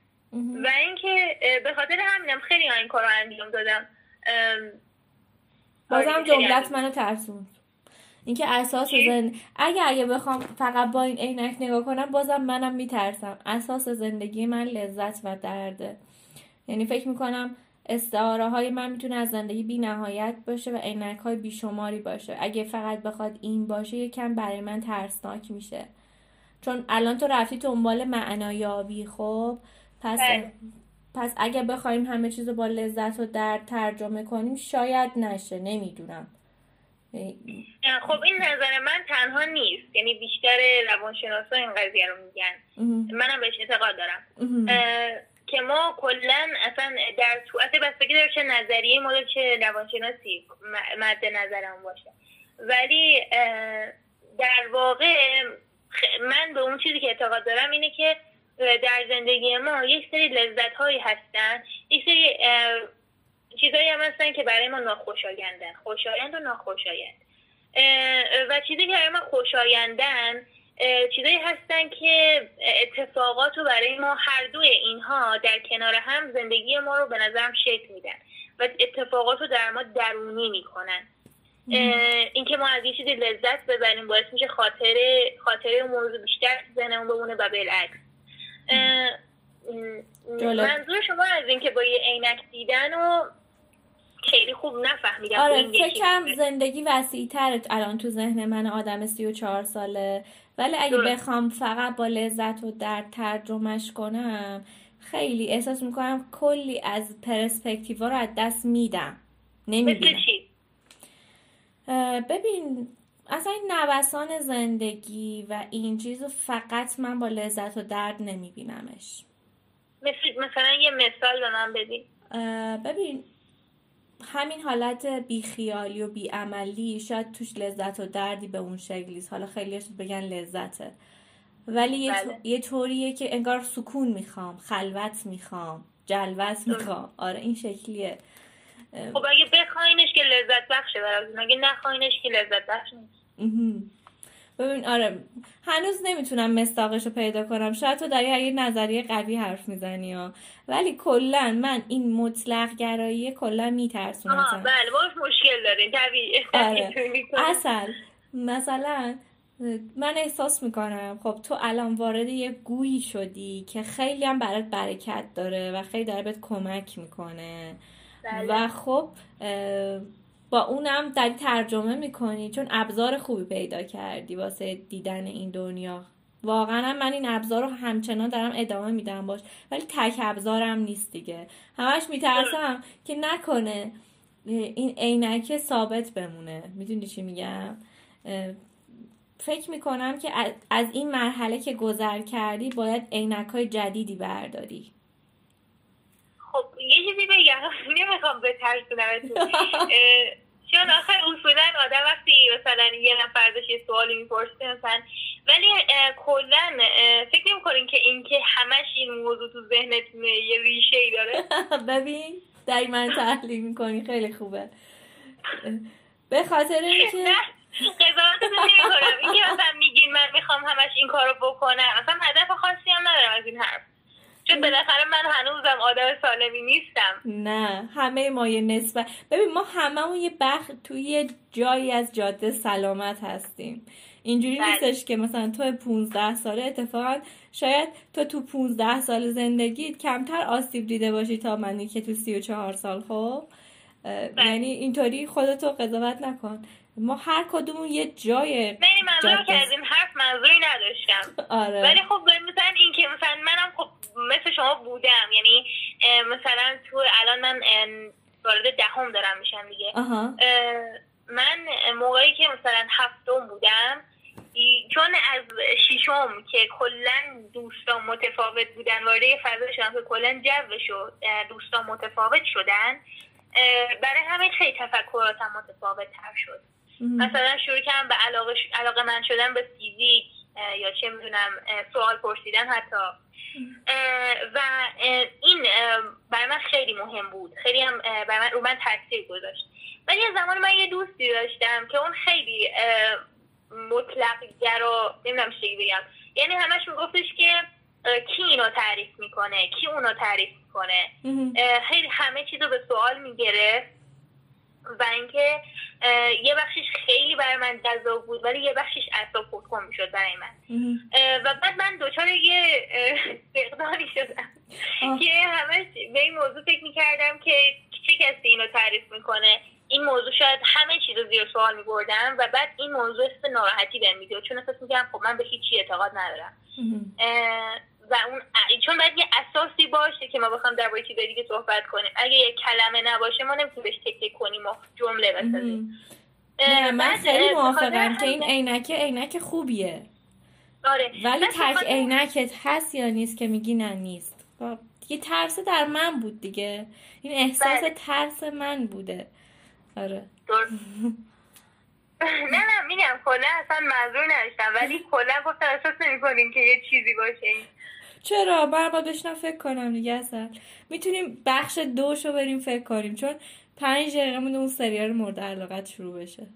و اینکه به خاطر همینم خیلی این کار رو انجام دادم. بازم جملت منو ترسوند. اینکه اساس زن اگه اگه بخوام فقط با این عینک نگاه کنم بازم منم میترسم. اساس زندگی من لذت و درده. یعنی فکر می‌کنم استعاره های من می‌تونه از زندگی بی نهایت باشه و عینک های بیشماری باشه. اگه فقط بخواد این باشه یکم برای من ترسناک میشه. چون الان تو رفتی دنبال معنایابی خب؟ پس بله. پس اگه بخوایم همه چیز رو با لذت و درد ترجمه کنیم شاید نشه. نمی‌دونم. خب این نظر من تنها نیست. یعنی بیشتر روانشناسا این قضیه رو میگن. منم بهش اعتقاد دارم. که ما کلا اصلا در صورت بستگی داره چه نظریه ما چه روانشناسی مد نظرم باشه. ولی در واقع من به اون چیزی که اعتقاد دارم اینه که در زندگی ما یک سری لذت هایی هستن. یک سری چیزهایی هم هستن که برای ما ناخوشایندن. خوشایند و ناخوشایند. و چیزی که برای ما خوشایندن چیزایی هستن که اتفاقات رو برای ما هر دوی اینها در کنار هم زندگی ما رو به نظرم شکل میدن و اتفاقات رو در ما درونی می‌کنن. اینکه ما از یه چیزی لذت ببریم باعث میشه خاطره خاطره موضوع بیشتر ذهنمون بمونه و بالعکس. منظور شما از اینکه با یه عینک دیدن و خیلی خوب نفهمیدم آره فکرم زندگی وسیع تره الان تو ذهن من آدم سی و چهار ساله. ولی اگه بخوام فقط با لذت و درد ترجمهش کنم خیلی احساس می‌کنم کلی از پرسپکتیوا رو از دست میدم. نمی‌بینم ببین اصلا این نوسان زندگی و این چیز رو فقط من با لذت و درد نمیبینمش. مثلا یه مثال به من بدین. ببین همین حالت بیخیالی و بیعملی شاید توش لذت و دردی به اون شکلیست حالا خیلیش بگن لذته. ولی یه, بله. یه طوریه که انگار سکون می‌خوام خلوت می‌خوام جلوت می‌خوام. آره این شکلیه. خب اگه بخواینش که لذت بخشه براتون اگه نخواینش که لذت بخش نیست. ببین آره هنوز نمی‌تونم مستاقش رو پیدا کنم. شاید تو داری یه نظریه قوی حرف می‌زنی ها. ولی کلا من این مطلق گرایی کلا میترسونم. بله باش مشکل دارین طبیعی. آره. اصل مثلا من احساس می‌کنم خب تو الان وارد یه گویی شدی که خیلی هم برات برکت داره و خیلی داره بهت کمک می‌کنه. بله. و خب با اونم در ترجمه می‌کنی چون ابزار خوبی پیدا کردی واسه دیدن این دنیا. واقعا من این ابزار رو همچنان دارم ادامه میدم باش ولی تک ابزارم نیست دیگه. همش میترسم که نکنه این عینک ثابت بمونه. می‌دونی چی میگم؟ فکر می‌کنم که از این مرحله که گذر کردی باید عینک های جدیدی برداری. خب یه چیزی بگم. نمی‌خوام به ترسونم چون آخر اصولا آدم وقتی مثلا یه نفر یه سوالی می‌پرسه مثلا ولی کلا فکر نمی‌کنین که اینکه همش این موضوع تو ذهنتونه یه ریشه ای داره؟ ببین دایی من تحلیل می‌کنی خیلی خوبه. به خاطر اینکه قضاوتتون نمی‌کنم. اینکه مثلا میگین من می‌خوام همش این کارو بکنم مثلا هدف خاصی هم ندارم از این حرف. چون بالاخره من هنوزم آدم سالمی نیستم نه همه ما یه نسبت ببین ما هممون یه بخ توی یه جایی از جاده سلامت هستیم اینجوری بله. نیستش که مثلا تو 15 ساله اتفاقا شاید تو تو 15 سال زندگیت کمتر آسیب دیده باشی تا منی که تو 34 سال خب بله. یعنی اینطوری خودتو قضاوت نکن ما هر کدومون یه جای نه منظورم که از این حرف منظوری نداشتم آره. ولی خب مثلا این که مثلا منم خب مثل شما بودم. یعنی مثلا تو الان من وارد دهم دارم میشم دیگه. من موقعی که مثلا هفتم بودم چون از شیشم که کلا دوستان متفاوت بودن وارد فضا شدم که کلا جو دوستان متفاوت شدن برای همین خیلی تفکراتم متفاوت تر شد مثلا شروع کردم به علاقه, علاقه من شدن به فیزیک یا چه می‌دونم سوال پرسیدن حتی. و این برای من خیلی مهم بود. خیلی هم برای من رو من تاثیر گذاشت. ولی یه زمان من یه دوستی داشتم که اون خیلی مطلق گرا نمی‌دونم چی بگم. یعنی همش میگفتش که کی اینو تعریف می‌کنه؟ کی اونو تعریف می‌کنه؟ خیلی همه چیز رو به سوال می‌گرفت. و اینکه یه بخشش خیلی برای من جذاب بود ولی یه بخشش اصلا خودکن می‌شد برای من. و بعد من دچار یه فقدانی شدم که همش به این موضوع فکر می‌کردم که چه کسی اینو تعریف می‌کنه. این موضوع شاید همه چیز رو زیر سوال میبردم و بعد این موضوع است ناراحتی بهم میده چون احساس می‌کردم خب من به هیچی اعتقاد ندارم. و اون چون باید یه اساسی باشه که ما بخوام درباره چیز دیگه صحبت کنیم. اگه یه کلمه نباشه ما نمی‌تونیم بهش تک تک کنیم و جمله بسازیم. من خیلی موافقم که این عینک عینک خوبیه. آره. ولی تک عینکت هست یا نیست که میگی نه نیست. دیگه ترس در من بود دیگه. این احساس بله. ترس من بوده. آره. نه نه میگم کلا اصلا منظور نداشتم. ولی کلا گفتم احساس نمی که یه چیزی باشه. چرا؟ من با بشنم فکر کنم دیگه اصلا. می‌تونیم بخش دوشو بریم فکر کنیم چون پنج دقیقه مونده اون سریال مورد علاقت شروع بشه.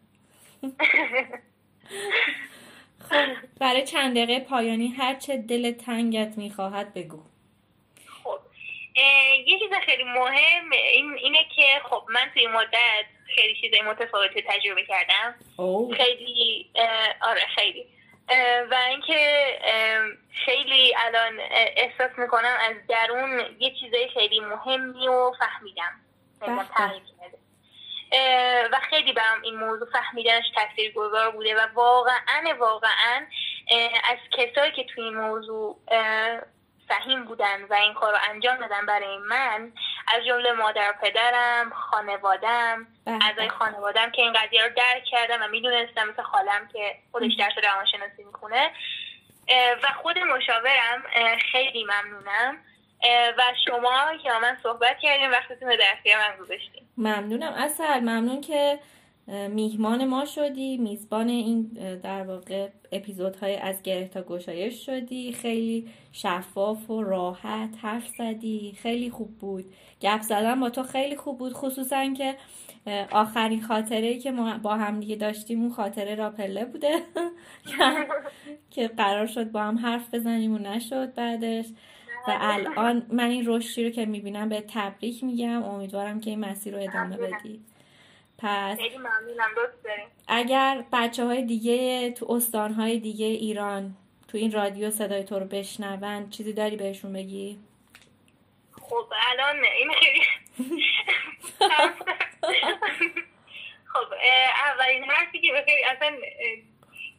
خب برای چند دقیقه پایانی هر چه دل تنگت می‌خواهد بگو. خب یه چیز خیلی مهم این اینه که خب من توی مدت خیلی چیزای متفاوتی تجربه کردم. خیلی آره خیلی. و اینکه خیلی الان احساس می‌کنم از درون یه چیزای خیلی مهمی و فهمیدم. و خیلی برام این موضوع فهمیدنش تاثیر گذار بوده و واقعا واقعا از کسایی که توی این موضوع سهیم بودن و این کار رو انجام دادن برای من از جمله مادر و پدرم خانوادم بله. اعضای خانوادم که این قضیه رو درک کردم و می‌دونستم مثل خالم که خودش درس روانشناسی می‌کنه و خود مشاورم خیلی ممنونم. و شما که من صحبت کردیم وقتتون رو در من گذاشتیم ممنونم. اصل ممنون که میهمان ما شدی میزبان این در واقع اپیزودهای از گره تا گشایش شدی. خیلی شفاف و راحت حرف زدی. خیلی خوب بود. گپ زدن با تو خیلی خوب بود. خصوصا که آخرین خاطره که با هم دیگه داشتیم اون خاطره راپله بوده. که قرار شد با هم حرف بزنیم و نشد بعدش. و الان من این رشدی رو که می‌بینم به تبریک میگم. امیدوارم که این مسیر رو ادامه بدی. پس اگر بچه های دیگه تو استان های دیگه ایران تو این رادیو صدای تو رو بشنون چیزی داری بهشون بگی؟ خب الان این خیلی خب اولین حرفی که بخیر اصلا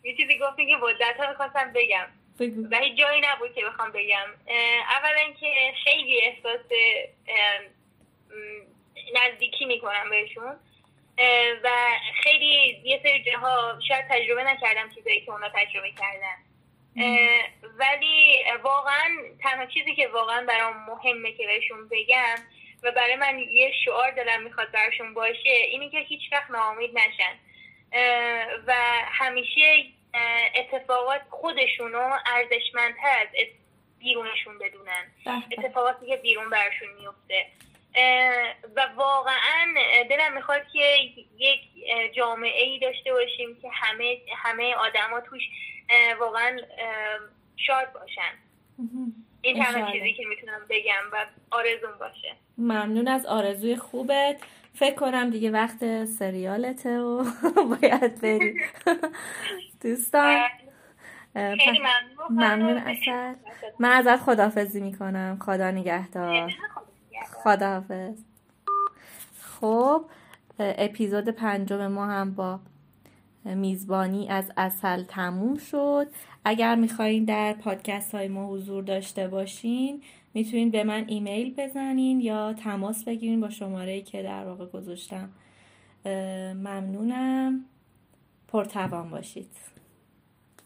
یه چیزی گفتی که مدت ها می‌خواستم بگم. و هیچ جایی نبود که بخوام بگم. اولا که خیلی احساس نزدیکی می‌کنم بهشون. و خیلی یه سری جاها شاید تجربه نکردم چیزایی که اونا تجربه کردن. ولی واقعا تنها چیزی که واقعا برام مهمه که بهشون بگم و برای من یه شعار دلم می‌خواد برشون باشه اینی که هیچ وقت ناامید نشن. و همیشه اتفاقات خودشونو ارزشمندتر از بیرونشون بدونن. اتفاقاتی که بیرون برشون میفته و واقعا دلم می‌خواد که یک جامعه ای داشته باشیم که همه همه آدما توش واقعا شاد باشن. این تنها چیزی که می‌تونم بگم و آرزون باشه. ممنون از آرزوی خوبت. فکر کنم دیگه وقت سریالته و باید بری دوستان. ممنون. اصل. من ازت خدافزی می‌کنم. خدا نگهدار. خداحافظ. خب اپیزود پنجم ما هم با میزبانی از اصل تموم شد. اگر می‌خواین در پادکست های ما حضور داشته باشین می‌تونین به من ایمیل بزنین یا تماس بگیرین با شماره که در واقع گذاشتم. ممنونم. پرتوان باشید.